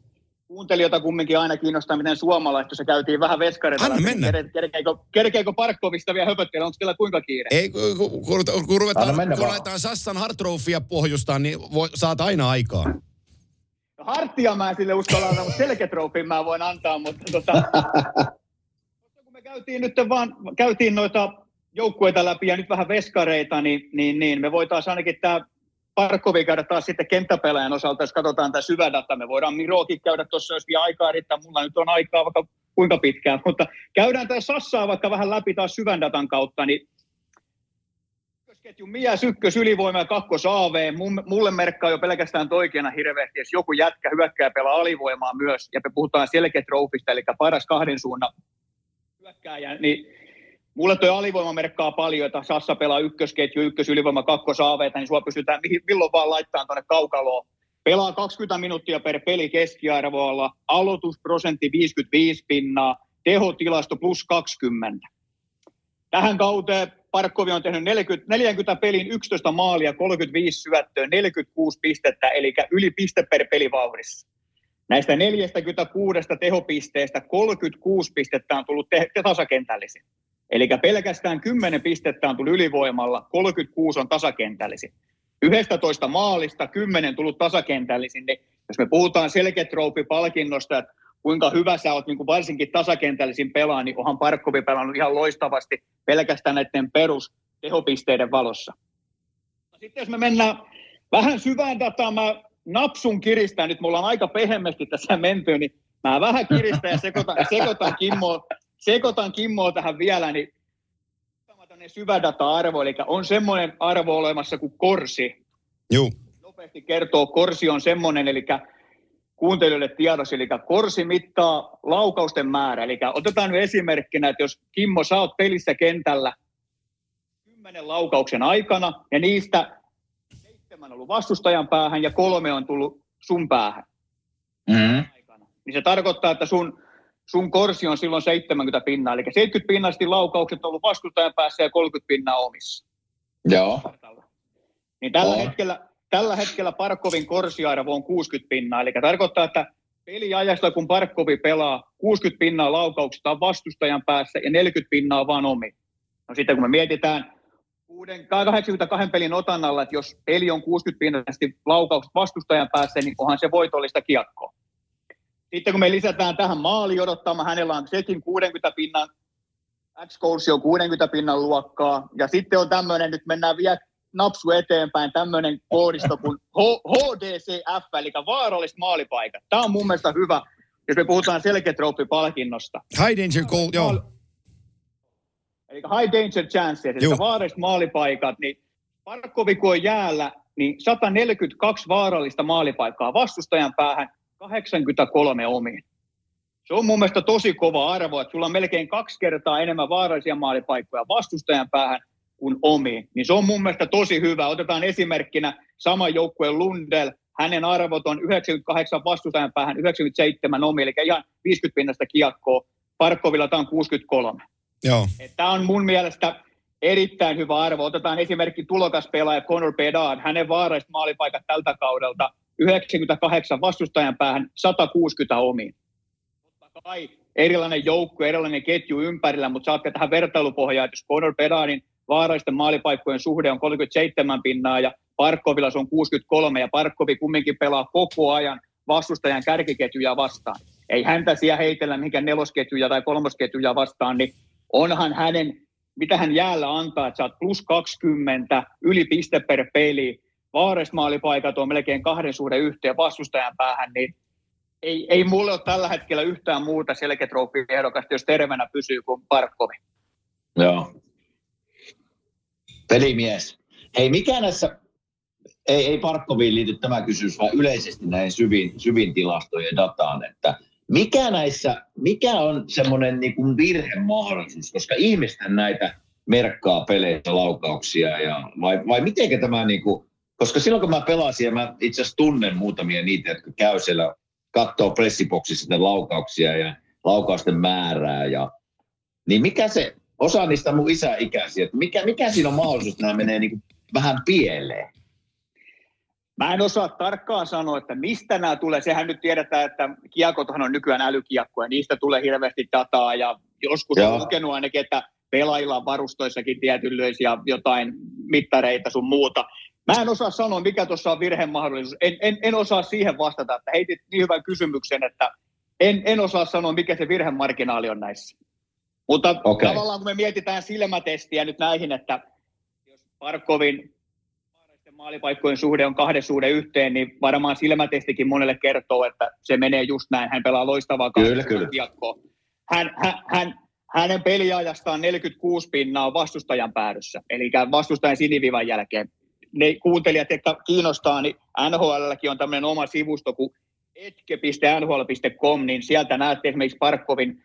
kuuntelijoita kumminkin aina kiinnostaa, miten suomalaiset, se käytiin vähän veskareita. Anna mennä. Kerkeekö, kerkeekö Parkkovista vielä höpöttellä, onko teillä kuinka kiire? Ei, kun, kun, kun, kun ruvetaan, mennä kun ruvetaan Sassan Hartrofia pohjustaan, niin voi, saat aina aikaa. No, harttia mä en sille uskalla antaa, mutta selketrofin mä voin antaa, mutta tota, käytiin nyt vaan, käytiin noita joukkueita läpi ja nyt vähän veskareita, niin, niin, niin me voitaisiin ainakin tämä Parkkovi käydä taas sitten kenttäpelaajan osalta, jos katsotaan tämä syvä data. Me voidaan Mirokin käydä tuossa, jos vielä aikaa riittää. Mulla nyt on aikaa vaikka kuinka pitkään, mutta käydään tämä Sassaa vaikka vähän läpi taas syvän datan kautta, niin Ketju Mia Sykkös ylivoima ja kakkos AV. Mulle merkkaa jo pelkästään toikeena hirveästi, jos joku jätkä hyökkää pelaa alivoimaa myös, ja me puhutaan selkeä eli paras kahden suunnan hyökkääjä, niin Mulle tuo alivoima merkkaa paljon, että Sassa pelaa ykkösketju, ykkös ylivoima, kakkos AV, niin sua pystytään milloin vaan laittaa tuonne kaukaloon. Pelaa 20 minuuttia per peli keskiarvoilla, aloitusprosentti 55 pinnaa, tehotilasto plus 20. Tähän kauteen Parkkovi on tehnyt 40, 40 pelin 11 maalia, 35 syöttöä, 46 pistettä, eli yli piste per peli vauhdissa. Näistä 46 tehopisteestä 36 pistettä on tullut te- tasakentällisin. Eli pelkästään 10 pistettä on tullut ylivoimalla, 36 on tasakentällisin. 11 maalista 10 tullut tasakentällisin. Niin jos me puhutaan selketroopipalkinnosta, että kuinka hyvä sä oot niin kuin varsinkin tasakentällisin pelaa, niin onhan Parkkovi pelannut ihan loistavasti pelkästään näiden perus tehopisteiden valossa. Sitten jos me mennään vähän syvään dataan, mä napsun kiristää, nyt mulla on aika pehemmästi tässä menty, niin mä vähän kiristän ja sekoitan, sekoitan Kimmo, sekoitan Kimmoa tähän vielä, niin syvä data-arvo, eli on semmoinen arvo olemassa kuin korsi. Joo. Nopeasti kertoo, korsi on semmoinen, eli kuuntelijoille tiedossa, eli korsi mittaa laukausten määrä. Eli otetaan nyt esimerkkinä, että jos Kimmo, sä oot pelissä kentällä kymmenen laukauksen aikana, ja niistä seitsemän on ollut vastustajan päähän ja kolme on tullut sun päähän. Mm-hmm. Niin se tarkoittaa, että sun sun korsi on silloin 70 pinnaa. Eli 70 pinnasti laukaukset on ollut vastustajan päässä ja 30 pinnaa omissa. Joo. Niin tällä, oh. hetkellä, tällä hetkellä Parkovin korsiarvo on 60 pinnaa. Eli tarkoittaa, että peliajasta kun Parkovi pelaa, 60 pinnaa laukauksista on vastustajan päässä ja 40 pinnaa vaan omi. No sitten kun me mietitään 82 pelin otannalla, että jos peli on 60 pinnasti laukaukset vastustajan päässä, niin onhan se voitollista kiekkoa. Sitten kun me lisätään tähän maali odottama, hänellä on sekin 60 pinnan, x on 60 pinnan luokkaa. Ja sitten on tämmöinen, nyt mennään vielä napsu eteenpäin, tämmöinen koodisto kuin HDCF, eli vaaralliset maalipaikat. Tämä on mun mielestä hyvä, jos me puhutaan selketrooppi-palkinnosta. High danger goal, joo. Eli high danger chances, eli vaaralliset maalipaikat, niin Parkkoviko on jäällä, niin 142 vaarallista maalipaikkaa vastustajan päähän, 83 omiin. Se on mun mielestä tosi kova arvo, että sulla on melkein kaksi kertaa enemmän vaarallisia maalipaikkoja vastustajan päähän kuin omiin. Niin se on mun mielestä tosi hyvä. Otetaan esimerkkinä sama joukkueen Lundell. Hänen arvot on 98 vastustajan päähän, 97 omi, eli ihan 50 pinnasta kiekkoa. Parkkovilla tämä on 63. Joo. Tämä on mun mielestä erittäin hyvä arvo. Otetaan esimerkki tulokaspelaaja Conor Bedard. Hänen vaaralliset maalipaikat tältä kaudelta 98 vastustajan päähän, 160 omiin. Totta kai erilainen joukku, erilainen ketju ympärillä, mutta saatte tähän vertailupohjaan, jos Conor Bedardin vaarallisten maalipaikkojen suhde on 37 pinnaa ja Parkkovilla se on 63 ja Parkkovi kumminkin pelaa koko ajan vastustajan kärkiketjuja vastaan. Ei häntä siellä heitellä mihinkään nelosketjuja tai kolmosketjuja vastaan, niin onhan hänen, mitä hän jäällä antaa, että sä oot plus 20, yli piste per peli, vaaresmaalipaikat on melkein kahden suhde yhteen vastustajan päähän, niin ei, ei mulle ole tällä hetkellä yhtään muuta selketrooppi-ehdokasta, jos terveenä pysyy kuin Parkkovi. Joo. Pelimies. Hei, mikä näissä, ei, ei Parkkoviin liity tämä kysymys, vaan yleisesti näihin syvin, syvin tilastojen dataan, että mikä näissä, mikä on semmoinen niin virhemahdollisuus, koska ihmisten näitä merkkaa peleissä laukauksia, ja, vai, vai miten tämä niin kuin, koska silloin kun mä pelasin ja mä itse asiassa tunnen muutamia niitä, jotka käy siellä, katsoo pressiboksissa laukauksia ja laukausten määrää. Ja, niin mikä se, osa niistä mun isäikäisiä, että mikä, mikä siinä on mahdollisuus, että nämä menee niin kuin vähän pieleen? Mä en osaa tarkkaan sanoa, että mistä nämä tulee. Sehän nyt tiedetään, että kiekothan on nykyään älykiekkoja, niistä tulee hirveästi dataa ja joskus Joo. on lukenut ainakin, että pelaajilla on varustoissakin tietynlaisia jotain mittareita sun muuta. Mä en osaa sanoa, mikä tuossa on virhemahdollisuus. En, en, en osaa siihen vastata, että heitit niin hyvän kysymyksen, että en, en osaa sanoa, mikä se virhemarginaali on näissä. Mutta okay. tavallaan kun me mietitään silmätestiä nyt näihin, että jos Parkovin maalipaikkojen suhde on kahden suhde yhteen, niin varmaan silmätestikin monelle kertoo, että se menee just näin. Hän pelaa loistavaa kyllä, kyllä. Hän, hän, hän, hänen peliajastaan 46 pinnaa on vastustajan päädyssä, eli vastustajan sinivivan jälkeen. Ne kuuntelijat, jotka kiinnostaa, niin NHLlläkin on tämmöinen oma sivusto kuin etke.nhl.com, niin sieltä näette esimerkiksi Parkkovin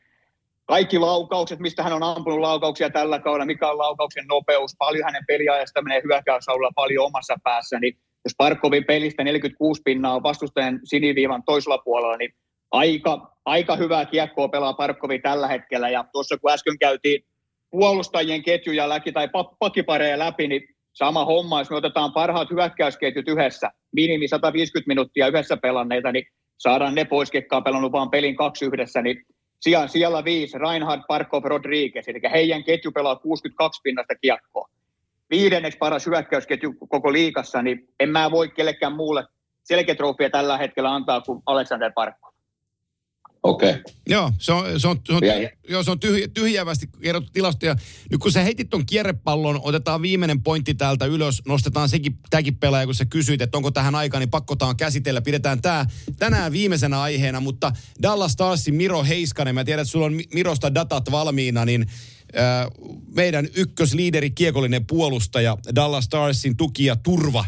kaikki laukaukset, mistä hän on ampunut laukauksia tällä kaudella, mikä on laukauksen nopeus, paljon hänen peliajasta menee hyökkäysalueella paljon omassa päässä, niin jos Parkkovin pelistä 46 pinnaa on vastustajan siniviivan toisella puolella, niin aika, aika hyvää kiekkoa pelaa Parkkovi tällä hetkellä. Ja tuossa kun äsken käytiin puolustajien ketjuja läpi tai pakkipareja läpi, niin sama homma, jos me otetaan parhaat hyökkäysketjut yhdessä, minimi 150 minuuttia yhdessä pelanneita, niin saadaan ne pois, ketkä on pelannut vaan pelin kaksi yhdessä, niin sijaan siellä viisi, Reinhard Parkov Rodriguez, eli heidän ketju pelaa 62 pinnasta kiekkoa. Viidenneksi paras hyökkäysketju koko liikassa, niin en mä voi kellekään muulle selketrofia tällä hetkellä antaa kuin Alexander Parkov. Okei. Okay. Joo, se on, se on, se on, ja, joo, se on tyhjä, tyhjävästi kerrottu tilastoja. Nyt kun sä heitit ton kierrepallon, otetaan viimeinen pointti täältä ylös, nostetaan sekin, tämäkin pelaaja, kun sä kysyit, että onko tähän aikaan, niin pakkotaan käsitellä. Pidetään tämä tänään viimeisenä aiheena, mutta Dallas Starsin Miro Heiskanen, mä tiedän, että sulla on Mirosta datat valmiina, niin äh, meidän ykkösliideri, kiekollinen puolustaja, Dallas Starsin tuki ja turva,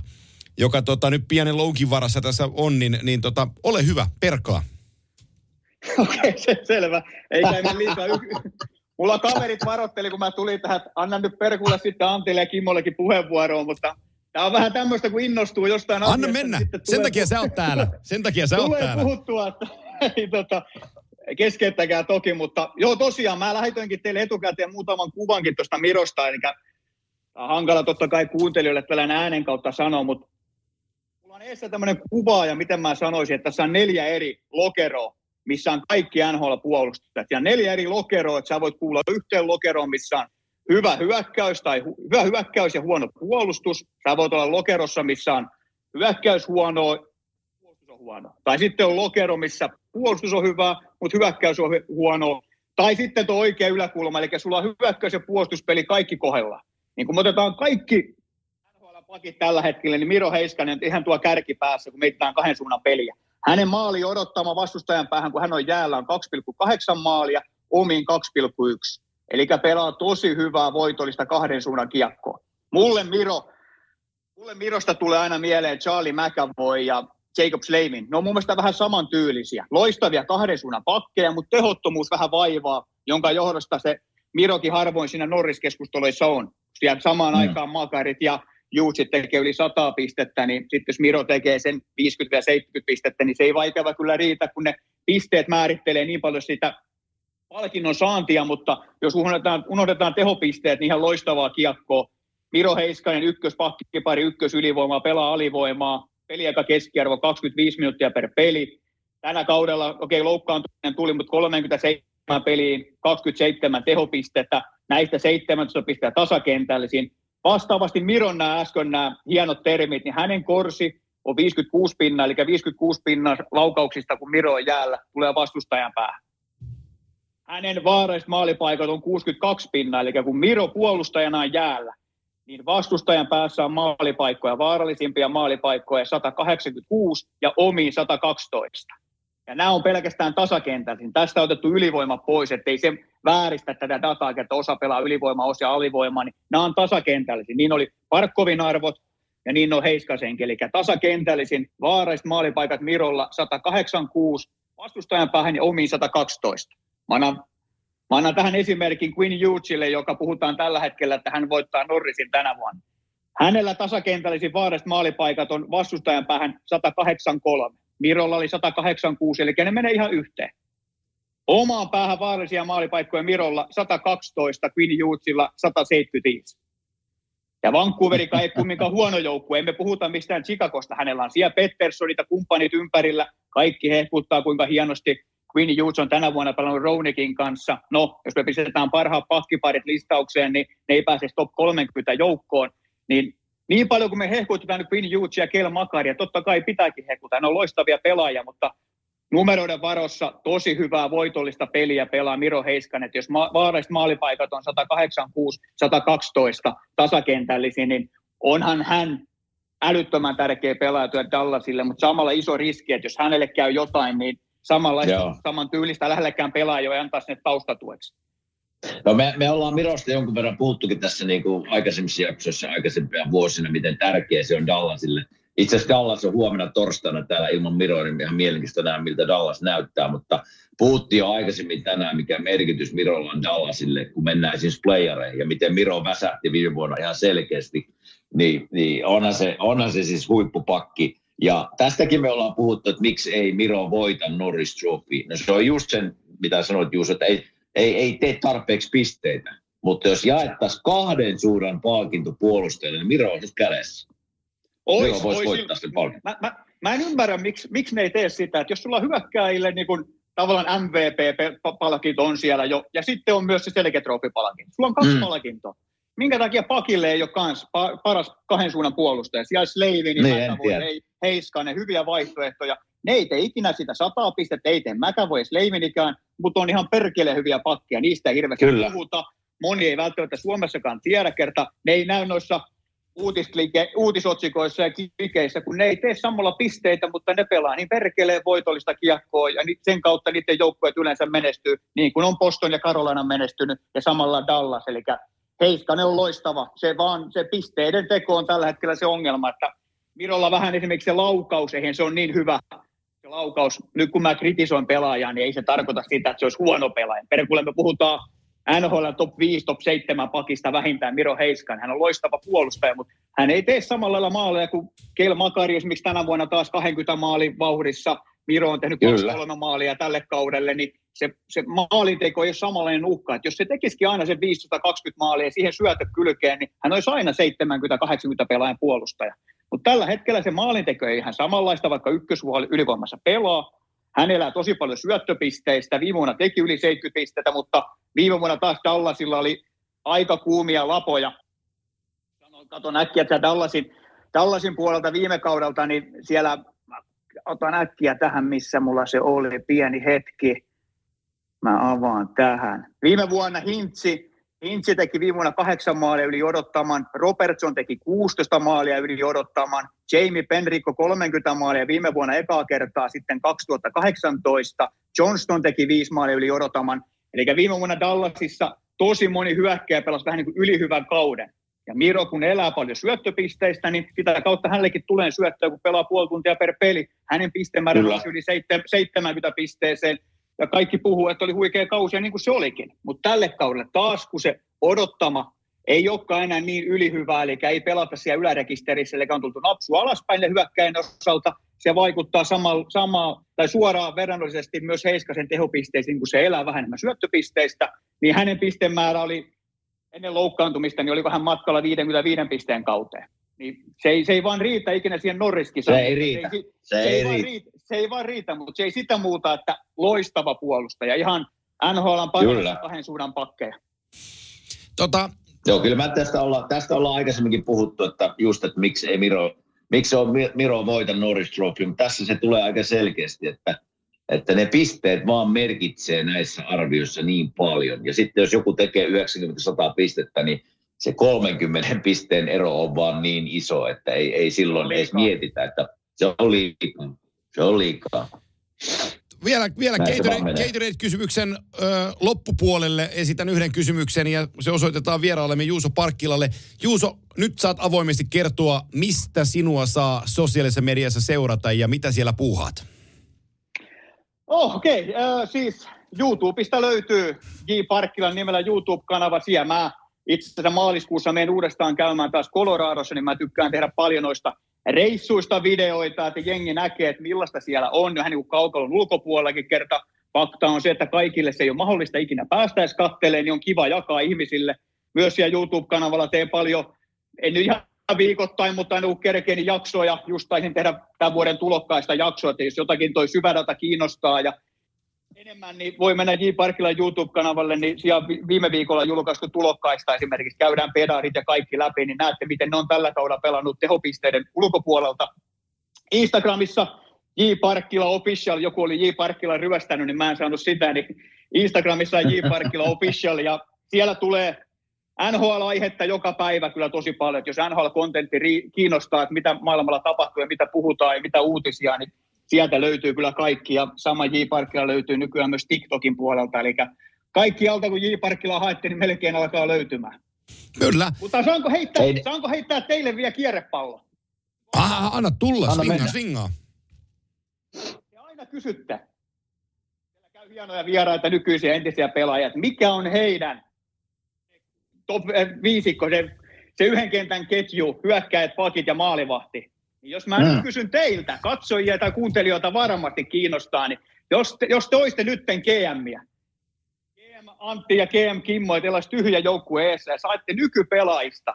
joka tota, nyt pienen loukin varassa tässä on, niin, niin tota, ole hyvä, perkaa. Okei, okay, se, selvä. Ei käy liikaa. Mulla kaverit varoitteli, kun mä tulin tähän, annan nyt perkulle sitten Antille ja Kimmollekin puheenvuoroon, mutta Tämä on vähän tämmöistä, kun innostuu jostain Anna asiasta, mennä. Niin Sen takia sä oot täällä. Sen takia sä oot tulee täällä. puhuttua, että ei tota, keskeyttäkää toki, mutta joo tosiaan, mä lähetinkin teille etukäteen muutaman kuvankin tuosta Mirosta, eli hankala totta kai kuuntelijoille tällainen äänen kautta sanoa, mutta mulla on edessä tämmöinen kuva, ja miten mä sanoisin, että tässä on neljä eri lokeroa, missä on kaikki NHL-puolustajat. Ja neljä eri lokeroa, että sä voit kuulla yhteen lokeroon, missä on hyvä hyökkäys tai hu- hyvä hyökkäys ja huono puolustus. Sä voit olla lokerossa, missä on hyökkäys huono, puolustus on huono. Tai sitten on lokero, missä puolustus on hyvä, mutta hyökkäys on huono. Tai sitten tuo oikea yläkulma, eli sulla on hyökkäys ja puolustuspeli kaikki kohdella. Niin kun me otetaan kaikki pakit tällä hetkellä, niin Miro Heiskanen ihan tuo kärki päässä, kun mietitään kahden suunnan peliä. Hänen maali odottama vastustajan päähän, kun hän on jäällä, on 2,8 maalia, omiin 2,1. Eli pelaa tosi hyvää voitollista kahden suunnan kiekkoa. Mulle Miro, mulle Mirosta tulee aina mieleen Charlie McAvoy ja Jacob Slavin. Ne on mun mielestä vähän samantyylisiä. Loistavia kahden suunnan pakkeja, mutta tehottomuus vähän vaivaa, jonka johdosta se Mirokin harvoin siinä Norris-keskusteluissa on. Siellä samaan mm. aikaan Makarit ja Juutsit tekee yli 100 pistettä, niin sitten jos Miro tekee sen 50-70 pistettä, niin se ei vaikea kyllä riitä, kun ne pisteet määrittelee niin paljon sitä palkinnon saantia, mutta jos unohdetaan, unohdetaan tehopisteet, niin ihan loistavaa kiekkoa. Miro Heiskanen ykköspakkipari, ykkösylivoimaa, pelaa alivoimaa, peliaika keskiarvo 25 minuuttia per peli. Tänä kaudella, okei, okay, loukkaantuminen tuli, mutta 37 peliin, 27 tehopistettä, näistä 17 pistettä tasakentällisiin. Vastaavasti Miron nämä äsken nämä hienot termit, niin hänen korsi on 56 pinna, eli 56 pinnan laukauksista, kun Miro on jäällä, tulee vastustajan päähän. Hänen vaaralliset maalipaikat on 62 pinna, eli kun Miro puolustajana on jäällä, niin vastustajan päässä on maalipaikkoja, vaarallisimpia maalipaikkoja 186 ja omiin 112. Ja nämä on pelkästään tasakentällisin. Tästä on otettu ylivoima pois, ettei se vääristä tätä dataa, että osa pelaa ylivoima, osa alivoima, niin nämä on tasakentällisin. Niin oli Parkkovin arvot ja niin on Heiskasenkin. Eli tasakentällisin vaaraiset maalipaikat Mirolla 186, vastustajan päähän ja omiin 112. Mä annan, mä annan tähän esimerkin Quinn Hughesille, joka puhutaan tällä hetkellä, että hän voittaa Norrisin tänä vuonna. Hänellä tasakentällisin vaaraiset maalipaikat on vastustajan päähän 183. Mirolla oli 186, eli ne menee ihan yhteen. Omaan päähän vaarallisia maalipaikkoja Mirolla 112, Quinn Hughesilla 175. Ja Vancouveri ei kumminkaan huono joukkue. Emme puhuta mistään Chicagosta. Hänellä on siellä Petterssonita, kumppanit ympärillä. Kaikki hehkuttaa, kuinka hienosti Quinn Hughes on tänä vuonna pelannut Ronikin kanssa. No, jos me pistetään parhaat pakkiparit listaukseen, niin ne ei pääse top 30 joukkoon. Niin niin paljon kuin me hehkutetaan nyt Hughes ja Kel Makaria, totta kai pitääkin hehkuttaa, ne on loistavia pelaajia, mutta numeroiden varossa tosi hyvää voitollista peliä pelaa Miro Heiskanen. Että jos ma- vaaralliset maalipaikat on 186, 112 tasakentällisiin, niin onhan hän älyttömän tärkeä pelaaja Dallasille, mutta samalla iso riski, että jos hänelle käy jotain, niin samanlaista, saman tyylistä lähellekään pelaaja ei antaa sinne taustatueksi. No me, me ollaan Mirosta jonkun verran puhuttukin tässä niin kuin aikaisemmissa jaksoissa aikaisempia vuosina, miten tärkeä se on Dallasille. Itse asiassa Dallas on huomenna torstaina täällä ilman Miroa, niin ihan mielenkiintoista nähdä, miltä Dallas näyttää, mutta puhuttiin jo aikaisemmin tänään, mikä merkitys Mirolla on Dallasille, kun mennään siis playereihin, ja miten Miro väsähti viime vuonna ihan selkeästi, niin, niin onhan, se, onhan se siis huippupakki. Ja tästäkin me ollaan puhuttu, että miksi ei Miro voita Norris Trophy. No se on just sen, mitä sanoit Juuso, että ei, ei, ei tee tarpeeksi pisteitä. Mutta jos jaettaisiin kahden suuran palkinto puolustajalle, niin Miro olisi kädessä. Ois, Miro voisi ois, voittaa sen palkinto. Mä, mä, mä en ymmärrä, miksi, miksi ne ei tee sitä. Että jos sulla on hyökkääjille niin kun, tavallaan MVP-palkinto on siellä jo, ja sitten on myös se selkeä palkinto Sulla on kaksi mm. palkintoa. Minkä takia pakille ei ole kans paras kahden suunnan puolustaja? Siellä Slavin, niin, Mätävoi, Heiskanen, hyviä vaihtoehtoja. Ne ei tee ikinä sitä sataa pistettä, ei tee Mäkävoi Slavinikään, mutta on ihan perkele hyviä pakkia. Niistä ei hirveästi Kyllä. puhuta. Moni ei välttämättä Suomessakaan tiedä, kerta ne ei näy noissa uutisotsikoissa ja klikeissä, kun ne ei tee samalla pisteitä, mutta ne pelaa niin perkeleen voitollista kiekkoa ja sen kautta niiden joukkueet yleensä menestyy, niin kuin on Poston ja Karolana menestynyt ja samalla Dallas, eli Heiskanen on loistava. Se vaan se pisteiden teko on tällä hetkellä se ongelma, että Virolla vähän esimerkiksi se laukaus, eihän se on niin hyvä laukaus. Nyt kun mä kritisoin pelaajaa, niin ei se tarkoita sitä, että se olisi huono pelaaja. Perkulle me puhutaan NHL top 5, top 7 pakista vähintään Miro Heiskan. Hän on loistava puolustaja, mutta hän ei tee samalla lailla maaleja kuin Kel Makari esimerkiksi tänä vuonna taas 20 maalin vauhdissa. Miro on tehnyt kolme maalia tälle kaudelle, niin se, se maalinteko ei ole samanlainen uhka. Että jos se tekisikin aina se 520 maalia ja siihen syötö kylkeen, niin hän olisi aina 70-80 pelaajan puolustaja. Mutta tällä hetkellä se maalinteko ei ihan samanlaista, vaikka ykkösvuoli ylivoimassa pelaa. Hän elää tosi paljon syöttöpisteistä. Viime vuonna teki yli 70 pistettä, mutta viime vuonna taas Dallasilla oli aika kuumia lapoja. Katon äkkiä, että Dallasin, Dallasin puolelta viime kaudelta, niin siellä, otan äkkiä tähän, missä mulla se oli, pieni hetki. Mä avaan tähän. Viime vuonna Hintsi, Hintsi teki viime vuonna kahdeksan maalia yli odottaman, Robertson teki 16 maalia yli odottaman, Jamie Penrikko 30 maalia viime vuonna ekaa kertaa sitten 2018, Johnston teki viisi maalia yli odottaman, eli viime vuonna Dallasissa tosi moni hyökkäjä pelasi vähän niin kuin ylihyvän kauden. Ja Miro, kun elää paljon syöttöpisteistä, niin sitä kautta hänellekin tulee syöttöä, kun pelaa puoli tuntia per peli. Hänen pistemäärä yli 70 pisteeseen ja kaikki puhuu, että oli huikea kausi ja niin kuin se olikin. Mutta tälle kaudelle taas, kun se odottama ei olekaan enää niin ylihyvä, eli ei pelata siellä ylärekisterissä, eli on tultu napsu alaspäin ne hyökkäin osalta, se vaikuttaa sama, sama, tai suoraan verrannollisesti myös Heiskasen tehopisteisiin, kun se elää vähän enemmän syöttöpisteistä, niin hänen pistemäärä oli ennen loukkaantumista, niin oliko hän matkalla 55 pisteen kauteen. Niin se, ei, se ei vaan riitä ikinä siihen Norriskisaan. Se ei riitä. Se ei, se, se ei, riitä. riitä se ei vaan riitä, mutta se ei sitä muuta, että loistava puolustaja. Ihan NHLn parhaita kahden suunnan pakkeja. Tota... Joo, kyllä mä tästä ollaan, tästä ollaan aikaisemminkin puhuttu, että just, että miksi ei Miro, miksi on Miro voita Norris Trophy, mutta tässä se tulee aika selkeästi, että, että ne pisteet vaan merkitsee näissä arvioissa niin paljon. Ja sitten jos joku tekee 90-100 pistettä, niin se 30 pisteen ero on vaan niin iso, että ei, ei silloin edes mietitä, että se on liikaa. Se on liikaa. Vielä, vielä Gatorade-kysymyksen ö, loppupuolelle esitän yhden kysymyksen ja se osoitetaan vieraallemme Juuso Parkkilalle. Juuso, nyt saat avoimesti kertoa, mistä sinua saa sosiaalisessa mediassa seurata ja mitä siellä puuhaat. Oh, Okei, okay. äh, siis YouTubesta löytyy J. Parkkilan nimellä YouTube-kanava. Siellä mä itse asiassa maaliskuussa menen uudestaan käymään taas Coloradossa, niin mä tykkään tehdä paljon noista reissuista videoita, että jengi näkee, että millaista siellä on, vähän niin kuin kaukalon ulkopuolellakin kerta. Fakta on se, että kaikille se ei ole mahdollista ikinä päästä edes katteleen, niin on kiva jakaa ihmisille. Myös siellä YouTube-kanavalla teen paljon, en nyt ihan viikoittain, mutta aina kun kerkeen niin jaksoja, just taisin tehdä tämän vuoden tulokkaista jaksoa, että jos jotakin toi syvädata kiinnostaa ja enemmän, niin voi mennä J. Parkilan YouTube-kanavalle, niin siellä viime viikolla julkaistu tulokkaista esimerkiksi käydään pedaarit ja kaikki läpi, niin näette, miten ne on tällä kaudella pelannut tehopisteiden ulkopuolelta. Instagramissa J. Parkkila Official, joku oli J. Parkkila ryöstänyt, niin mä en saanut sitä, niin Instagramissa J. Parkkila Official, ja siellä tulee NHL-aihetta joka päivä kyllä tosi paljon, että jos NHL-kontentti kiinnostaa, että mitä maailmalla tapahtuu ja mitä puhutaan ja mitä uutisia, niin sieltä löytyy kyllä kaikki ja sama J. Parkilla löytyy nykyään myös TikTokin puolelta, eli kaikki alta kun J-Parkilla haettiin, niin melkein alkaa löytymään. Kyllä. Mutta saanko heittää, Ei. saanko heittää teille vielä kierrepallo? Ah, anna tulla, anna swingaa, swingaa. Te aina kysytte. Siellä käy hienoja vieraita nykyisiä entisiä pelaajia, mikä on heidän top eh, viisikko, se, se yhden kentän ketju, hyökkäät, pakit ja maalivahti. Niin jos mä mm. kysyn teiltä, katsojia tai kuuntelijoita varmasti kiinnostaa, niin jos te, jos te olisitte nytten GMiä, GM Antti ja GM Kimmo, teillä olisi tyhjä joukkue eessä ja saitte nykypelaista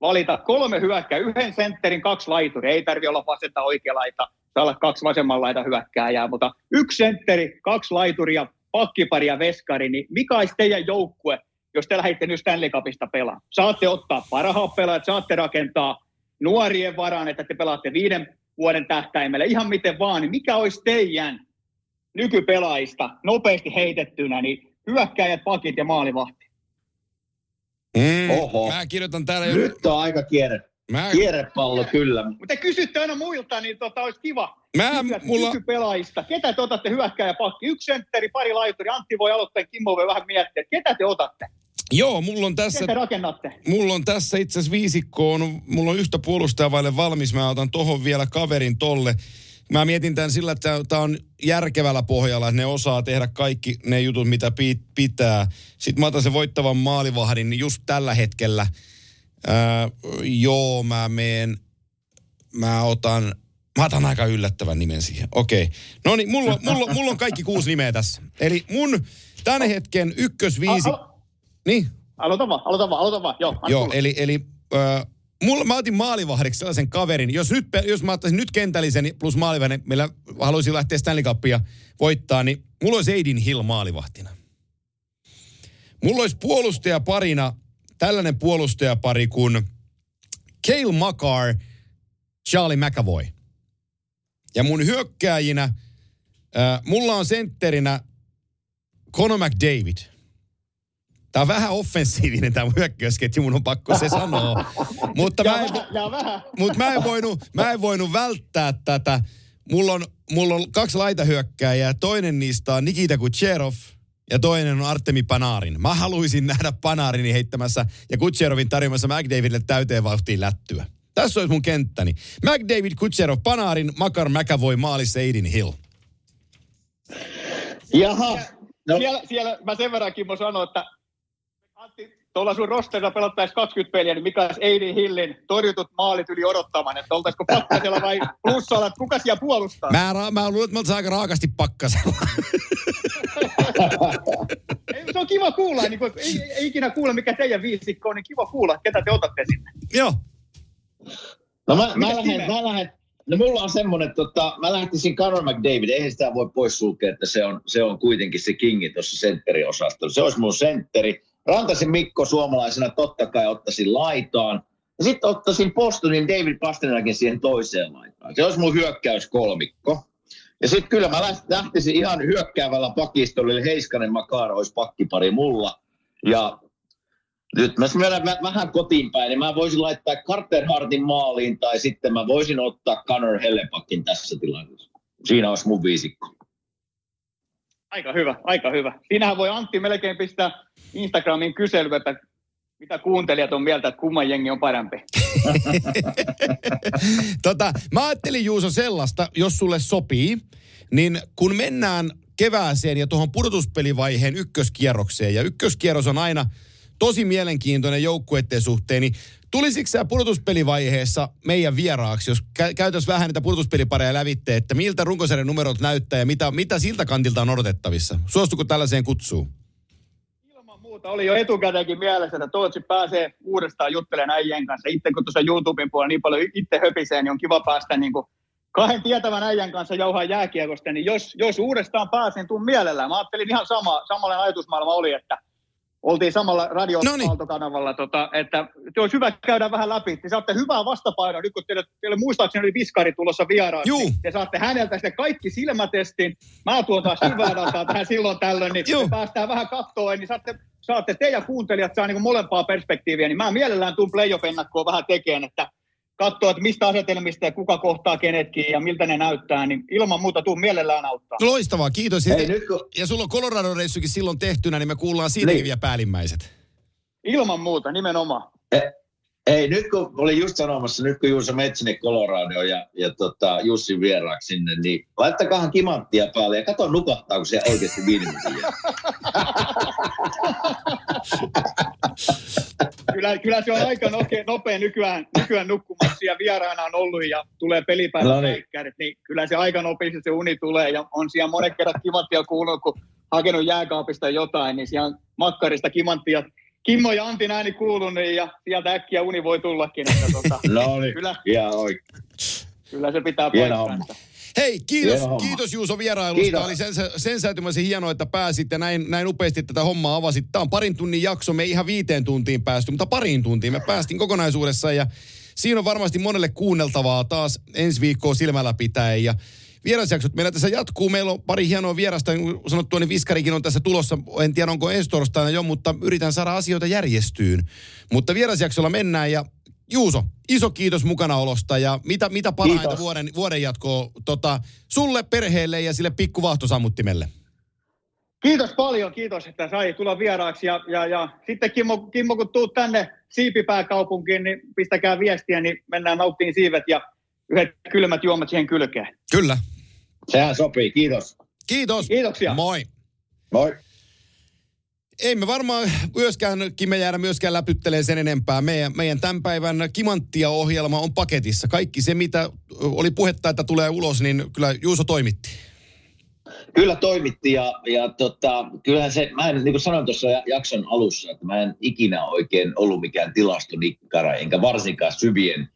valita kolme hyökkää, yhden sentterin, kaksi laituria. Ei tarvi olla vasenta oikea laita, saa olla kaksi vasemman laita hyökkääjää, mutta yksi sentteri, kaksi laituria, pakkipari ja veskari, niin mikä olisi teidän joukkue, jos te lähditte nyt Stanley Cupista pelaamaan? Saatte ottaa parhaat pelaajat, saatte rakentaa nuorien varaan, että te pelaatte viiden vuoden tähtäimellä, ihan miten vaan, niin mikä olisi teidän nykypelaajista nopeasti heitettynä, niin hyökkäjät, pakit ja maalivahti? Mm, Oho. Mä kirjoitan täällä... Nyt on aika kierre. Mä... Kierrepallo, kyllä. Mutta kysytte aina muilta, niin tota, olisi kiva Mä, mulla... pelaajista. Ketä te otatte hyökkääjä pakki? Yksi sentteri, pari laituri. Antti voi aloittaa, Kimmo voi vähän miettiä. Ketä te otatte? Joo, mulla on tässä... Ketä rakennatte? Mulla on tässä itse asiassa viisikkoon. Mulla on yhtä puolustajaa vaille valmis. Mä otan tohon vielä kaverin tolle. Mä mietin tämän sillä, että tämä on järkevällä pohjalla, että ne osaa tehdä kaikki ne jutut, mitä pitää. Sitten mä otan sen voittavan maalivahdin niin just tällä hetkellä. Ää, joo, mä meen, mä otan, mä otan aika yllättävän nimen siihen. Okei. Okay. No niin, mulla, mulla, mulla on kaikki kuusi nimeä tässä. Eli mun tämän hetken ykkösviisi... niin? Aloita vaan, aloita vaan, aloita vaan. Joo, Joo eli, eli äh, Mulla, mä otin maalivahdiksi sellaisen kaverin. Jos, nyt, jos mä ottaisin nyt kentällisen plus maalivahden, millä haluaisin lähteä Stanley Cupia voittaa, niin mulla olisi Aidin Hill maalivahtina. Mulla olisi puolustajaparina tällainen puolustajapari kuin Cale Makar, Charlie McAvoy. Ja mun hyökkääjinä, äh, mulla on sentterinä Conor McDavid – Tämä on vähän offensiivinen tämä hyökkäysketju, mun on pakko se sanoa. mutta mä en, mutta mä en, voinut, mä en voinut välttää tätä. Mulla on, mulla on kaksi laitahyökkääjää. Toinen niistä on Nikita Kucherov ja toinen on Artemi Panarin. Mä haluaisin nähdä Panarini heittämässä ja Kucherovin tarjoamassa McDavidille täyteen vauhtiin lättyä. Tässä olisi mun kenttäni. McDavid, Kucherov, Panarin, Makar, McAvoy, maalissa Aiden Hill. Jaha. No. Siellä, siellä mä sen verran Kimmo sanoin, että tuolla sun rosterilla pelattaisi 20 peliä, niin mikä olisi Eidin Hillin torjutut maalit yli odottamaan, että oltaisiko pakkasella vai plussalla, että kuka siellä puolustaa? Mä, ra- mä luulen, että mä aika raakasti pakkasella. se on kiva kuulla, niin kun, ei, ei, ikinä kuule mikä teidän viisikko on, niin kiva kuulla, ketä te otatte sinne. Joo. No mä, mä lähden, mä lähden, No mulla on semmoinen, tota, mä lähtisin Conor McDavid, eihän sitä voi poissulkea, että se on, se on kuitenkin se kingi tuossa sentteriosastolla. Se olisi mun sentteri. Rantasin Mikko suomalaisena totta kai ottaisin laitaan. Ja sitten ottaisin Postonin David Pasternakin siihen toiseen laitaan. Se olisi mun hyökkäys kolmikko. Ja sitten kyllä mä lähtisin ihan hyökkäävällä pakistolla, eli Heiskanen Makar olisi pakkipari mulla. Ja nyt mä menen vähän kotiin päin, niin mä voisin laittaa Carter Hartin maaliin, tai sitten mä voisin ottaa Connor Hellepakin tässä tilanteessa. Siinä olisi mun viisikko. Aika hyvä, aika hyvä. Siinähän voi Antti melkein pistää Instagramin kysely, että mitä kuuntelijat on mieltä, että kumman jengi on parempi. tota, mä ajattelin Juuso sellaista, jos sulle sopii, niin kun mennään kevääseen ja tuohon pudotuspelivaiheen ykköskierrokseen, ja ykköskierros on aina tosi mielenkiintoinen joukkueiden suhteen, niin Tulisiko sä pudotuspelivaiheessa meidän vieraaksi, jos kä- käytäisiin vähän niitä pudotuspelipareja lävitte, että miltä runkosarjan numerot näyttää ja mitä, mitä siltä kantilta on odotettavissa? Suostuko tällaiseen kutsuun? Muuta oli jo etukäteenkin mielessä, että toivottavasti pääsee uudestaan juttelemaan äijän kanssa. Itse kun tuossa YouTuben puolella niin paljon itse höpisee, niin on kiva päästä niin kuin kahden tietävän äijän kanssa jauhaa jääkiekosta, niin jos, jos uudestaan pääsen, tuun mielellään. Mä ajattelin ihan sama, samanlainen ajatusmaailma oli, että oltiin samalla radio kanavalla tota, että olisi hyvä käydä vähän läpi. Te saatte hyvää vastapainoa, nyt kun teille, teille muistaakseni oli Viskari tulossa vieraaksi. Juu. Te saatte häneltä sitten kaikki silmätestin. Mä tuon taas hyvää dataa tähän silloin tällöin, niin Juu. me päästään vähän kattoon, niin saatte, saatte te ja kuuntelijat saa niin molempaa perspektiiviä. Niin mä mielellään tuun playoff-ennakkoa vähän tekemään, että katsoa, että mistä asetelmista ja kuka kohtaa kenetkin ja miltä ne näyttää, niin ilman muuta tuu mielellään auttaa. Loistavaa, kiitos. Hei, nyt kun... Ja sulla on Colorado-reissukin silloin tehtynä, niin me kuullaan siitäkin niin. vielä päällimmäiset. Ilman muuta, nimenomaan. Eh, ei, nyt kun olin just sanomassa, nyt kun Juuso meni sinne Colorado ja, ja tota, Jussi vieraaksi sinne, niin laittakahan kimanttia päälle ja kato nukahtaako se oikeasti viiden kyllä, kyllä se on aika nopea, nopea nykyään, nykyään nukkumassa ja vieraana on ollut ja tulee pelipäivä no niin. niin kyllä se aika nopeasti se uni tulee ja on siellä monet kerrat kimanttia kuulunut, kun hakenut jääkaapista jotain, niin siellä makkarista kimanttia Kimmo ja Antin ääni kuulunut niin ja sieltä äkkiä uni voi tullakin. Että tota, no niin, kyllä, ihan oikein. Kyllä se pitää paikkaansa. Hei, kiitos, kiitos Juuso vierailusta. Kiitos. Oli sen, sen säätymäisen hienoa, että pääsit ja näin, näin upeasti tätä hommaa avasit. Tämä on parin tunnin jakso, me ei ihan viiteen tuntiin päästy, mutta parin tuntiin me päästiin kokonaisuudessa ja siinä on varmasti monelle kuunneltavaa taas ensi viikkoa silmällä pitäen ja vierasjaksot meillä tässä jatkuu. Meillä on pari hienoa vierasta, niin sanottua, niin Viskarikin on tässä tulossa. En tiedä, onko ensi torstaina jo, mutta yritän saada asioita järjestyyn. Mutta vierasjaksolla mennään ja Juuso, iso kiitos mukanaolosta ja mitä, mitä parhaita vuoden, vuoden jatkoa tota, sulle, perheelle ja sille pikku vahtosammuttimelle? Kiitos paljon, kiitos, että sai tulla vieraaksi. Ja, ja, ja sitten Kimmo, Kimmo, kun tuut tänne Siipipääkaupunkiin, niin pistäkää viestiä, niin mennään nauttiin siivet ja yhdet kylmät juomat siihen kylkeen. Kyllä. Sehän sopii, kiitos. Kiitos. Kiitoksia. Moi. Moi. Ei me varmaan myöskään, Kime jäädä myöskään läpyttelee sen enempää. Meidän, meidän tämän päivän Kimanttia-ohjelma on paketissa. Kaikki se, mitä oli puhetta, että tulee ulos, niin kyllä Juuso toimitti. Kyllä toimitti ja, ja tota, kyllähän se, mä en, niin kuin sanoin tuossa jakson alussa, että mä en ikinä oikein ollut mikään tilastonikkara, enkä varsinkaan syvien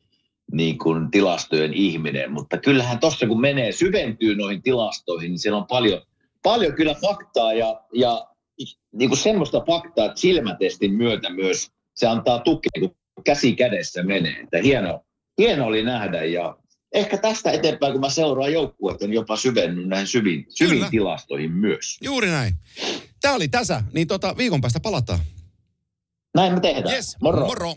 niin kuin tilastojen ihminen, mutta kyllähän tuossa kun menee, syventyy noihin tilastoihin, niin siellä on paljon, paljon kyllä faktaa ja, ja niin kuin semmoista faktaa, että silmätestin myötä myös se antaa tukea, kun käsi kädessä menee. Että hieno, hieno oli nähdä ja ehkä tästä eteenpäin, kun mä seuraan joukkuetta, niin jopa syvennyt näihin syviin, syviin tilastoihin myös. Juuri näin. Tämä oli tässä, niin tota, viikon päästä palataan. Näin me tehdään. Yes, moro. moro.